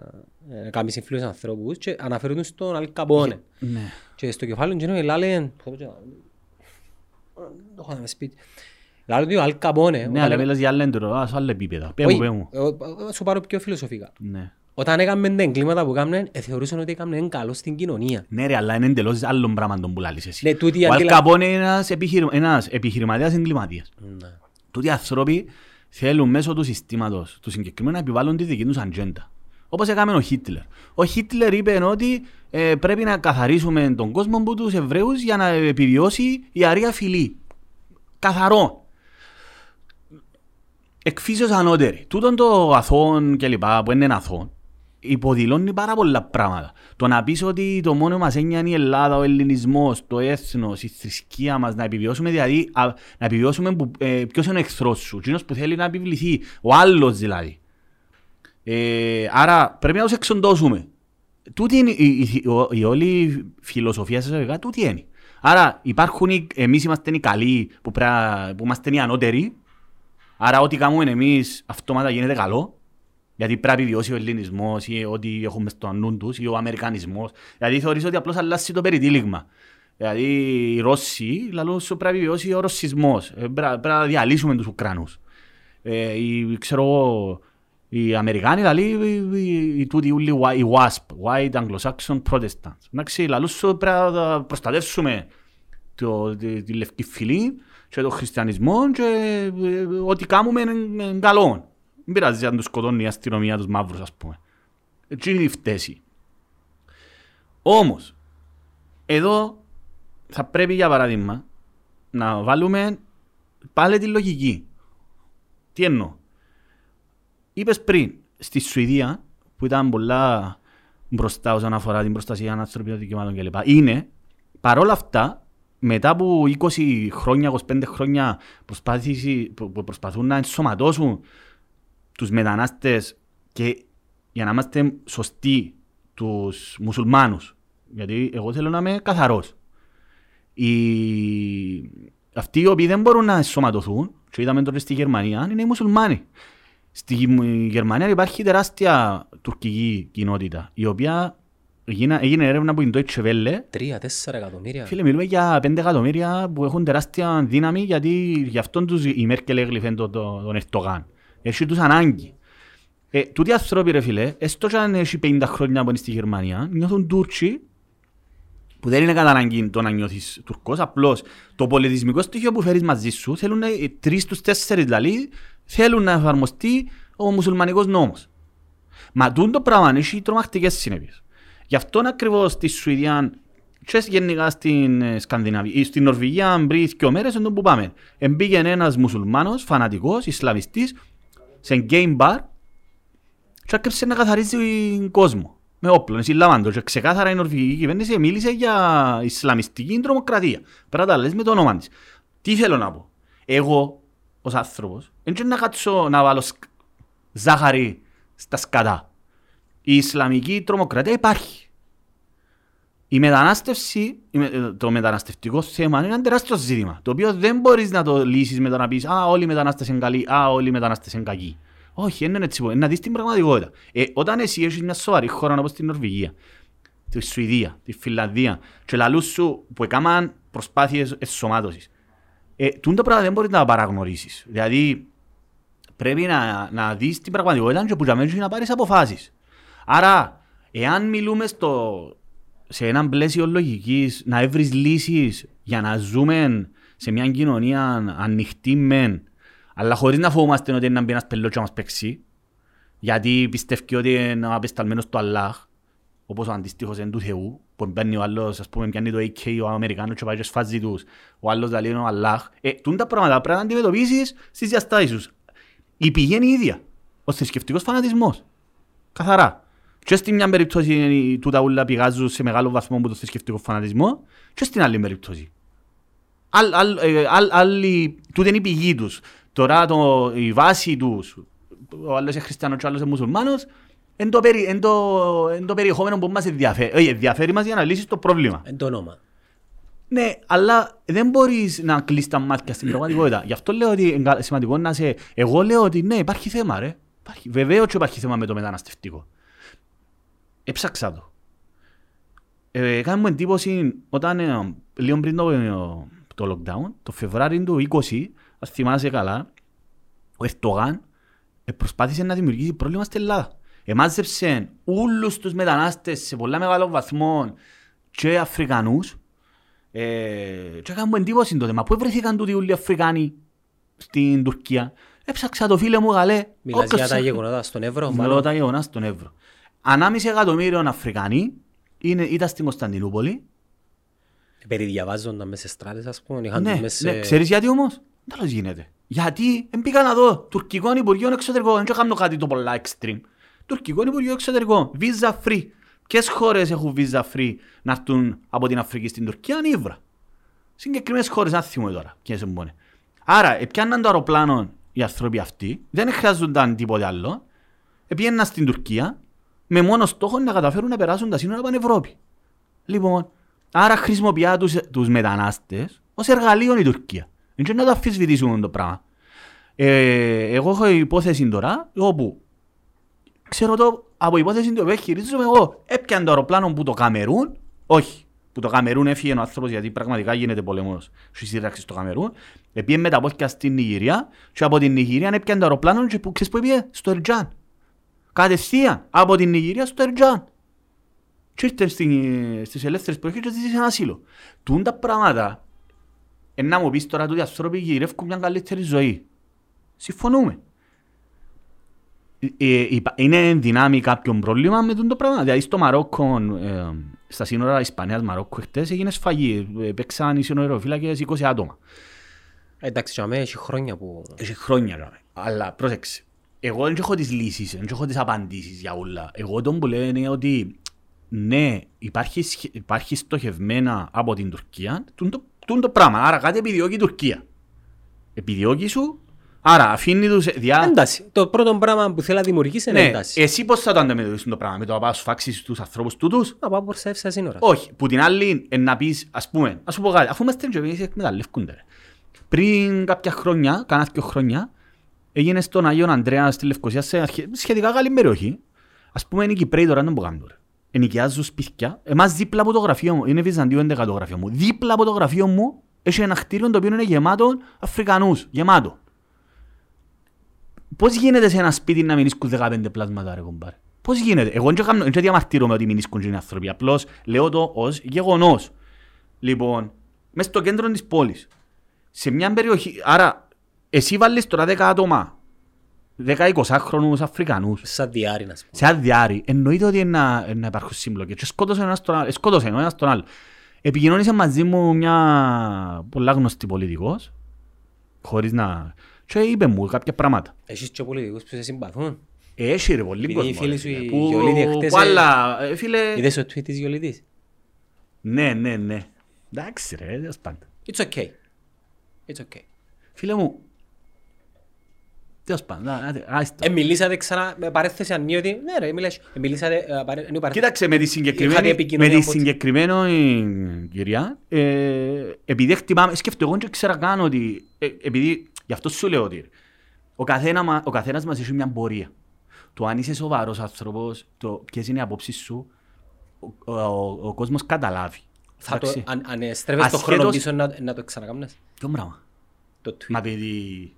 ε, να κάνεις φίλους ανθρώπους και αναφέρουν στον Αλ Καπόνε. Ναι. Και στο κεφάλαιο γίνω λάλε... Το έχω να σπίτι. Λάλε ότι ο Αλ Καπόνε... Ναι, όταν αλλά έκα- μιλάς για άλλα έντρο, σε άλλα επίπεδα. Πέ μου, Όχι, πέ μου. εγώ- εγώ σου πάρω πιο φιλοσοφικά. Ναι. Όταν έκαμε τα εγκλήματα που έκαμε, ε, θεωρούσαν ότι έκαμε καλό στην κοινωνία. Ναι ρε, αλλά είναι εντελώς άλλο πράγμα τον που λάλλεις εσύ. Ναι, τούτη η Ο αντίλα- Αλκαπών είναι ένας, επιχειρη... ένας επιχειρηματίας εγκληματίας. Ναι. Τούτοι οι άνθρωποι θέλουν μέσω του συστήματος του συγκεκριμένου να επιβάλλουν τη δική τους ατζέντα. Όπως έκαμε ο Χίτλερ. Ο Χίτλερ είπε ότι ε, πρέπει να καθαρίσουμε τον κόσμο από τους Εβραίους για να επιβιώσει η αρία φυλή. Καθαρό. Εκφύσεως ανώτερη. Τούτον το αθώον και λοιπά που είναι αθώον υποδηλώνει πάρα πολλά πράγματα. Το να πεις ότι το μόνο μας έννοια η Ελλάδα, ο ελληνισμός, το έθνος, η θρησκεία μας, να επιβιώσουμε δηλαδή, α, να επιβιώσουμε που, ε, ποιος είναι ο εχθρός σου, εκείνος που θέλει να επιβληθεί, ο άλλος δηλαδή. Ε, άρα πρέπει να τους εξοντώσουμε. Τούτη είναι η, η, η, ο- η όλη φιλοσοφία σας βέβαια, τούτη είναι. Άρα υπάρχουν, οι- εμείς είμαστε οι καλοί που, πρέπει να- που είμαστε οι ανώτεροι, άρα ό,τι κάνουμε εμείς αυτόματα γίνεται καλό, γιατί πρέπει να επιβιώσει ο ελληνισμός ή ό,τι έχουμε στο νου τους ή ο αμερικανισμός. Δηλαδή θεωρείς ότι απλώς αλλάζει το περιτύλιγμα. Δηλαδή οι Ρώσοι λαλούν σου πρέπει να επιβιώσει ο ρωσισμός. Ε, Πρέπει πρέπει να διαλύσουμε τους Ουκρανούς. Ε, οι, ξέρω εγώ, οι Αμερικάνοι λαλεί οι- οι- οι τούτοι ούλοι οι WASP, White Anglo-Saxon Protestants. Εντάξει, λαλούν σου πρέπει να προστατεύσουμε το, τη, τη λευκή φυλή και τον χριστιανισμό και ε, ό,τι κάνουμε είναι είναι καλό. Δεν πειράζει αν τους σκοτώνει η αστυνομία τους μαύρους ας πούμε. Έτσι είναι η φταίση. Όμως, εδώ θα πρέπει για παράδειγμα να βάλουμε πάλι τη λογική. Τι εννοώ; Είπες πριν, στη Σουηδία που ήταν πολλά μπροστά όσον αφορά την προστασία των ανθρωπίνων δικαιωμάτων κλπ. Είναι παρόλα αυτά μετά από 20 χρόνια, 25 χρόνια προσπάθηση- που που προσπαθούν να ενσωματώσουν τους μετανάστες και για να είμαστε σωστοί τους μουσουλμάνους. Γιατί εγώ θέλω να είμαι καθαρός. Οι... Αυτοί οι οποίοι δεν μπορούν να ενσωματωθούν, και είδαμε τώρα στη Γερμανία, είναι οι μουσουλμάνοι. Στη Γη- Γερμανία υπάρχει τεράστια τουρκική κοινότητα, η οποία έγινε, έγινε έρευνα από την Deutsche Welle Τρία-τέσσερα εκατομμύρια. Φίλε, μιλούμε για 5 εκατομμύρια που έχουν τεράστια δύναμη γιατί γι' αυτόν τους η Μέρκελ έγλυφε τον, τον, τον Ερτογάν. Έχει τους ανάγκη. Ε, τούτοι άνθρωποι ρε φίλε, έστω και αν έχει 50 χρόνια που είναι στη Γερμανία, νιώθουν Τούρκοι που δεν είναι κατά ανάγκη το να νιώθεις Τουρκός, απλώς το πολιτισμικό στοιχείο που φέρεις μαζί σου θέλουν να- οι τρεις στους τέσσερις δηλαδή θέλουν να εφαρμοστεί ο μουσουλμανικός νόμος. Μα τούν το πράγμα έχει τρομακτικές συνέπειες. Γι' αυτό ακριβώς στη Σουηδία και γενικά στην ε, Σκανδιναβία, ή στην Νορβηγία πριν δύο μέρες είναι που πάμε. Εμπήγε ένας μουσουλμάνος, φανατικός, Ισλαμιστής, σε game bar και άρχισε να καθαρίζει τον κόσμο. Με όπλο, εσύ λαμβάντο. Και ξεκάθαρα η νορβηγική κυβέρνηση μίλησε για Ισλαμιστική τρομοκρατία. Πέρα τα λες με το όνομα της. Τι θέλω να πω; Εγώ, ως άνθρωπος, δεν ξέρω να κάτσω να βάλω σκ- ζάχαρη στα σκατά. Η Ισλαμική τρομοκρατία υπάρχει. Η μετανάστευση, η με- ε, το μεταναστευτικό θέμα είναι ένα τεράστιο ζήτημα. Το οποίο δεν μπορείς να το λύσεις με το να πεις «Α, όλοι οι μετανάστες είναι καλοί, α, όλοι οι μετανάστες είναι κακοί». Όχι, δεν είναι έτσι. Είναι να δεις την πραγματικότητα. Ε, όταν εσύ έχεις μια σοβαρή χώρα όπως την Νορβηγία, τη Σουηδία, τη Φιλανδία και λαλούς σου που έκαναν προσπάθειες εσωμάτωσης, ε, τούν τα πράγματα δεν μπορείς να τα παραγνωρίσεις. Δηλαδή, πρέπει να, να δεις την πραγματικότητα και που για μένα να πάρεις αποφάσεις. Άρα, εάν μιλούμε στο, σε έναν πλαίσιο λογικής να έβρεις λύσεις για να ζούμε σε μια κοινωνία ανοιχτή μεν, αλλά χωρίς να φοβόμαστε ότι είναι να μπει ένας πελός και να μας παίξει, γιατί πιστεύει ότι είναι απεσταλμένος του Αλλάχ, όπως ο αντίστοιχος είναι του Θεού, που μπαίνει ο άλλος, ας πούμε, πιάνει το AK, ο Αμερικάνος και πάει και σφάζει τους, ο άλλος δηλαδή είναι ο Αλλάχ. Ε, τούν τα πράγματα πρέπει να αντιμετωπίσεις στις διαστάσεις τους. Η πηγή είναι η ίδια. Ο θρησκευτικός φανατισμός. Καθαρά. Και στην μια περίπτωση τούτα ούλα πηγάζουν σε μεγάλο βαθμό από το θρησκευτικό φανατισμό και στην άλλη περίπτωση. Άλλ, άλλ, ε, άλλ, άλλοι, τούτη είναι η πηγή τους. Τώρα το, η βάση τους, ο άλλος είναι χριστιανός και ο άλλος είναι μουσουλμάνος, είναι το, περι, εν το, εν το περιεχόμενο που μας ενδιαφέρει. Όχι, ενδιαφέρει μας για να λύσεις το πρόβλημα. Εν το όνομα. Ναι, αλλά δεν μπορείς να κλείσεις τα μάτια στην πραγματικότητα. Γι' αυτό λέω ότι είναι σημαντικό να σε... Εγώ λέω ότι ναι, υπάρχει θέμα ρε. Υπάρχει. Βεβαίως και υπάρχει θέμα με το μεταναστευτικό. Έψαξα το. Ε, έκανε μου εντύπωση όταν ε, λίγο πριν το, ε, το lockdown, το Φεβράριο του 20, αν θυμάσαι καλά, ο Ερτογάν ε, προσπάθησε να δημιουργήσει πρόβλημα στην Ελλάδα. Εμάζεψε όλους τους μετανάστες σε πολλά μεγάλο βαθμό και Αφρικανούς ε, και έκανε μου εντύπωση τότε. Μα πού βρεθήκαν τούτοι όλοι οι Αφρικάνοι στην Τουρκία; Έψαξα το φίλε μου γαλέ. Μιλάς όποιος για τα ψάχνει. γεγονότα στον Εύρο. Μιλώ μάλλον. τα γεγονά στον Εύρο. Ανάμιση εκατομμύριων Αφρικανοί είναι, ήταν στην Κωνσταντινούπολη. Περί διαβάζοντα μέσα σε στράτες, ας πούμε. Είχαν Ναι, τους μέσα ναι. σε- Ξέρεις γιατί όμως; Τέλος γίνεται. Γιατί δεν πήγα να δω τουρκικό Υπουργείο Εξωτερικών. Δεν κάνω κάτι το πολλά extreme. Τουρκικό Υπουργείο Εξωτερικών. Visa free. Ποιες χώρες έχουν visa free να έρθουν από την Αφρική στην Τουρκία, είναι Ήβρα. Συγκεκριμένες χώρες, αν θυμούμε τώρα. Ποιες είναι Άρα, επιάνναν το αεροπλάνο οι άνθρωποι αυτοί, δεν χρειάζονταν τίποτε άλλο, επιέναν στην Τουρκία με μόνο στόχο να καταφέρουν να περάσουν τα σύνορα από Ευρώπη. Λοιπόν, άρα χρησιμοποιεί τους, τους μετανάστες ως εργαλείο η Τουρκία. Δεν ξέρω να το αφισβητήσουμε το πράγμα. Ε, εγώ έχω υπόθεση τώρα, όπου ξέρω το από υπόθεση του οποίου χειρίζομαι εγώ. Έπιαν το αεροπλάνο που το Καμερούν, όχι, που το Καμερούν έφυγε ο άνθρωπος γιατί πραγματικά γίνεται πολέμος στη σύραξη στο Καμερούν, επίε με τα πόθηκα στην Νιγηρία και από την Νιγηρία έπιαν το αεροπλάνο και που ξέρεις που έπιε, στο Ερτζάν. Κατευθείαν από την Νιγηρία στο Ερτζάν. Και ήρθε στην- στις ελεύθερες περιοχές και ζήτησε ένα ασύλο. Τούν τα πράγματα Ε, να μου πεις τώρα ότι οι άνθρωποι γυρεύουν μια καλύτερη ζωή. Συμφωνούμε. Ε, ε, υπά- είναι δυνάμει κάποιον πρόβλημα με τον το πράγμα. Δηλαδή στο Μαρόκο, ε, στα σύνορα Ισπανίας Μαρόκο χτες έγινε σφαγή. Ε, Παίξαν οι σύνοροφύλακες 20 άτομα. Εντάξει, για μένα έχει χρόνια που... Έχει χρόνια ρε. Αλλά πρόσεξε. Εγώ δεν έχω τις λύσεις, δεν έχω τις απαντήσεις για όλα. Εγώ τον που λένε είναι ότι ναι, υπάρχει, σχε- υπάρχει στοχευμένα από την Τουρκία τούν το, τούν το πράγμα. Άρα κάτι επιδιώκει η Τουρκία. Επιδιώκει σου, άρα αφήνει τους διά... Ένταση. Το πρώτο πράγμα που θέλει να δημιουργήσει είναι Ναι, ένταση. εσύ πώς θα το αντιμετωπίσεις το πράγμα, με το να πας φάξεις τους ανθρώπους τούτους; Να πάω προσεύσει τα σύνορα. Όχι, που την άλλη ε, να πεις, ας πούμε, ας σου πω κάτι, αφού είμαστε και εμείς εκμεταλλεύκονται. ρε. Πριν κάποια χρόνια, κάνα δύο χρόνια, έγινε στον Αγίον Ανδρέα στη Λευκοσία σε αρχε- σχετικά καλή περιοχή. Ας πούμε είναι οι Κυπρέοι τώρα, δεν μπορούν να κάνουν τώρα. Ενοικιάζουν σπίτια. Εμάς δίπλα από το γραφείο μου, είναι Βυζαντίο 11 το γραφείο μου, δίπλα από το γραφείο μου έχει ένα κτίριο το οποίο είναι γεμάτο Αφρικανούς, γεμάτο. Πώς γίνεται σε ένα σπίτι να μην ίσκουν 15 πλάσματα ρε κομπάρε; Πώς γίνεται; Εγώ δεν κάνω- δεν διαμαρτύρομαι ότι μην ίσκουν οι άνθρωποι. Απλώς λέω το ως γεγονός. Λοιπόν, μες στο κέντρο της πόλης. Σε μια περιοχή, άρα εσύ βάλεις τώρα 10 άτομα, 10-20 χρόνους Αφρικανούς, Σαν διάρρη, να πούμε. σε αδιάρρη, εννοείται ότι είναι να, να υπάρχουν σύμπλοκες. Και σκότωσε ένας τον άλλο. ε, Σκότωσε ο ένας τον άλλο. Επικοινώνησε μαζί μου μια πολλά γνωστή πολιτικός, χωρίς να... Και είπε μου κάποια πράγματα. Έχεις και πολιτικούς που σε συμπαθούν; Έχει ρε πολύ Επειδή κόσμο. οι φίλοι ρε, σου φίλε, οι που- Γιολίδη εχθές, που ε, άλλα, ε, φίλε... Είδες το tweet της Γιολίτης. Ναι, ναι, ναι. Εντάξει ρε, τέλος πάντων. It's okay. It's okay. Φίλε μου, τέλος πάντων, α- άντε, άστο. Ε, μιλήσατε ξανά με παρέθεση ανίωτη. Ναι ρε, μιλάς. Ε, μιλήσατε... ε, παρέ- ενώ παρέ- Κοίταξε, με τη Είχατε συγκεκριμένη, με επικοινωνία τη από ό,τι- συγκεκριμένη κυρία, ε, επειδή χτυπάμε, σκέφτομαι, εγώ δεν ξέρα καν ότι, ε, επειδή, γι' αυτό σου λέω ότι, ο, καθένα, μα- ο καθένας μας έχει μια πορεία. Το αν είσαι σοβαρός άνθρωπος, το ποιες είναι οι απόψεις σου, ο, ο, ο κόσμος καταλάβει. Θα το, Εντάξει. αν, αν ε, στρέφεις το χρόνο Ασχέτως- πίσω να, να το ξανακάμνες. Ποιο πράγμα; Το tweet. Μα παιδί...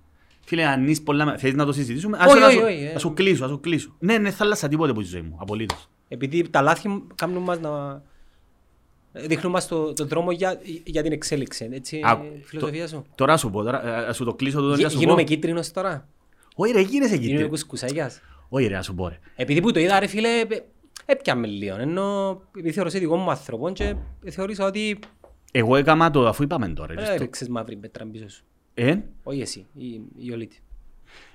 Φίλε, αν είσαι πολλά... Θέλεις να το συζητήσουμε. Όχι, Ας σου- όχι, ας σου- όχι, ε. Ας σου κλείσω, ας σου κλείσω. Ναι, ναι, θα άλλασα τίποτε από τη ζωή μου. Απολύτως. Επειδή τα λάθη μου κάνουν μας να... ε, Δείχνουν μας το, το δρόμο για, για την εξέλιξη. Έτσι, Άκου, η φιλοσοφία σου. Τώρα ας σου πω, τώρα, ε, ας σου το κλείσω τούτο και Γι- ας σου πω. Γίνομαι κίτρινος τώρα. Όχι ρε, γίνεσαι Γίνομαι κοίτη. κουσκουσάγιας. Όχι ρε, ας σου πω ρε. Επειδή που το είδα ρε φίλε, ε, έπιαμε λίγο. Ενώ επειδή θεωρώ δικό μου άνθρωπο και θεώρησα ότι Εγώ έκαμα το, αφού είπαμε τώρα. ρε, ε, στο- έριξες μαύρη πέτρα πίσω σου. Ε, Όχι εσύ, η, η Ολίτη.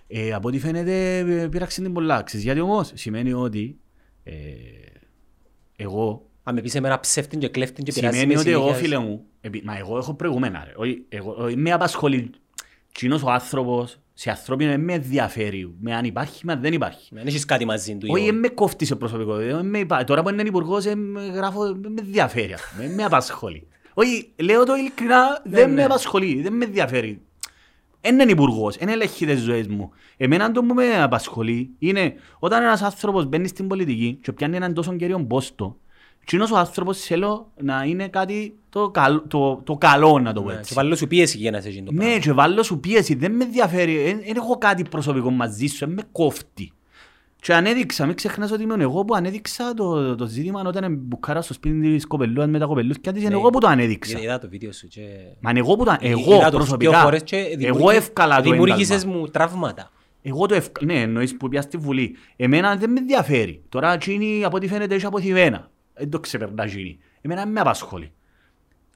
ε, από ό,τι φαίνεται ε, πήραξε την πολλά. Ξέρεις γιατί όμως, σημαίνει ότι ε, εγώ Αν με πεις εμένα ψεύτην και κλέφτην και πειράζεις Σημαίνει με ότι εγώ συνέχεια, φίλε μου, επί- μα εγώ έχω προηγούμενα ρε, όχι, εγώ, όχι, με απασχολεί, κοινός ο άνθρωπος, σε ανθρώπινο δεν με ενδιαφέρει, με αν υπάρχει, με αν δεν υπάρχει. Δεν έχεις κάτι μαζί του. Όχι, Ιω. δεν με κόφτεις σε προσωπικό, δεν με υπά- τώρα που είναι υπουργός, ε, με γράφω, δεν με ενδιαφέρει, ας πούμε, δεν με απασχολεί. Όχι, λέω το ειλικρινά, δεν ναι. με απασχολεί, δεν με ενδιαφέρει. Δεν είναι υπουργός, δεν ελέγχει τις ζωές μου. Εμένα το που με απασχολεί είναι όταν ένας άνθρωπος μπαίνει στην πολιτική και πιάνει έναν τόσο κέριο πόστο, εκείνος ο άνθρωπος θέλω να είναι κάτι το, καλ, το, το καλό να το πω Ναι, έτσι. Και βάλω σου πίεση για να σε γίνει το Ναι, πράγμα. και βάλω σου πίεση, δεν με ενδιαφέρει, δεν έχω κάτι προσωπικό μαζί σου, δεν με κόφτει. Και ανέδειξα, μην ξεχνάς ότι ήμουν εγώ που ανέδειξα το, το ζήτημα όταν μπουκάρα στο σπίτι της κοπελούας με τα κοπελούθια της, είναι Ναι. εγώ που το ανέδειξα. Είδα το βίντεο σου και... Μα είναι εγώ που το Είδα εγώ το δύο προσωπικά, φορές και εγώ δημιούργη- εύκαλα το Δημιούργησες ένταλμα. μου τραύματα. Εγώ το εύκολα, ναι, εννοείς που πια στη Βουλή. Εμένα δεν με ενδιαφέρει. Τώρα εκείνη από ό,τι φαίνεται έχει αποθυβένα. Δεν το ξεπερνά εκείνη. Εμένα δεν με απασχολεί.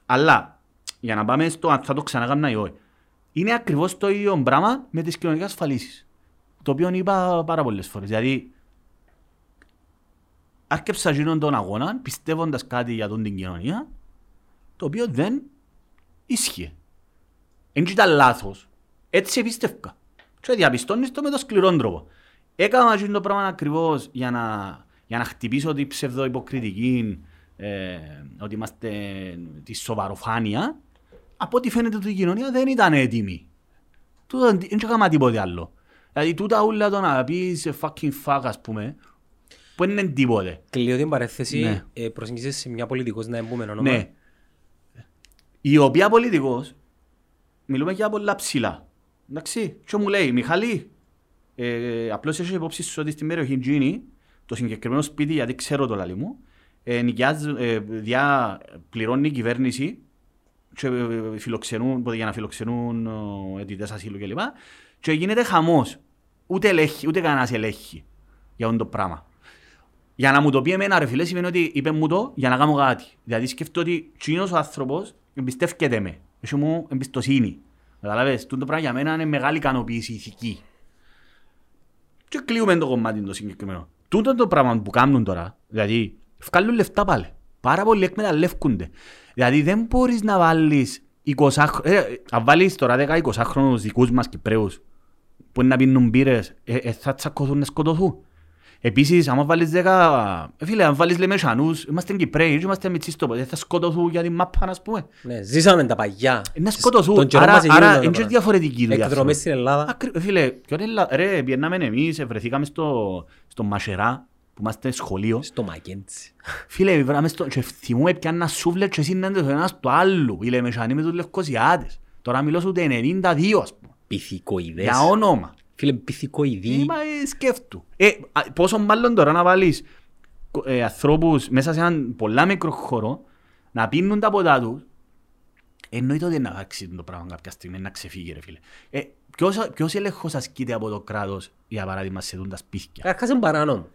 Αλλά, για να πάμε στο αν θα το ξανακάμνα ή όχι. Είναι ακριβώς το ίδιο πράγμα με τις κοινωνικές ασφαλίσεις. Το οποίο είπα πάρα πολλές φορές. Δηλαδή, άρκεψα γίνον τον αγώνα πιστεύοντας κάτι για τον την κοινωνία το οποίο δεν ίσχυε. Δεν ήταν λάθος. Έτσι πίστευκα. Και διαπιστώνεις το με το σκληρό τρόπο. Έκανα αυτό το πράγμα ακριβώς για να, για να χτυπήσω την ψευδοϊποκριτική ε, ότι είμαστε τη σοβαροφάνεια. Από ό,τι φαίνεται ότι η κοινωνία δεν ήταν έτοιμη. Τούτο Δεν έκανα τίποτε άλλο. Δηλαδή τούτα ούλα το να πεις fucking fuck ας πούμε που δεν είναι τίποτε. Κλείω την παρέθεση, Ναι. ε, προσεγγίζεις σε μια πολιτικός να εμπούμε όνομα. Ναι. Η οποία πολιτικός, μιλούμε για πολλά ψηλά. Εντάξει, και μου λέει, Μιχαλή, ε, απλώς έχει υπόψη σου ότι στην περιοχή Τζίνη, το συγκεκριμένο σπίτι, γιατί ξέρω το λαλί μου, ε, νοικιάζει, ε, διά, πληρώνει η κυβέρνηση και ε, φιλοξενούν, πότε για να φιλοξενούν ε, αιτητές ασύλου κλπ. Και γίνεται χαμός. Ούτε, ελέγχει, ούτε κανένας ελέγχει για αυτό το πράγμα. Για να μου το πει εμένα ρε φίλε σημαίνει ότι είπε μου το για να κάνω κάτι. Δηλαδή σκέφτομαι ότι κοινός ο άνθρωπος εμπιστεύκεται με. Έχει μου εμπιστοσύνη. Καταλάβες, τούτο πράγμα για μένα είναι μεγάλη ικανοποίηση ηθική. Και κλείουμε το κομμάτι το συγκεκριμένο. Τούτο το πράγμα που κάνουν τώρα, δηλαδή, βγάλουν λεφτά πάλι. Πάρα πολλοί εκμεταλλεύκονται. Δηλαδή δεν μπορείς να βάλεις 20 ε, αν βάλεις τώρα 10-20 χρόνους δικούς μας Κυπρέους που είναι να πίνουν μπύρες, ε, ε, θα τσακωθούν να σκοτωθούν. Επίσης, άμα βάλεις 10, ε, φίλε, αν βάλεις λέμε σανούς, είμαστε Κυπρέοι, είμαστε μητσί στο θα σκοτωθούν για την μάπα, ας πούμε. Ναι, ζήσαμε τα παγιά. Ε, Να σκοτωθούν, Τον καιρό άρα, μας άρα γίνονται είναι τώρα. και διαφορετική δουλειά. Εκδρομές στην Ελλάδα. Ακρι- ε, Φίλε, ποιον είναι λα- ρε, πιέναμε εμείς, ε, βρεθήκαμε στο, στο Μασερά, που είμαστε σχολείο. Στο Μακέντσι. Φίλε, βράμε στο... και θυμούμε πιάνα σούβλε και συνέντες ο ένας το άλλο. Οι λεμεσανοί με τους λευκοσιάτες. Τώρα μιλώ σου ούτε 92, ας πούμε. Πυθικοειδές. Για όνομα. Φίλε, πυθικοειδή. Είμα ε, σκέφτου. Ε, α, πόσο μάλλον τώρα να βάλεις κο- ε, ανθρώπους μέσα σε έναν πολλά μικρό χώρο να πίνουν τα ποτά τους εννοείται ότι να αλλάξει το πράγμα κάποια στιγμή, να ξεφύγει ρε φίλε. Ε, ποιος, ποιος έλεγχος ασκείται από το κράτος για παράδειγμα σε δουν τα σπίτια; Καταρχάς είναι παράνομο.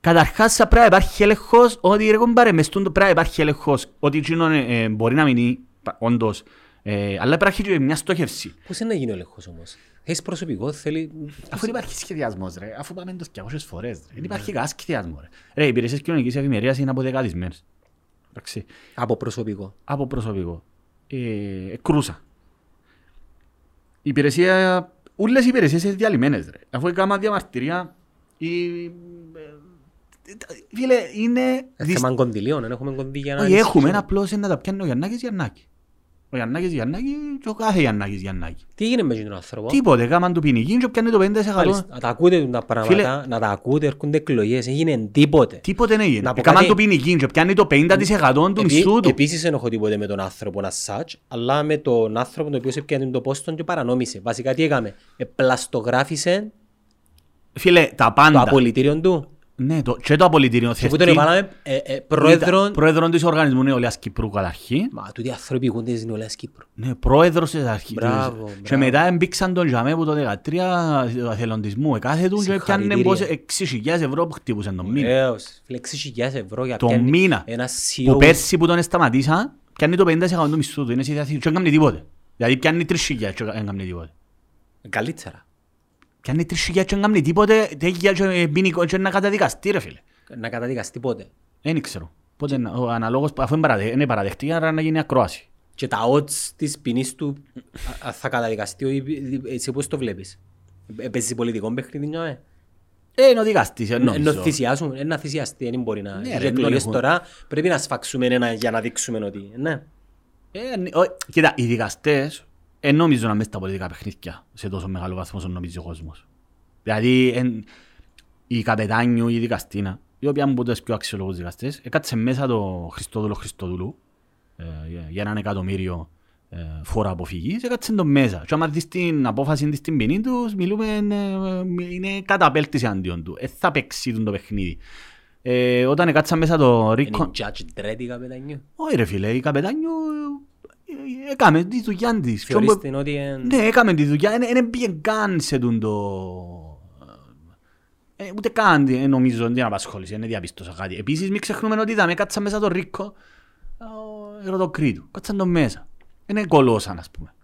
Καταρχάς θα πρέπει να υπάρχει έλεγχος ότι ρε κομπάρε μες τούτο πρέπει να υπάρχει έλεγχος ότι εκείνο ε, μπορεί να μείνει πα- όντως ε, αλλά υπάρχει και μια στόχευση. Πώς είναι να γίνει ο έλεγχος όμως; Έχεις προσωπικό, θέλει... Αφού υπάρχει σχεδιασμός ρε, αφού πάμε το 200 φορές ρε, δεν υπάρχει κανένας σχεδιασμό ρε. Ρε, οι υπηρεσίες κοινωνικής ευημερίας είναι από δεκάδες Εντάξει, Από προσωπικό. από προσωπικό. Ε, κρούσα. Η υπηρεσία, όλες οι υπηρεσίες είναι διαλυμένες ρε. Αφού έκανα διαμαρτυρία, η... ε, Φίλε, είναι... Ε, δυσ- Θέμα κονδυλίων, δεν έχουμε κονδύλια να Όχι, έχουμε, ενισχύσουμε. ένα απλώς είναι να τα πιάνει ο Γιαννάκης Γιαννάκη. Ο Γιαννάκης Γιαννάκη και ο κάθε Γιαννάκης Γιαννάκη. Τι έγινε με τον άνθρωπο; Τίποτε, κάμαν του ποινική και πιάνει το 5%. Μάλιστα, Να τα ακούτε τα πράγματα, Φίλε- να τα ακούτε, έρχονται εκλογές, δεν έγινε τίποτε. Τίποτε δεν έγινε. Να πω Κάμαν κάτι- του ποινική και πιάνει το 50% του μισθού του. Επίσης δεν έχω τίποτε με τον άνθρωπο να σάτς, αλλά με τον άνθρωπο ο οποίος έπιανε το πόστον και παρανόμησε. Βασικά τι έκαμε. Επλαστογράφησε Φίλε, τα το πάντα. απολυτήριο του. Ναι, το, και το απολυτήριο Και που τον θευτεί. έβαλαμε ε, ε, πρόεδρο... Πρόεδρον της Οργανισμού Νεολαίας Κυπρού καταρχήν. Μα τούτοι άνθρωποι ηγούνται της Νεολαίας Κύπρου. Ναι, πρόεδρος της αρχής. Μπράβο, Και μπράβο. μετά εμπήξαν τον Τζαμέ που το 13 του εθελοντισμού. Εκάθε του και πιάνε Συγχαρητήρια. πόσε 6.000 ευρώ που χτύπουσαν τον μήνα. Βεβαίως. Φίλε, 6.000 ευρώ για Το πιάνει μήνα. Ένα Που CEO. πέρσι που τον σταματήσαν, πιάνει το 50% του μισθού του. Είναι σε διάθεση και δεν κάνει τίποτε. Δηλαδή πιάνει 3.000 και δεν κάνει τίποτε. Καλύτερα. Πιάνει 3.000 και δεν κάνει τίποτε, τέτοια και μπίνει και να καταδικαστεί ρε φίλε. Να καταδικαστεί πότε; Δεν ξέρω. Πότε να- ο αναλόγος, αφού είναι παραδε- είναι παραδεχτή, άρα να γίνει ακρόαση. Και τα odds της ποινής του α, α, θα καταδικαστεί, ο- εσύ πώς το βλέπεις; Ε, Παίζεις πολιτικό παιχνίδι, νιώε. Ε, είναι ο δικαστής, Ενώ νομίζω. θυσιάσουν, ε, να θυσιαστεί, δεν μπορεί να... Ναι, Ναι, ρε, εκλογές έχουν- τώρα πρέπει να σφαξούμε ένα για να δείξουμε ότι... Ναι. Ε, ναι, ο- Κοίτα, οι δικαστές δεν νομίζω να μέσα στα πολιτικά παιχνίδια σε τόσο μεγάλο βαθμό όσο νομίζει ο κόσμος. Δηλαδή, εν, η καπετάνιου, η δικαστήνα, η οποία είναι από τους πιο αξιολόγους δικαστές, έκατσε μέσα το Χριστόδουλο Χριστόδουλου ε, για- για έναν εκατομμύριο ε, φόρα αποφυγής, έκατσε το μέσα. Και άμα δεις την απόφαση της στην ποινή τους, μιλούμε, ε, είναι καταπέλτηση αντίον του. Ε, θα παίξει τον το παιχνίδι. Ε, όταν έκατσα μέσα το Είναι Ρίκο... η Judge Dredd η καπετανιού. Όχι ρε φίλε, η καπετάνιο ε, ε, έκαμε τη δουλειά της. Πιο Θεωρείς μπο- την ότι... εν- Ναι, έκαμε τη δουλειά, δεν πήγε καν σε τον το... Ε, ούτε καν ε, νομίζω την απασχόληση, δεν διαπίστωσα κάτι. Επίσης μην ξεχνούμε ότι είδαμε, κάτσα μέσα το Ρίκο, ο Ερωτοκρίτου, κάτσαν το μέσα. Είναι κολόσαν ας πούμε.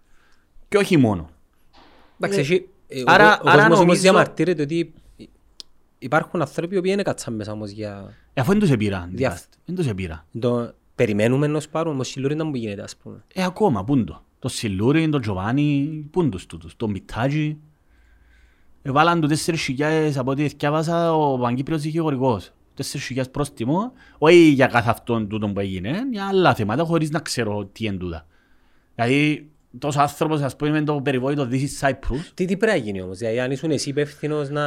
Και όχι μόνο. Εντάξει, Ε, έχει- ε, ο- άρα- ο άρα κόσμος όμως νομίζω- διαμαρτύρεται ότι υπάρχουν άνθρωποι οι οποίοι δεν κάτσαν μέσα όμως για... Ε, αφού δεν τους επήραν, Δια- δεν τους επήραν. Το περιμένουμε να σου πάρουν, όμως σιλούρι να μου γίνεται ας πούμε. Ε, ακόμα, πού είναι το. Το Σιλούρι, το Τζοβάνι, πού είναι τους τούτους. Το Μιτάτζι. Ε, βάλαν του 4.000 από ό,τι εθιάβασα ο Παγκύπριος δικηγορικός. 4.000 πρόστιμο, όχι για κάθε αυτόν τούτο που έγινε, για άλλα θέματα χωρίς να ξέρω τι είναι τούτα. Δηλαδή, τόσος άνθρωπος, ας πούμε, με το περιβόητο This is Cyprus, Τι, τι πρέπει να γίνει όμως, δηλαδή αν ήσουν εσύ υπεύθυνος να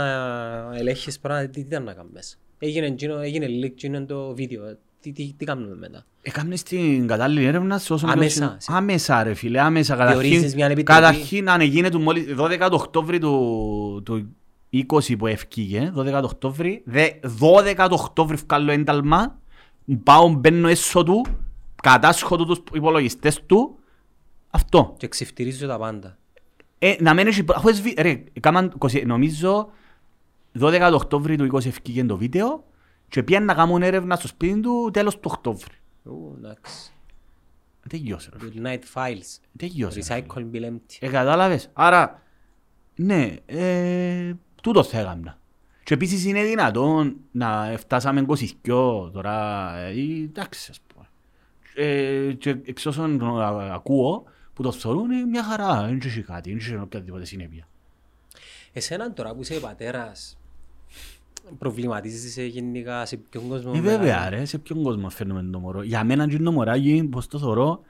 ελέγχεις πράγματα, τι, τι ήταν να κάνεις. Έγινε, εκείνο- έγινε leak εκείνο το βίντεο, τι, τι, τι κάνουμε μετά. Έκαμε στην κατάλληλη έρευνα σε όσο Άμεσα, πιο- σε- Άμεσα ρε φίλε, άμεσα. Διορίζεις Καταρχήν, μια επιτροπή. καταρχήν αν έγινε του μόλις 12 του Οκτώβρη του, του 20 που ευκήγε, 12 του Οκτώβρη, δε, 12 του Οκτώβρη βγάλω ένταλμα, πάω μπαίνω έσω του, κατάσχω του τους υπολογιστές του Αυτό. Και ξεφτυρίζω τα πάντα. Ε, να μην έχει... Αφού εσβη... Ρε, έκαναν 20 νομίζω 12 το Οκτώβρη του 20 ευκήγε το βίντεο και πήγαν να κάνουν έρευνα στο σπίτι του τέλος του Οκτώβρη. Ου, εντάξει. Τελειώσε ρε. Good night files. Τελειώσε. ρε. Recycle bill empty. Ε, κατάλαβες. Άρα, ναι, ε, τούτο θα έκανα. Και επίσης είναι δυνατόν να φτάσαμε 22 τώρα, ε, εντάξει ας πούμε. Ε, και εξ όσων α- ακούω, που το θεωρούν είναι μια χαρά, δεν έχει κάτι, δεν έχει οποιαδήποτε συνέπεια. Εσένα τώρα που είσαι πατέρας, προβληματίζεσαι γενικά σε ποιον κόσμο Ε, μεγαλώνεις; βέβαια ρε, σε ποιον κόσμο φέρνουμε το μωρό. Για μένα και το μωράκι, πως το θεωρώ,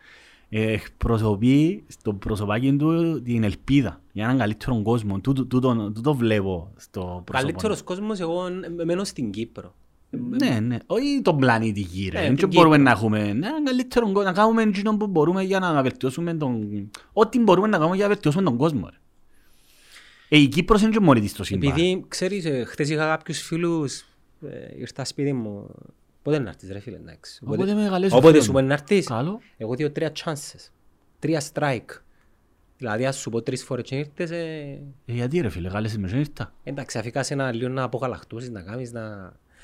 ε, εκπροσωπεί στο προσωπάκι του την ελπίδα για έναν καλύτερο κόσμο. Τούτο, τούτο, τούτο βλέπω στο πρόσωπο. Καλύτερος κόσμος, εγώ ε, μένω στην Κύπρο. Ναι, ναι. Όχι τον πλανήτη γη, ρε. Ναι, Δεν την μπορούμε Κύπρο. να έχουμε ναι, έναν καλύτερο κόσμο, να κάνουμε εκείνο που μπορούμε για να βελτιώσουμε τον... Ό,τι μπορούμε να κάνουμε για να βελτιώσουμε τον κόσμο, ρε. Ε, η Κύπρος είναι και μόνη της στο σύμπαν. Επειδή, ξέρεις, ε, χτες είχα κάποιους φίλους, ε, ήρθα σπίτι μου, πότε να έρθεις ρε φίλε, εντάξει. Όποτε με καλέσει ο Όποτε φίλος σου μου. μπορεί να έρθεις, Καλό. εγώ δύο τρία chances, τρία strike. Δηλαδή, ας σου πω τρεις φορές και ήρθες, ε, Ε, γιατί ρε φίλε, κάλεσες με και ήρθα. εντάξει, αφήκα σε ένα λίγο να αποκαλαχτούσεις, να κάνεις, να...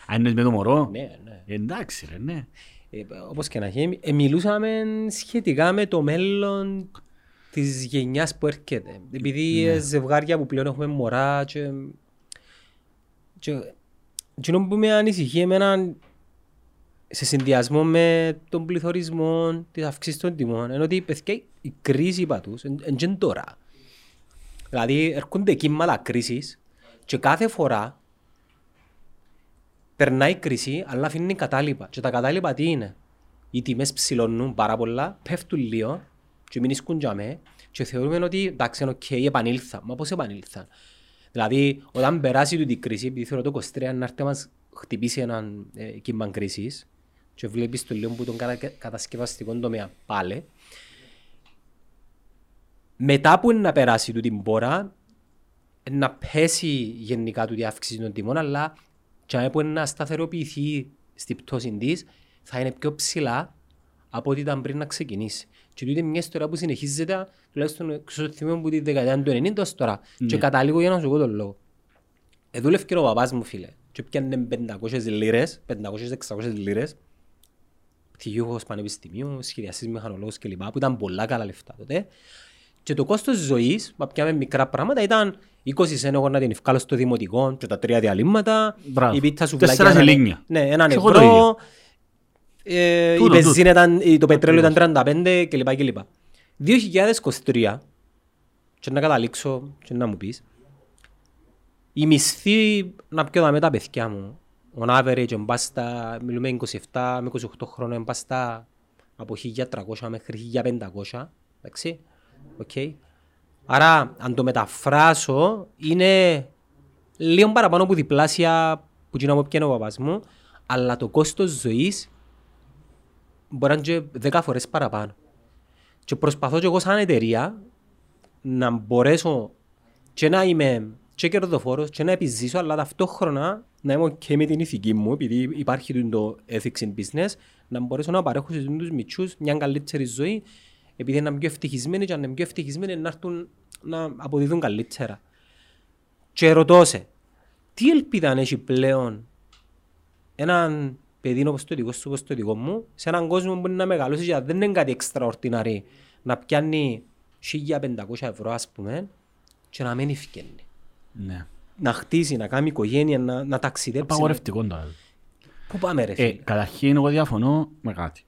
Αν είναι με το μωρό; Ναι, ναι. Ε, Εντάξει ρε, ναι. Ε, όπως και να έχει, ε, μιλούσαμε σχετικά με το μέλλον της γενιάς που έρχεται. Επειδή Ναι. ε, ζευγάρια που πλέον έχουμε μωρά και... και εκείνο που με ανησυχεί εμένα σε συνδυασμό με τον πληθωρισμό, τις αυξήσεις των τιμών, είναι ότι παιδιά, η κρίση είπα τους, είναι τώρα. Δηλαδή έρχονται κύματα κρίσης και κάθε φορά περνάει η κρίση, αλλά αφήνει κατάλοιπα. Και τα κατάλοιπα τι είναι; Οι τιμές ψηλώνουν πάρα πολλά, πέφτουν λίγο και μεινίσκουν τζιαμέ και θεωρούμε ότι εντάξει, είναι οκ, επανήλθαν. Μα πώς επανήλθαν; Δηλαδή, όταν περάσει τούτη η κρίση, επειδή θεωρώ το 23 να έρθει να μας χτυπήσει έναν ε, κύμα κρίσης και βλέπεις το λίγο που τον κατα, κατασκευαστικό τομέα πάλι, μετά που είναι να περάσει τούτη την πόρα, να πέσει γενικά του αύξηση των τιμών, αλλά και που είναι να σταθεροποιηθεί στην πτώση της, θα είναι πιο ψηλά από ό,τι ήταν πριν να ξεκινήσει. Και τούτη είναι μια ιστορία που συνεχίζεται, τουλάχιστον ξέρω θυμάμαι που τη δεκαετία του 90 ως τώρα. Και καταλήγω για να σου πω τον λόγο. Ε, δούλευε και ο παπάς μου, φίλε. Και πιάνε 500 λίρες, 500-600 λίρες, πτυχιούχος πανεπιστημίου, σχεδιαστής μηχανολόγος κλπ. που ήταν πολλά καλά λεφτά τότε. Και το κόστος ζωής, μα πιάμε μικρά πράγματα, ήταν 20 σεν εγώ να την ευκάλω στο δημοτικό και τα τρία διαλύματα, Μπράβο. η πίτσα σου Τέσσερα έναν- σελήνια. Ναι, έναν Και εγώ το ευρώ, ίδιο. Ε, η Τούτο, πεζίνα ήταν, η- το πετρέλαιο ήταν 35 κλπ. κλπ. 2023, και να καταλήξω και να μου πεις, η μισθή να πιω δάμε τα παιδιά μου, on average μπάστα, μιλούμε 27 με 28 χρόνια μπάστα από 1300 μέχρι 1500, εντάξει, οκ. Άρα, αν το μεταφράσω, είναι λίγο παραπάνω από διπλάσια που γίνω από πιένει ο παπάς μου, αλλά το κόστος ζωής μπορεί να είναι και 10 φορές παραπάνω. Και προσπαθώ και εγώ σαν εταιρεία να μπορέσω και να είμαι και κερδοφόρος και να επιζήσω, αλλά ταυτόχρονα να είμαι και με την ηθική μου, επειδή υπάρχει το ethics in business, να μπορέσω να παρέχω σε τους μητσούς μια καλύτερη ζωή, επειδή είναι πιο ευτυχισμένοι και αν είναι πιο ευτυχισμένοι να έρθουν να αποδίδουν καλύτερα. Και ρωτώ σε, τι ελπίδα αν έχει πλέον έναν παιδί όπως το δικό σου, όπως το δικό μου, σε έναν κόσμο που είναι να μεγαλώσεις και δεν είναι κάτι extraordinary, να πιάνει 1500 ευρώ ας πούμε και να μένει ευκαινή. Ναι. Να χτίσει, να κάνει οικογένεια, να, να ταξιδέψει. Απαγορευτικό τώρα. Πού πάμε ρε Ε, φίλε; καταρχήν εγώ διαφωνώ με κάτι.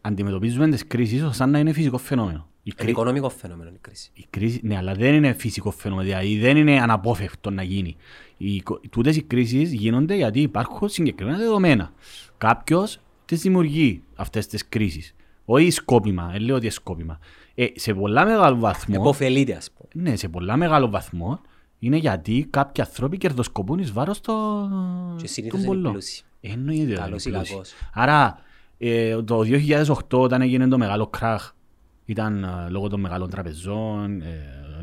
Αντιμετωπίζουμε τις κρίσεις σαν να είναι φυσικό φαινόμενο. Η, Είναι κρί... οικονομικό φαινόμενο η κρίση. η κρίση, ναι, αλλά δεν είναι φυσικό φαινόμενο, δηλαδή δεν είναι αναπόφευκτο να γίνει. Οι, οικο- τούτες οι κρίσεις γίνονται γιατί υπάρχουν συγκεκριμένα δεδομένα. Κάποιος τις δημιουργεί αυτές τις κρίσεις. Όχι σκόπιμα, δεν λέω ότι είναι σκόπιμα. Ε, σε πολλά μεγάλο βαθμό, Εποφελείται ας πούμε. ναι, σε πολλά μεγάλο βαθμό είναι γιατί κάποιοι άνθρωποι κερδοσκοπούν εις βάρος το, Και συνήθως των είναι οι πολλών. πλούσιοι. Εννοείται ότι Καλός ή είναι πλούσιοι. κακός. Άρα, ε, το 2008 όταν έγινε το μεγάλο κράχ, ήταν ε, λόγω των μεγάλων τραπεζών, ε,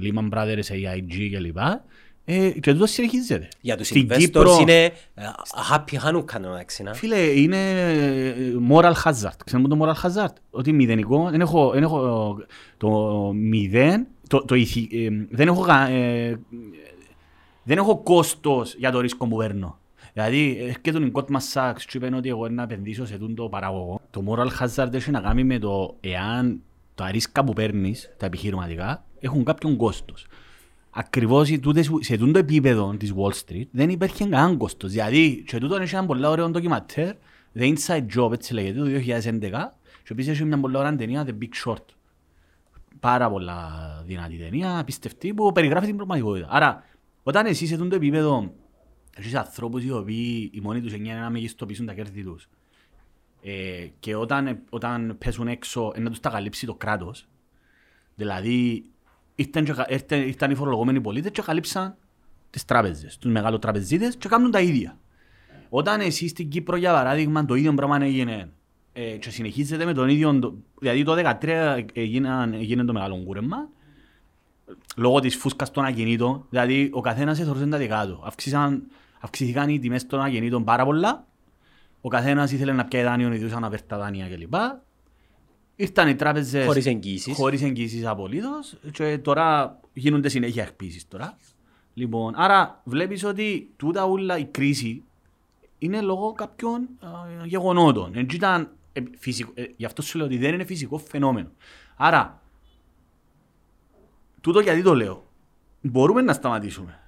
Lehman Brothers, AIG κλπ. Ε, και τούτο συνεχίζεται. Για τους Στην investors Κύπρο- είναι ε, happy Hanukkah να εντάξει, να. Φίλε, είναι ε, moral hazard. Ξέρετε το moral hazard; Ότι μηδενικό, δεν έχω, δεν έχω το μηδέν, το, το ηθι- ε, δεν, έχω, κα- ε, δεν έχω κόστος για το ρίσκο που παίρνω. Δηλαδή, έρχεται ο Goldman Sachs και είπε ότι εγώ να επενδύσω σε τούτο παραγωγό. Το moral hazard έχει να κάνει με το εάν τα ρίσκα που παίρνεις, τα επιχειρηματικά, έχουν κάποιον κόστος. Ακριβώς σε τούτες- σε τούτο επίπεδο της Wall Street δεν υπήρχε κανέναν κόστος. Δηλαδή, και τούτο έχει ένα πολύ ωραίο ντοκιματέρ, The Inside Job, έτσι λέγεται, το 2011, και επίσης έχει μια πολύ ωραία ταινία, The Big Short. Πάρα πολλά δυνατή ταινία, απίστευτη, που περιγράφει την πραγματικότητα. Άρα, όταν εσύ σε τούτο επίπεδο έχεις ανθρώπους οι οποίοι οι μόνοι τους είναι να μεγιστοποιήσουν τα κέρδη τους ε, και όταν, όταν πέσουν έξω ε, να τους τα καλύψει το κράτος, Δηλαδή, ήρθαν, και, ήρθαν, ήρθαν οι φορολογούμενοι πολίτες και καλύψαν τις τράπεζες, τους μεγάλους τραπεζίτες και κάνουν τα ίδια. Όταν εσύ στην Κύπρο, για παράδειγμα, το ίδιο πράγμα έγινε ε, και συνεχίζεται με τον ίδιο, το- δηλαδή το 2013 έγιναν- έγινε το μεγάλο κούρεμα, λόγω της φούσκας των ακινήτων, δηλαδή ο καθένας εθωρούσε τα δικά του. Αυξήσαν, αυξήθηκαν οι τιμές των ακινήτων πάρα πολλά, ο καθένας ήθελε να πιάει δάνειο, ιδίως αναβέρτα δάνεια κλπ. Ήρθαν οι τράπεζες Χωρίς εγγύησεις. χωρίς εγγύησεις απολύτως και τώρα γίνονται συνέχεια εκπίσεις τώρα. Λοιπόν, άρα βλέπεις ότι τούτα όλα η κρίση είναι λόγω κάποιων α, γεγονότων. Δεν ήταν, ε, φυσικο, ε, γι' αυτό σου λέω ότι δεν είναι φυσικό φαινόμενο. Άρα, τούτο γιατί το λέω. Μπορούμε να σταματήσουμε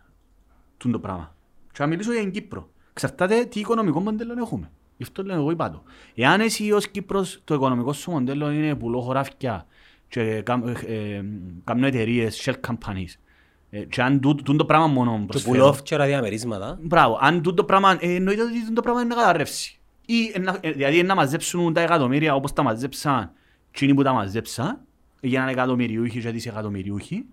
τούτο το πράγμα. Και να μιλήσω για την Κύπρο. Εξαρτάται τι οικονομικό μοντέλο έχουμε. Γι' αυτό λέω εγώ είπα το. Εάν εσύ ως Κύπρος το οικονομικό σου μοντέλο είναι πουλώ χωράφια και κάμ- ε, ε, κάνω εταιρείες, shell companies ε, και αν τούτο τούτο το πράγμα μόνο Και προσφέρω. πουλόφ και ραδιαμερίσματα. Μπράβο, αν τούτο πράγμα, ε, εννοείται ότι τούτο πράγμα είναι να καταρρεύσει. Ή, ε, να- ε, δηλαδή να μαζέψουν τα εκατομμύρια όπως τα μαζέψαν εκείνοι που τα μαζέψαν, για να είναι εκατομμυριούχοι και δισεκατομμυριούχοι.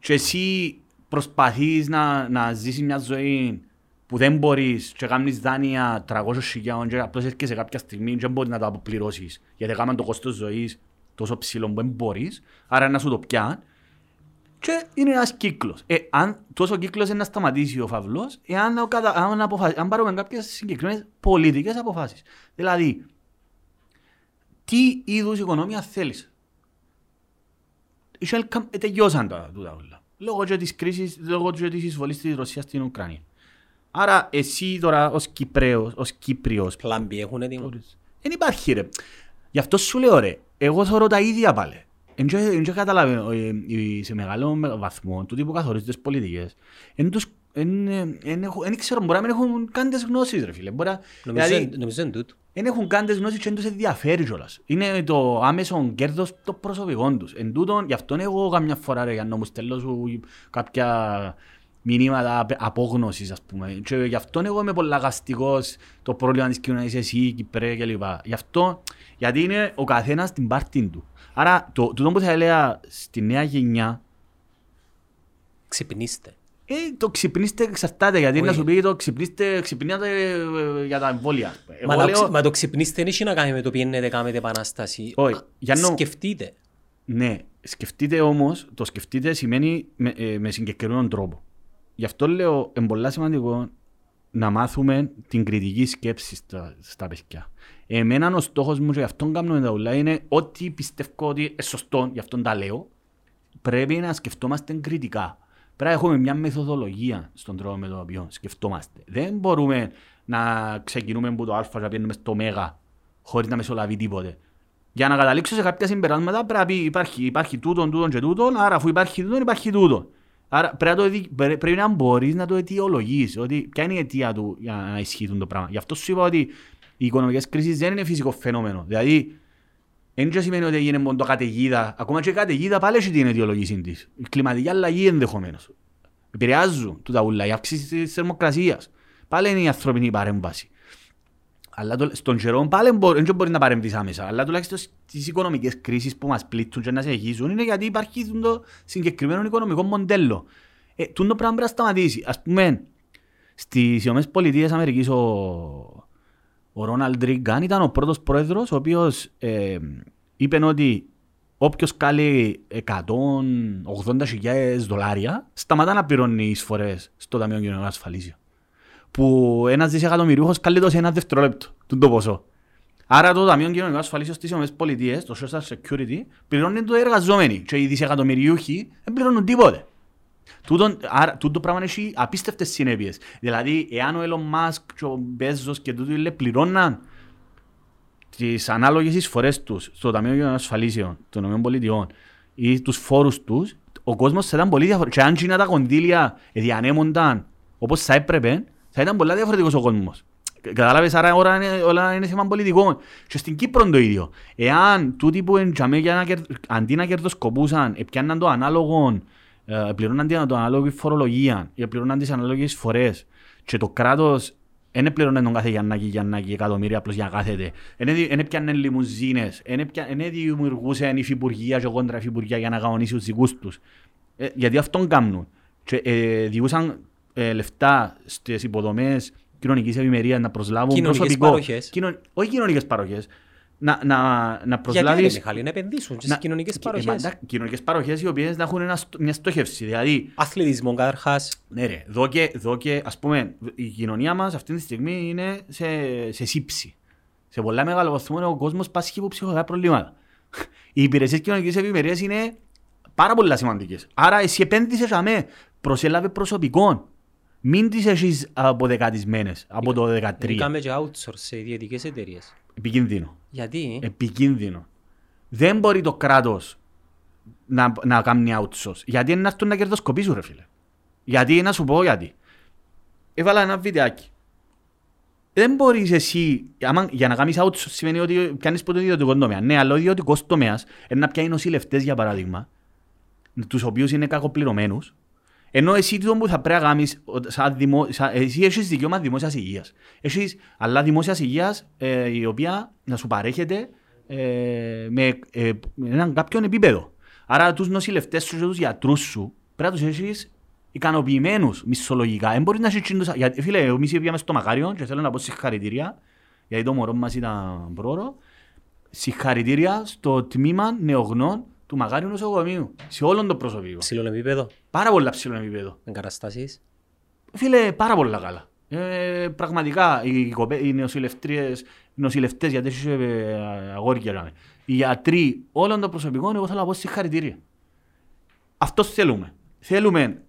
Και εσύ προσπαθείς να, να ζήσεις μια ζωή που δεν μπορείς και κάνεις δάνεια 300 χιλιάδων και απλώς έρχεσαι κάποια στιγμή και δεν μπορείς να τα αποπληρώσεις γιατί κάνουν το κόστος ζωής τόσο ψηλό που δεν μπορείς, άρα να σου το πιάνει και είναι ένας κύκλος. Ε, αν τόσο κύκλος είναι να σταματήσει ο φαυλός, εάν ο κατα... αν, αποφα... αν πάρουμε κάποιες συγκεκριμένες πολιτικές αποφάσεις. Δηλαδή, τι είδους οικονομία θέλεις; Οι Shell Camp ε, τελειώσαν τα τούτα όλα. Λόγω και της κρίσης, λόγω και της εισβολής της Ρωσίας στην Ουκρανία. Άρα εσύ τώρα ως Κυπρέος, ως Κύπριος, Plan B έχουν έτοιμο. δεν υπάρχει ρε. Γι' αυτό σου λέω ρε, εγώ θεωρώ τα ίδια πάλι. Δεν καταλαβαίνω ε, ε, σε μεγάλο βαθμό τούτοι που καθορίζουν τις πολιτικές. Εν τους, εν, ε, εν, έχω- εν ξέρω, μπορεί να μην έχουν καν τις γνώσεις ρε φίλε. Μπορεί, να- Νομίζω δηλαδή, είναι- νομίζω είναι τούτο; δεν έχουν καν τις γνώσεις και δεν τους ενδιαφέρει κιόλας. Είναι το άμεσο κέρδος των προσωπικών τους. Εν τούτον, γι' αυτό εγώ καμιά φορά ρε, για να μου στέλνω σου κάποια μηνύματα απ- απόγνωσης ας πούμε. Και γι' αυτό εγώ είμαι πολλά γαστικός το πρόβλημα της κοινωνίας εσύ, η Κυπρέ κλπ. Γι' αυτό, γιατί είναι ο καθένας στην πάρτη του. Άρα, το, τούτο που θα έλεγα στη νέα γενιά, Ξυπνήστε. ε, το ξυπνήστε εξαρτάται, γιατί Όχι. να σου πει το ξυπνήστε, ξυπνάτε ε, για τα εμβόλια. Μα, Εγώ το, λέω- ξυ- μα το ξυπνήστε δεν έχει να κάνει με το πιένετε, κάνετε επανάσταση. Όχι, Α, για να- Σκεφτείτε. Ναι, σκεφτείτε όμως, το σκεφτείτε σημαίνει με, ε, με συγκεκριμένο τρόπο. Γι' αυτό λέω, είναι πολύ σημαντικό να μάθουμε την κριτική σκέψη στα, στα παιδιά. Εμένα ο στόχος μου και γι' αυτόν κάνουμε τα ούλα είναι ότι πιστεύω ότι είναι σωστό, γι' αυτόν τα λέω, πρέπει να σκεφτόμαστε κριτικά. Πρέπει να έχουμε μια μεθοδολογία στον τρόπο με τον οποίο σκεφτόμαστε. Δεν μπορούμε να ξεκινούμε από το α και να πιένουμε στο μέγα χωρίς να μεσολαβεί τίποτε. Για να καταλήξω σε κάποια συμπεράσματα πρέπει να πει υπάρχει, υπάρχει τούτον, τούτον και τούτον, άρα αφού υπάρχει τούτον υπάρχει τούτον. Άρα πρέπει να, το, αιτι- πρέ- πρέπει να μπορείς να το αιτιολογείς, ότι ποια είναι η αιτία του για να ισχύει το πράγμα. Γι' αυτό σου είπα ότι οι οικονομικές κρίσεις δεν είναι φυσικό φαινόμενο. Δηλαδή, δεν και σημαίνει ότι έγινε μόνο το καταιγίδα. Ακόμα και η καταιγίδα πάλι έχει την αιτιολογήση της. Η κλιματική αλλαγή ενδεχομένως. Επηρεάζουν τούτα ούλα, η αύξηση της θερμοκρασίας. Πάλι είναι η ανθρωπινή παρέμβαση. Αλλά το, στον καιρό πάλι μπορεί, δεν μπορεί να παρέμβεις άμεσα. Αλλά τουλάχιστον στις οικονομικές κρίσεις που μας πλήττουν και να σε αγγίζουν είναι γιατί υπάρχει το συγκεκριμένο οικονομικό μοντέλο. Ε, τούτο πράγμα πρέπει να σταματήσει. Ας πούμε, στις Ηνωμένες Πολιτείες Αμερικής ο, ο Ρόναλντ Ρίγκαν ήταν ο πρώτος πρόεδρος ο οποίος ε, είπε ότι όποιος κάλει 180.000 δολάρια, σταματά να πληρώνει εισφορές στο Ταμείο Κοινωνικών Ασφαλίσεων. Που ένας δισεκατομμυριούχος κάλει το σε ένα δευτερόλεπτο, του το ποσό. Άρα το Ταμείο Κοινωνικών Ασφαλίσεων στις ΗΠΑ, το Social Security, πληρώνει το εργαζόμενοι και οι δισεκατομμυριούχοι δεν πληρώνουν τίποτε. Τούτο, άρα, τούτο πράγμα έχει απίστευτες συνέπειες. Δηλαδή, εάν ο Elon Musk και ο Bezos και τούτο πληρώναν τις ανάλογες εισφορές τους στο Ταμείο Ασφαλίσεων των ΗΠΑ ή τους φόρους τους, ο κόσμος θα ήταν πολύ διαφορετικός. Και αν γίνα τα κονδύλια διανέμονταν όπως θα έπρεπε, θα ήταν πολύ διαφορετικός ο κόσμος. Κατάλαβες, άρα όλα είναι, όλα είναι θέμα πολιτικό. Και στην Κύπρο το ίδιο. Εάν τούτοι που εντιαμέ για να κερ... αντί να κερδοσκοπούσαν, επιάνναν το ανάλογο, ε, πληρώναν την ανάλογη φορολογία, πληρώναν τις ανάλογες φορές και το κράτος δεν πληρώνε τον κάθε Γιαννάκη Γιαννάκη εκατομμύρια απλώς για να κάθεται. Δεν έπιανε λιμουζίνες, δεν δημιουργούσε υφυπουργία και κόντρα υφυπουργία για να γαονίσει τους δικούς τους. Ε, γιατί αυτόν κάνουν. Και ε, διούσαν ε, λεφτά στις υποδομές κοινωνικής ευημερίας να προσλάβουν Κοινωνικές προσωπικό. παροχές. Κοινων... Όχι κοινωνικές παροχές. Να, να, να Γιατί προσλάβεις... είναι Μιχάλη, να επενδύσουν και στις να- κοινωνικές ε, παροχές. μα, εντάξει, Κοινωνικές παροχές οι οποίες να έχουν ένα, στο- μια στόχευση. Δηλαδή, Αθλητισμό καταρχάς. ναι ρε, δω και, δω και, ας πούμε, η κοινωνία μας αυτή τη στιγμή είναι σε, σε σύψη. Σε πολλά μεγάλο βαθμό ο κόσμος πάσχει από ψυχολογικά προβλήματα. Οι υπηρεσίες κοινωνικής ευημερίας είναι πάρα πολλά σημαντικές. Άρα εσύ επένδυσες αμέ, προσέλαβες προσωπικό. Μην τις έχεις αποδεκατισμένες από το 2013. Είχαμε και outsource σε ιδιωτικές εταιρείες. Επικίνδυνο. Γιατί; Επικίνδυνο. Δεν μπορεί το κράτος να, να κάνει outsource. Γιατί είναι να έρθουν να κερδοσκοπήσουν ρε φίλε. Γιατί να σου πω γιατί. Έβαλα ένα βιντεάκι. Δεν μπορείς εσύ, άμα, για να κάνεις outsource σημαίνει ότι κάνεις από το ιδιωτικό τομέα. Ναι, αλλά ο ιδιωτικός τομέας είναι να πιάνει νοσηλευτές για παράδειγμα, τους οποίους είναι κακοπληρωμένους, ενώ εσύ το που θα πρέπει να κάνεις, ο- σαν δημο, σαν, εσύ έχεις δικαίωμα δημόσιας υγείας. Έχεις, αλλά δημόσιας υγείας ε, η οποία να σου παρέχεται ε, με, ε, με έναν κάποιον επίπεδο. Άρα τους νοσηλευτές σου και τους γιατρούς σου πρέπει να τους έχεις ικανοποιημένους μισθολογικά. Δεν μπορείς να έχεις τσίντος- γιατί, Φίλε, εμείς πήγαμε στο Μακάριο και θέλω να πω συγχαρητήρια γιατί το μωρό μας ήταν πρόωρο. Συγχαρητήρια στο τμήμα νεογνών του Μακάριου Νοσοκομείου. Σε όλον το προσωπικό. Ψηλό επίπεδο. Πάρα πολλά ψηλό επίπεδο. Εγκαταστάσεις. Φίλε, πάρα πολλά καλά. Ε, πραγματικά, οι, κοπέ, οι νοσηλευτές, οι νοσηλευτές, γιατί έχει ε, αγόρια κάμε. Οι γιατροί, όλων των προσωπικών, εγώ θέλω να πω συγχαρητήρια. Αυτός θέλουμε. Θέλουμε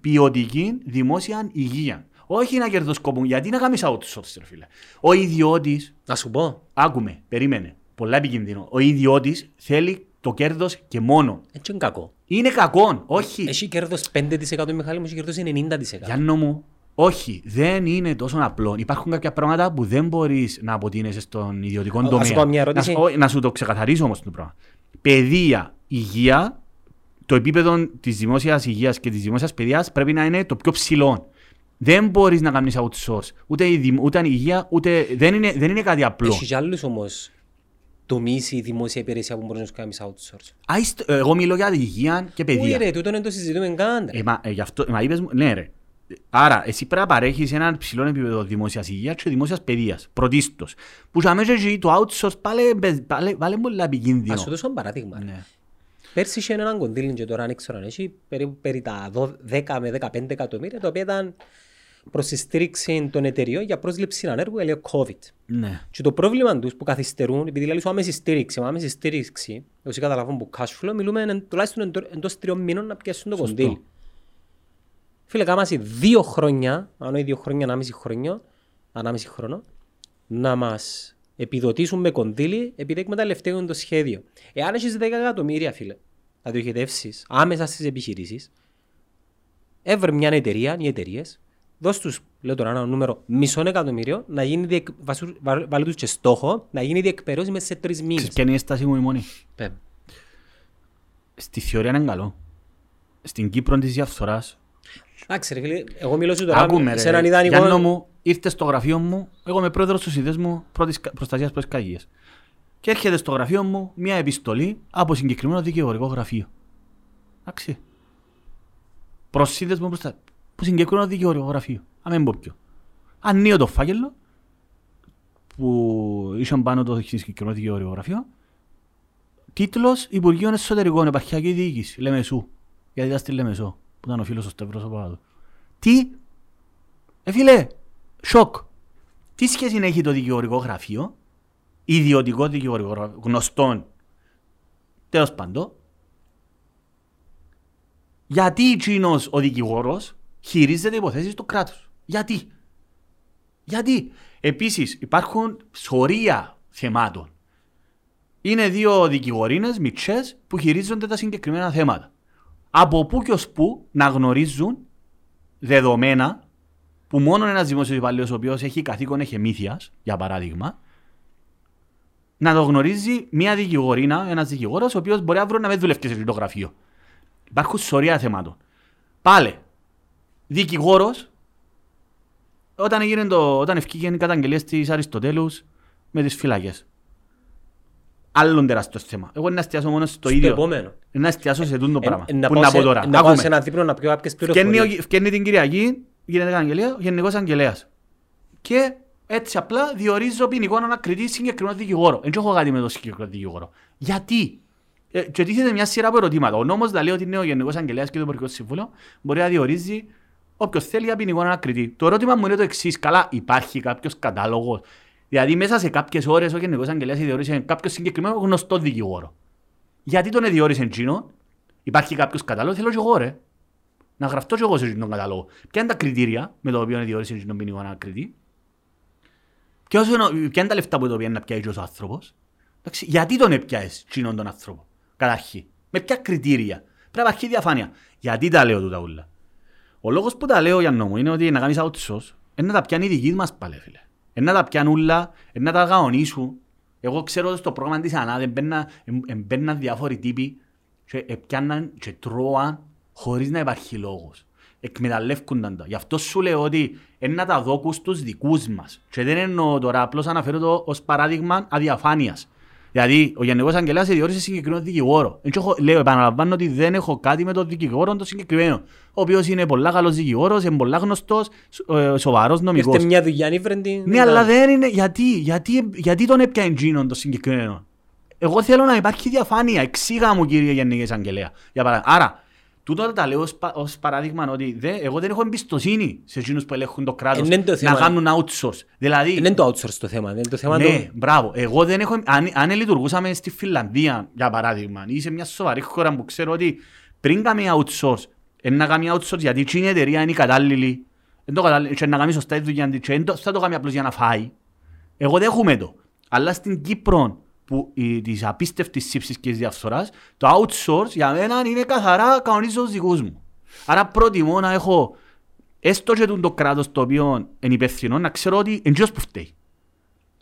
ποιοτική δημόσια υγεία. Όχι να κερδοσκοπούν. Γιατί να κάνεις outsource, ρε φίλε; Ο ιδιώτης, Να σου πω. άκουμε, περίμενε, πολλά επικίνδυνο. Ο ιδιώτης θέλει το κέρδος και μόνο. Έτσι είναι κακό. Είναι κακό, όχι. Έχει κέρδος 5% Μιχάλη μου, έχει κέρδος 90%. Γιάννο μου, όχι, δεν είναι τόσο απλό. Υπάρχουν κάποια πράγματα που δεν μπορείς να αποτείνεσαι στον ιδιωτικό Α, ας τομέα. σου πω μια ερώτηση. Να, σου- όχι, να σου το ξεκαθαρίσω όμως το πράγμα. Παιδεία, υγεία, το επίπεδο της δημόσιας υγείας και της δημόσιας παιδείας πρέπει να είναι το πιο ψηλό. Δεν μπορείς να κάνεις outsource. Ούτε η, δημ- ούτε η υγεία, ούτε. Δεν είναι, δεν είναι κάτι απλό. Έχεις και άλλους όμως τομείς η δημόσια υπηρεσία που μπορείς να σου κάνεις outsource. Α, είστε- εγώ μιλώ για υγεία και Όχι παιδεία. ρε, τούτο δεν το συζητούμε καν. ρε. Ε, μα, ε, γι' αυτό, μα είπες μου, ναι ρε. Άρα, εσύ πρέπει να παρέχεις ένα ψηλό επίπεδο δημόσιας υγείας και δημόσιας παιδείας, πρωτίστως. Που για μέσα εκεί το outsource πάλι, πάλι, πάλι πολύ επικίνδυνο. Ας σου δώσω ένα παράδειγμα. ρε. Ναι. Πέρσι είχε έναν κονδύλι και τώρα αν ξέρω αν έχει περίπου περί τα 10 με 15 εκατομμύρια τα οποία ήταν προς τη στήριξη των εταιριών για πρόσληψη ανέργου έλεγε COVID. Ναι. Και το πρόβλημα τους που καθυστερούν, επειδή λέει σου άμεση στήριξη, με άμεση στήριξη, όσοι καταλαβαίνουν που cash flow, μιλούμε εν- τουλάχιστον εντό- εντός τριών μήνων να πιάσουν το Σωστό. κονδύλι. Φίλε, κάμασαι δύο χρόνια, αν όχι δύο χρόνια, ανάμιση χρόνο, ανάμιση χρόνο, να μας επιδοτήσουν με κονδύλι επειδή εκμεταλλευτούν το σχέδιο. Εάν έχεις 10 εκατομμύρια, φίλε, να διοχετεύσεις άμεσα στις επιχειρήσεις, έβρε μια εταιρεία, οι εταιρείες, δώσ' τους, λέω τώρα ένα νούμερο, μισό εκατομμύριο, να γίνει διεκ... βασου- βα- βάλε τους και στόχο, να γίνει διεκπαιρέωση μέσα σε τρεις μήνες. Ξέρεις ποια είναι η στάση μου η μόνη; Πέ. Στη θεωρία είναι καλό. Στην Κύπρο της διαφθοράς. Εντάξει ρε φίλε, εγώ μιλώ σου τώρα Άκουμε σε έναν ρε. ιδανικό... Γιάννο μου, ήρθε στο γραφείο μου, εγώ είμαι πρόεδρος του συνδέσμου πρώτης κα- προστασίας πρώτης καγίας. Και έρχεται στο γραφείο μου μια επιστολή από συγκεκριμένο δικηγορικό γραφείο. Εντάξει. Προς σύνδεσμο προστα... που συγκεκριμένο δικηγορικό γραφείο. Αν μην πω ποιο. Ανοίγω το φάκελο που είχε πάνω το συγκεκριμένο δικηγορικό γραφείο τίτλος Υπουργείων Εσωτερικών, επαρχιακή διοίκηση, Λεμεσού. Γιατί ήταν στη Λεμεσό, που ήταν ο φίλος ο Σταύρος ο Παπαδού. Τι, ε φίλε, σοκ. Τι σχέση έχει το δικηγορικό γραφείο, ιδιωτικό δικηγορικό γραφείο, γνωστό, τέλος πάντων, γιατί εκείνος ο δικηγόρος χειρίζεται υποθέσεις του κράτους. Γιατί; Γιατί; Επίσης υπάρχουν σωρία θεμάτων. Είναι δύο δικηγορίνες, μητσές, που χειρίζονται τα συγκεκριμένα θέματα. Από πού και ως πού να γνωρίζουν δεδομένα που μόνο ένας δημόσιος υπαλλήλος ο οποίος έχει καθήκον εχεμήθειας, για παράδειγμα, να το γνωρίζει μια δικηγορίνα, ένας δικηγόρος, ο οποίος μπορεί αύριο να μην δουλεύει σε το γραφείο. Υπάρχουν σωρία θεμάτων. Πάλε, δικηγόρος, όταν, έγινε το, όταν ευκήγαν οι καταγγελίες της Αριστοτέλους με τις φυλακές. Άλλον τεράστιος θέμα. Εγώ να εστιάσω μόνο στο, Στο ίδιο. επόμενο. Να εστιάσω σε τούτο πράγμα. Ε, να Που πάω να σε- πω τώρα. Να πάω Άκουμε. σε ένα δίπλο να πιω κάποιες Φκένει, ο- πληροφορίες. φκένει την Κυριακή, γίνεται καταγγελία, ο Γενικός Αγγελέας. Και έτσι απλά διορίζω ποινικό ανακριτή συγκεκριμένος δικηγόρο. Δεν έχω κάτι με το συγκεκριμένο δικηγόρο. Γιατί; Ε, και τίθεται μια σειρά από ερωτήματα. Ο νόμος λέει ότι είναι ο Γενικός Αγγελέας και το Υπουργικό Σύμβουλο μπορεί να διορίζει όποιος θέλει για ποινικό ανακριτή. Το ερώτημα μου είναι το εξής. Καλά, υπάρχει κάποιος κατάλογος. Δηλαδή, μέσα σε κάποιες ώρες ο Γενικός Αγγελέας διόρισε κάποιο συγκεκριμένο γνωστό δικηγόρο. Γιατί τον διόρισε εκείνο, υπάρχει κάποιος κατάλογος, θέλω και εγώ ρε. Να γραφτώ και εγώ σε αυτόν τον κατάλογο. Ποια είναι τα κριτήρια με τα οποία διόρισε τον ποινικό ανακριτή. Ποιος είναι ο- Ποια είναι τα λεφτά που το πιάνει να πιάσει ο άνθρωπος; Εντάξει, γιατί τον έπιασες εκείνον τον άνθρωπο; Καταρχήν. Με ποια κριτήρια; Πρέπει να υπάρχει διαφάνεια. Γιατί τα λέω τούτα ούλα; Ο λόγος που τα λέω για νόμο είναι ότι να κάνεις outsource είναι να τα πιάνει η δική μας πάλι φίλε. Είναι να τα πιάνουν ούλα, είναι να τα γαονίσουν. Εγώ ξέρω ότι στο πρόγραμμα της ΑΝΑΔ εμπαίνα- εμ- εμπαίναν διάφοροι τύποι και πιάνναν και τρώαν χωρίς να υπάρχει λόγος. Εκμεταλλεύκονταν τα. Γι' αυτό σου λέω ότι είναι να τα δώκουν στους δικούς μας. Και δεν εννοώ τώρα, απλώς αναφέρω το ως παράδειγμα αδιαφάνειας. Δηλαδή, ο Γενικός Αγγελέας διόρισε συγκεκριμένο δικηγόρο. Έτσι έχω, λέω, επαναλαμβάνω ότι δεν έχω κάτι με τον δικηγόρο το συγκεκριμένο. Ο οποίος είναι πολλά καλός δικηγόρος, είναι πολλά γνωστός, σο- ε, σοβαρός νομικός. Ήρθε μια δουλειά νύφρεντη. Ναι, αλλά δεν είναι. Γιατί, γιατί, γιατί τον έπιανε εκείνον το συγκεκριμένο; Εγώ θέλω να υπάρχει διαφάνεια. Εξήγα μου, κύριε Γενική Εισαγγελέα. Για παράδειγμα. Άρα, τούτο τα λέω ως, πα- ως παράδειγμα ότι δε, εγώ δεν έχω εμπιστοσύνη σε εκείνους που ελέγχουν το κράτος Ε, ναι, το θέμα. να κάνουν outsource. Δηλαδή, Δεν είναι το outsource το θέμα. Είναι το θέμα ναι, του... μπράβο. Εγώ δεν έχω, αν, αν λειτουργούσαμε στη Φιλανδία, για παράδειγμα, ή σε μια σοβαρή χώρα που ξέρω ότι πριν κάνει outsource, είναι να κάνει outsource γιατί εκείνη η εταιρεία είναι η κατάλληλη, δεν το κατάλληλη, και να κάνει σωστά τη δουλειά της, και δεν το- θα το κάνει απλώς για να φάει. Εγώ δεν έχουμε το. Αλλά στην Κύπρο, που η, της απίστευτης ύψης και της διαφθοράς, το outsource για μένα είναι καθαρά κανονίζω τους δικούς μου. Άρα προτιμώ να έχω έστω και το κράτος το οποίο είναι υπεύθυνο, να ξέρω ότι είναι εκείνος που φταίει.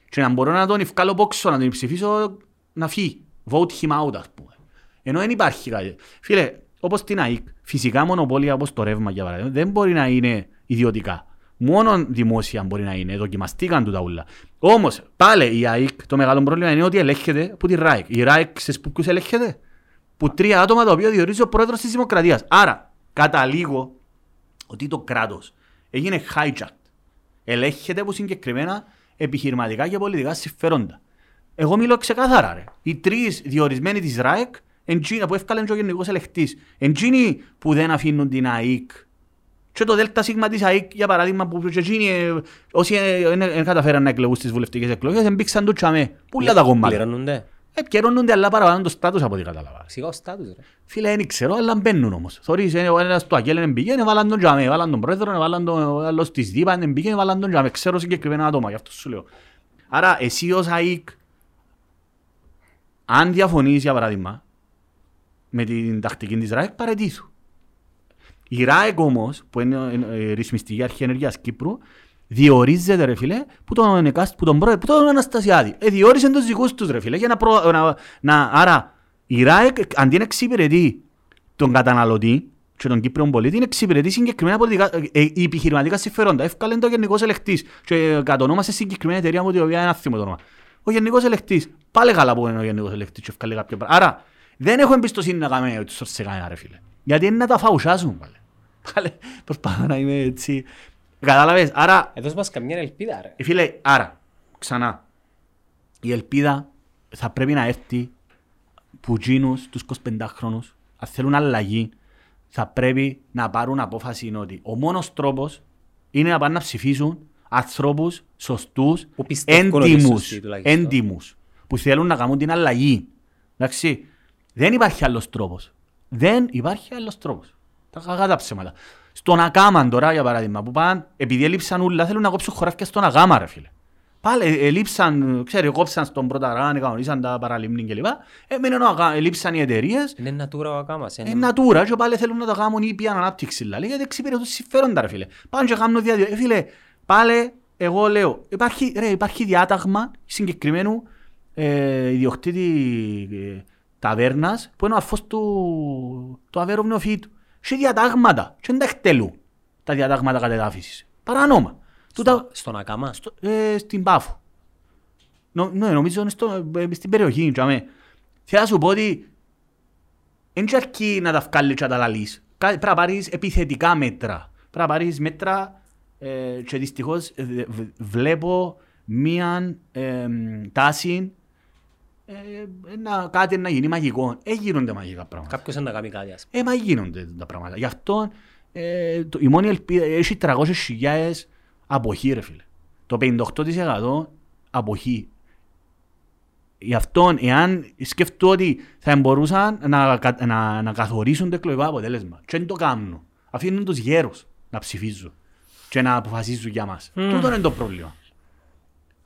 Και να μπορώ να τον ευκάλω πόξο, να τον ψηφίσω να φύγει. Vote him out, ας πούμε. Ενώ δεν υπάρχει κάτι. Φίλε, όπως την ΑΕΚ, φυσικά μονοπόλια όπως το ρεύμα για παράδειγμα, δεν μπορεί να είναι ιδιωτικά. Μόνο δημόσια μπορεί να είναι, δοκιμαστήκαν του τα ούλα. Όμως, πάλι η ΑΕΚ, το μεγάλο πρόβλημα είναι ότι ελέγχεται από τη ΡΑΕΚ. Η ΡΑΕΚ, σε που ποιους ελέγχεται; Που τρία άτομα τα οποία διορίζει ο πρόεδρος της Δημοκρατίας. Άρα, καταλήγω ότι το κράτος έγινε hijacked. Ελέγχεται από συγκεκριμένα επιχειρηματικά και πολιτικά συμφέροντα. Εγώ μιλώ ξεκάθαρα. Ρε. Οι τρεις διορισμένοι της ΡΑΕΚ, εντζίνοι που έφκαλαν και ο γενικός ελεκτή, εντζίνοι που δεν αφήνουν την ΑΕΚ. Και το ΔΣ της ΑΕΚ, για παράδειγμα, που και εκείνοι, ε, όσοι δεν καταφέραν να εκλεγούν στις βουλευτικές εκλογές, εμπήξαν το τσαμέ. Πουλά τα κομμάτια. Πληρώνονται. Επικαιρώνονται, αλλά παραπάνω το στάτους από ό,τι κατάλαβα. Σιγά ο στάτους ρε. Φίλε, δεν ξέρω, αλλά μπαίνουν όμως. Θωρείς, ε, ο ένας του Αγγέλ δεν πήγαινε, βάλαν τον τζαμέ, βάλαν τον πρόεδρο, βάλαν τον άλλος της Δήπα, δεν πήγαινε, βάλαν τον τζαμέ. Ξέρω συγκεκριμένα άτομα, γι' αυτό σου λέω. Άρα, εσύ ως ΑΕΚ, αν διαφωνείς, για παράδειγμα, με την τακτική της ΡΑΕΚ, παρετήσου. Η ΡΑΕΚ όμως, που είναι ε, ε, ρυθμιστική αρχή ενέργειας Κύπρου, διορίζεται ρε φίλε που τον, εκάσ- που τον πρόεδρο, που τον Αναστασιάδη. Ε, διόρισε τους δικούς τους ρε φίλε για να, προ, να, να άρα η ΡΑΕΚ αντί να εξυπηρετεί τον καταναλωτή και τον Κύπριο πολίτη, είναι εξυπηρετεί συγκεκριμένα πολιτικά, ε, ε, επιχειρηματικά συμφέροντα. Έφκαλε το γενικός ελεκτής και ε, κατονόμασε συγκεκριμένη εταιρεία από την οποία είναι άθιμο το όνομα. Ο γενικός ελεκτής, πάλι καλά που είναι ο γενικός ελεκτής και έφκαλε κάποιο πράγμα. Άρα δεν έχω εμπιστοσύνη να κάνουμε ότι σε κανένα ρε φίλε. Γιατί είναι να τα φαουσιάσουν πάλι. Πάλι προσπαθώ να είμαι έτσι. Κατάλαβες, άρα Εδώ μας καμιά ελπίδα ρε. ε, Φίλε, άρα, ξανά, η ελπίδα θα πρέπει να έρθει που γίνους τους 25χρονους, αν θέλουν αλλαγή, θα πρέπει να πάρουν απόφαση ότι ο μόνος τρόπος είναι να πάνε να ψηφίσουν ανθρώπους σωστούς, Που πιστεύουν ότι είναι έντιμους, σωστοί τουλάχιστον. έντιμους, που θέλουν να κάνουν την αλλαγή. Εντάξει, δεν υπάρχει άλλος τρόπος. Δεν υπάρχει άλλος τρόπος. Τα κακά τα ψέματα. Στον Ακάμαν τώρα, για παράδειγμα, που πάνε, επειδή έλειψαν ούλα, θέλουν να κόψουν χωράφια στον Ακάμα, ρε φίλε. Πάλι ε, ελείψαν, ξέρει, κόψαν στον πρώτα ράν, κανονίσαν τα παραλίμνη κλπ. Έμεινε ο Ακά- ελείψαν οι εταιρείες, Είναι natura ο Ακάμας. ε, natura και πάλι θέλουν να το κάνουν ήπια ανάπτυξη, δηλαδή, γιατί εξυπηρετούν συμφέροντα, ρε φίλε. Πάνε και κάνουν διαδιο... Ε, φίλε, πάλι, εγώ λέω, υπάρχει, ρε, υπάρχει διάταγμα συγκεκριμένου ε, ιδιοκτήτη ε, ταβέρνας που είναι ο αφός του, του αβέρου νεοφύτου. Σε διατάγματα και δεν τα εκτελούν τα διατάγματα κατεδάφισης. Παρανόμα. Τούτα, Στον Ακάμα. στο, ε, στην Πάφο. Νο, ναι, νομίζω είναι στο, ε, στην περιοχή. Τζαμε. Θέλω να σου πω ότι δεν και αρκεί να τα βγάλεις και να τα λαλείς. Κα- Πρέπει να πάρεις επιθετικά μέτρα. Πρέπει να πάρεις μέτρα ε, και δυστυχώς ε, β- βλέπω μία ε, τάση ε, να, κάτι να γίνει μαγικό. Ε, γίνονται μαγικά πράγματα. Κάποιος να κάνει κάτι ας πούμε. Ε, μα γίνονται τα πράγματα. Γι' αυτό ε, το, η μόνη ελπίδα έχει 300.000 αποχή, ρε φίλε. Το 58% αποχή. Γι' αυτό, εάν σκεφτώ ότι θα μπορούσαν να, κα- να, να καθορίσουν το εκλογικό αποτέλεσμα και δεν το κάνουν, αφήνουν τους γέρους να ψηφίζουν και να αποφασίζουν για μας. Μμμ. Τούτο είναι το πρόβλημα.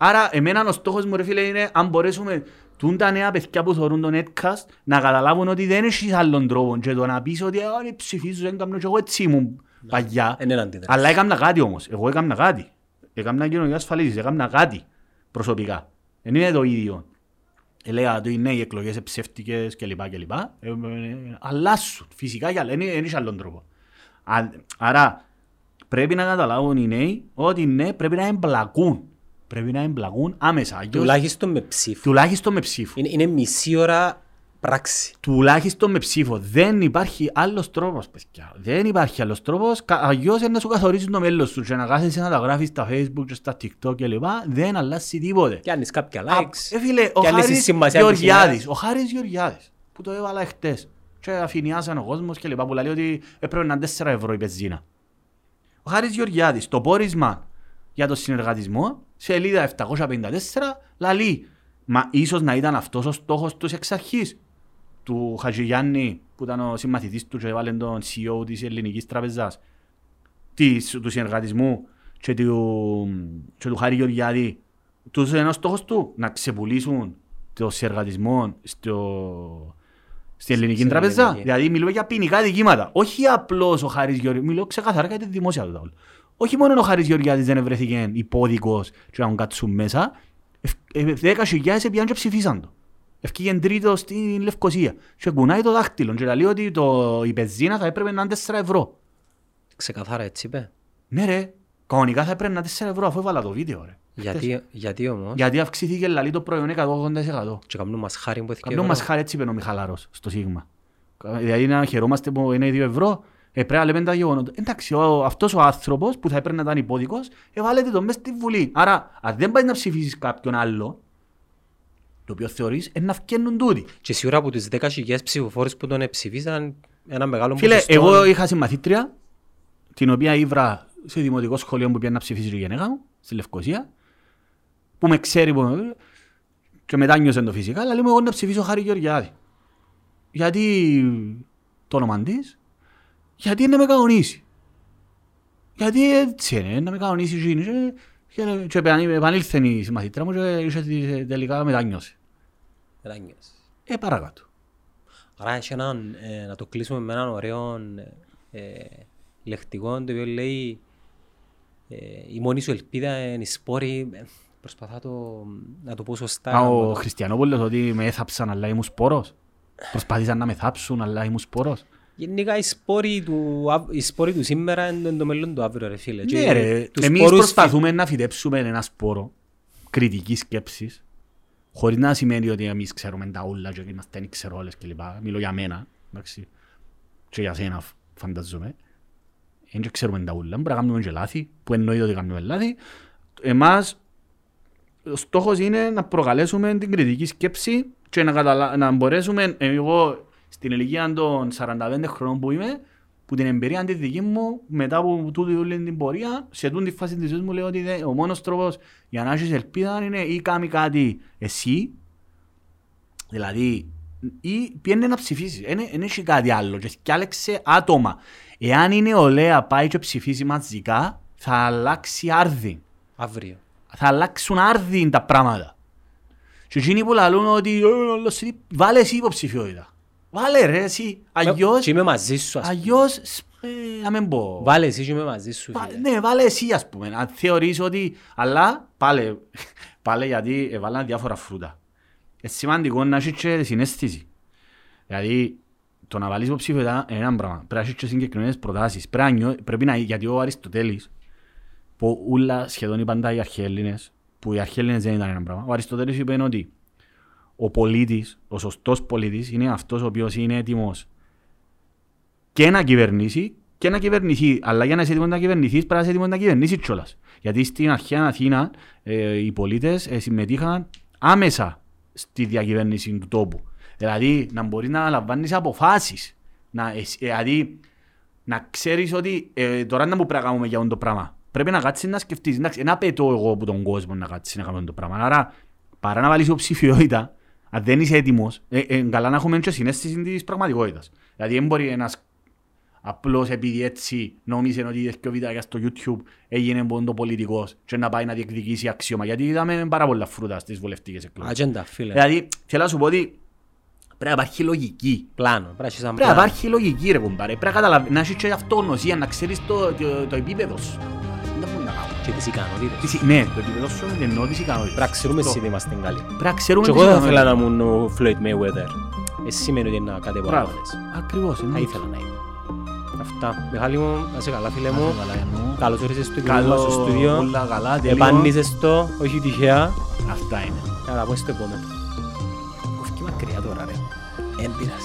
Άρα, εμένα ο στόχος μου, ρε φίλε, είναι αν μπορέσουμε τούν τα νέα παιδιά που θεωρούν το netcast να καταλάβουν ότι δεν έχεις άλλον τρόπο και το να πεις ότι «Α, ρε, ψηφίζω, δεν κάνω και εγώ έτσι ήμουν παγιά». Εν είναι αντίδραση. Αλλά έκανα κάτι όμως. Εγώ έκανα κάτι. Έκανα κοινωνία ασφαλίσης, έκανα κάτι προσωπικά. Δεν είναι το ίδιο. Έλεγα ότι ναι, οι εκλογές είναι ψεύτικες κλπ. κλπ. Ε, ε, ε, αλλάσουν φυσικά και άλλα. Δεν έχει άλλον τρόπο. Α- Άρα πρέπει να καταλάβουν οι νέοι ότι ναι, πρέπει να εμπλακούν. Πρέπει να εμπλακούν άμεσα. Αλλιώς- Τουλάχιστον με ψήφο. Τουλάχιστον με ψήφο. Είναι, είναι μισή ώρα πράξη. Τουλάχιστον με ψήφο. Δεν υπάρχει άλλος τρόπος, παιδιά. Δεν υπάρχει άλλος τρόπος. Αλλιώς είναι να σου καθορίζουν το μέλλον σου και να κάθεσαι να τα γράφεις στα Facebook και στα TikTok κλπ. Δεν αλλάζει τίποτε. Και αν είσαι κάποια Α, likes. ε, φίλε, ο και αν είσαι Χάρης σημασία της Γεωργιάδης, ημέρας. ο Χάρης Γεωργιάδης, που το έβαλα εχθές και αφηνιάσαν ο κόσμος και λοιπά, που λέει ότι έπρεπε να είναι 4 ευρώ η πεζίνα. Ο Χάρης Γεωργιάδης, το πόρισμα για το συνεργατισμό, σελίδα 754, λαλεί, μα ίσως να ήταν αυτός ο στόχος τους εξ αρχής, του Χατζηγιάννη, που ήταν ο συμμαθητής του και έβαλε τον CEO της Ελληνικής Τραπεζάς, της, του συνεργατισμού και του, και του Χάρη Γεωργιάδη, τους είναι ο στόχος του να ξεπουλήσουν το συνεργατισμό στο, στην Ελληνική στην Τραπεζά. Ελληνική. Δηλαδή μιλούμε για ποινικά δικήματα. Όχι απλώς ο Χάρης Γεωργιάδης, μιλώ ξεκαθαρά για τη δημόσια του τα όλα. Όχι μόνο ο Χάρης Γεωργιάδης δεν βρέθηκε υπόδικος και να τον κάτσουν μέσα, ευ- ε, δέκα χιλιάδες επιάν και ψηφίσαν το. Ευκήγεν τρίτο στην Λευκοσία. Και κουνάει το δάχτυλο και λέει ότι το, η πεζίνα θα έπρεπε να είναι 4 ευρώ. Ξεκαθάρα έτσι είπε. Ναι ρε, κανονικά θα έπρεπε να είναι 4 ευρώ αφού έβαλα το βίντεο ρε. Γιατί, γιατί όμως; Γιατί αυξήθηκε λαλή το προϊόν 180%. Και κάνουν μας χάρη που έθηκε Κάποιον μας χάρη έτσι είπε ο Μιχαλάρος στο Σίγμα. Δηλαδή να χαιρόμαστε που είναι 2 ευρώ, ε, πρέπει να λέμε τα γεγονότα. Εντάξει, ο, αυτός ο άνθρωπος που θα έπρεπε να ήταν υπόδικος, εβάλλεται τον μέσα στη Βουλή. Άρα, αν δεν πάει να ψηφίσεις κάποιον άλλο, το οποίο θεωρείς, είναι να φκένουν τούτοι. Και σίγουρα από τους 10.000 ψηφοφόρους που τον ψηφίσαν ένα μεγάλο Φίλε, ποσοστό. εγώ είχα συμμαθήτρια, την οποία ήβρα σε δημοτικό σχολείο που πήγαινε να ψηφίσει η γενέκα μου, στη Λευκοσία, που με ξέρει που... και μετά νιώσε το φυσικά, αλλά λέμε εγώ να ψηφίσω Χάρη Γεωργιάδη. Γιατί το όνομα της, γιατί είναι να με κανονίσει. Γιατί έτσι είναι, να με κανονίσει εκείνη. Και, και, και επαν- επανήλθε η συμμαθήτρια μου και είχε τη- τελικά μετάνιωσε. Ράνιος. Ε, παρακάτω. Άρα έχει έναν, ε, να το κλείσουμε με έναν ωραίο ε, λεκτικό το οποίο λέει ε, η μόνη σου ελπίδα είναι η σπόρη. Ε, Προσπαθώ το, να το πω σωστά. Α, να ο το- Χριστιανόπουλος ότι με έθαψαν αλλά ήμουν σπόρος. Προσπαθήσαν να με θάψουν αλλά ήμουν σπόρος. Γενικά οι σπόροι του, αυ- οι σπόροι του σήμερα είναι το μέλλον του αύριο ρε φίλε. Και Ναι ρε, τους εμείς σπόρους προσπαθούμε να φυτέψουμε ένα σπόρο κριτικής σκέψης χωρίς να σημαίνει ότι εμείς ξέρουμε τα όλα και είμαστε δεν ξέρω όλες κλπ. Μιλώ για μένα, εντάξει. Και για σένα φ- φανταζομαι. Δεν ξέρουμε τα όλα, πρέπει να κάνουμε και λάθη, που εννοείται ότι κάνουμε λάθη. Εμάς, ο στόχος είναι να προκαλέσουμε την κριτική σκέψη και να, καταλα... να μπορέσουμε, ε, εγώ στην ηλικία των 45 χρονών που είμαι, που την εμπειρία της δική μου, μετά από τούτη όλη την πορεία, σε τούτη φάση της ζωής μου λέω ότι δε, ο μόνος τρόπος για να έχεις ελπίδα είναι ή κάνει κάτι εσύ, δηλαδή, ή πιένε να ψηφίσεις, δεν έχει κάτι άλλο και σκιάλεξε άτομα. Εάν η νεολαία πάει και ψηφίσει μαζικά, θα αλλάξει άρδι. Αύριο. Θα αλλάξουν άρδι τα πράγματα. Και εκείνοι που λαλούν ότι «Ε, όλο εσύ, βάλε εσύ υποψηφιότητα. Βάλε ρε εσύ. Αγιώς, Και είμαι μαζί σου, ας πούμε. αγιώς, ε, να μην πω. Βάλε εσύ και είμαι μαζί σου, Βα- φίλε. Ναι, βάλε εσύ ας πούμε. Αν θεωρείς ότι... Αλλά πάλι, πάλι γιατί έβαλαν διάφορα φρούτα. Είναι σημαντικό να έχεις και συναίσθηση. Δηλαδή, το να βάλεις υποψήφιότητα είναι ένα πράγμα. Πρέπει να έχεις και συγκεκριμένες προτάσεις. Πρέπει να, νιώ- πρέπει να, γιατί ο Αριστοτέλης, που όλα σχεδόν είπαν τα οι αρχαίλληνες, που οι αρχαίλληνες δεν ήταν ένα πράγμα. Ο Αριστοτέλης είπε ότι ο πολίτης, ο σωστός πολίτης, είναι αυτός ο οποίος είναι έτοιμος και να κυβερνήσει και να κυβερνηθεί. Αλλά για να είσαι έτοιμος να κυβερνηθείς πρέπει να είσαι έτοιμος να κυβερνήσεις κιόλας. Γιατί στην αρχαία Αθήνα ε, οι πολίτες ε, συμμετείχαν άμεσα στη διακυβέρνηση του τόπου. Δηλαδή να μπορείς να λαμβάνεις αποφάσεις. Να, ε, δηλαδή να ξέρεις ότι ε, τώρα να μου πρέπει να κάνουμε για αυτό το πράγμα. Πρέπει να κάτσεις να σκεφτείς. Εντάξει, δεν απαιτώ εγώ από τον κόσμο να κάτσεις να κάνουμε αυτό το πράγμα. Άρα παρά να βάλεις υποψηφιότητα, αν δεν είσαι έτοιμος, ε, ε, καλά να έχουμε και συνέστηση της πραγματικότητας. Δηλαδή δεν μπορεί ένας απλώς επειδή έτσι νόμιζε ότι είδες και ο βιντεάκια στο YouTube έγινε πόντο πολιτικός και να πάει να διεκδικήσει αξίωμα. Γιατί είδαμε πάρα πολλά φρούτα στις βουλευτικές εκλογές. Ατζέντα, φίλε. Δηλαδή θέλω να σου πω ότι πρέπει να υπάρχει λογική. Πλάνο. Πρέπει να έχεις ένα Πρέπει να πλάνο. υπάρχει λογική ρε κουμπάρε. Πρέπει να καταλαβαίνεις, να έχεις και αυτογνωσία, να ξέρεις το, το, το επίπεδο σου. Και τις ικανότητες. Τις- Ναι, το επίπεδο σου εννοώ τις ικανότητες. Πρέπει να ξέρουμε Αυτό. εσύ ότι είμαστε καλοί. Πρέπει να ξέρουμε Και τις εγώ θα ικανότητες. ήθελα να ήμουν ο Floyd Mayweather. Εσύ σημαίνει ότι είναι να κάτι Μπράβο. παραπάνω. Ακριβώς. Θα εννοείται. ήθελα να είμαι. Αυτά. Μιχάλη μου, να είσαι καλά φίλε Να μου. είσαι καλά, εννοώ. Καλώς όρισες στο κοινό Καλό, μας στο στούντιο. όλα καλά, τελείω. Επάνησες το, όχι τυχαία. Αυτά είναι. Να τα πω στο επόμενο. Κοφκεί μακριά τώρα ρε. Έμπειρας.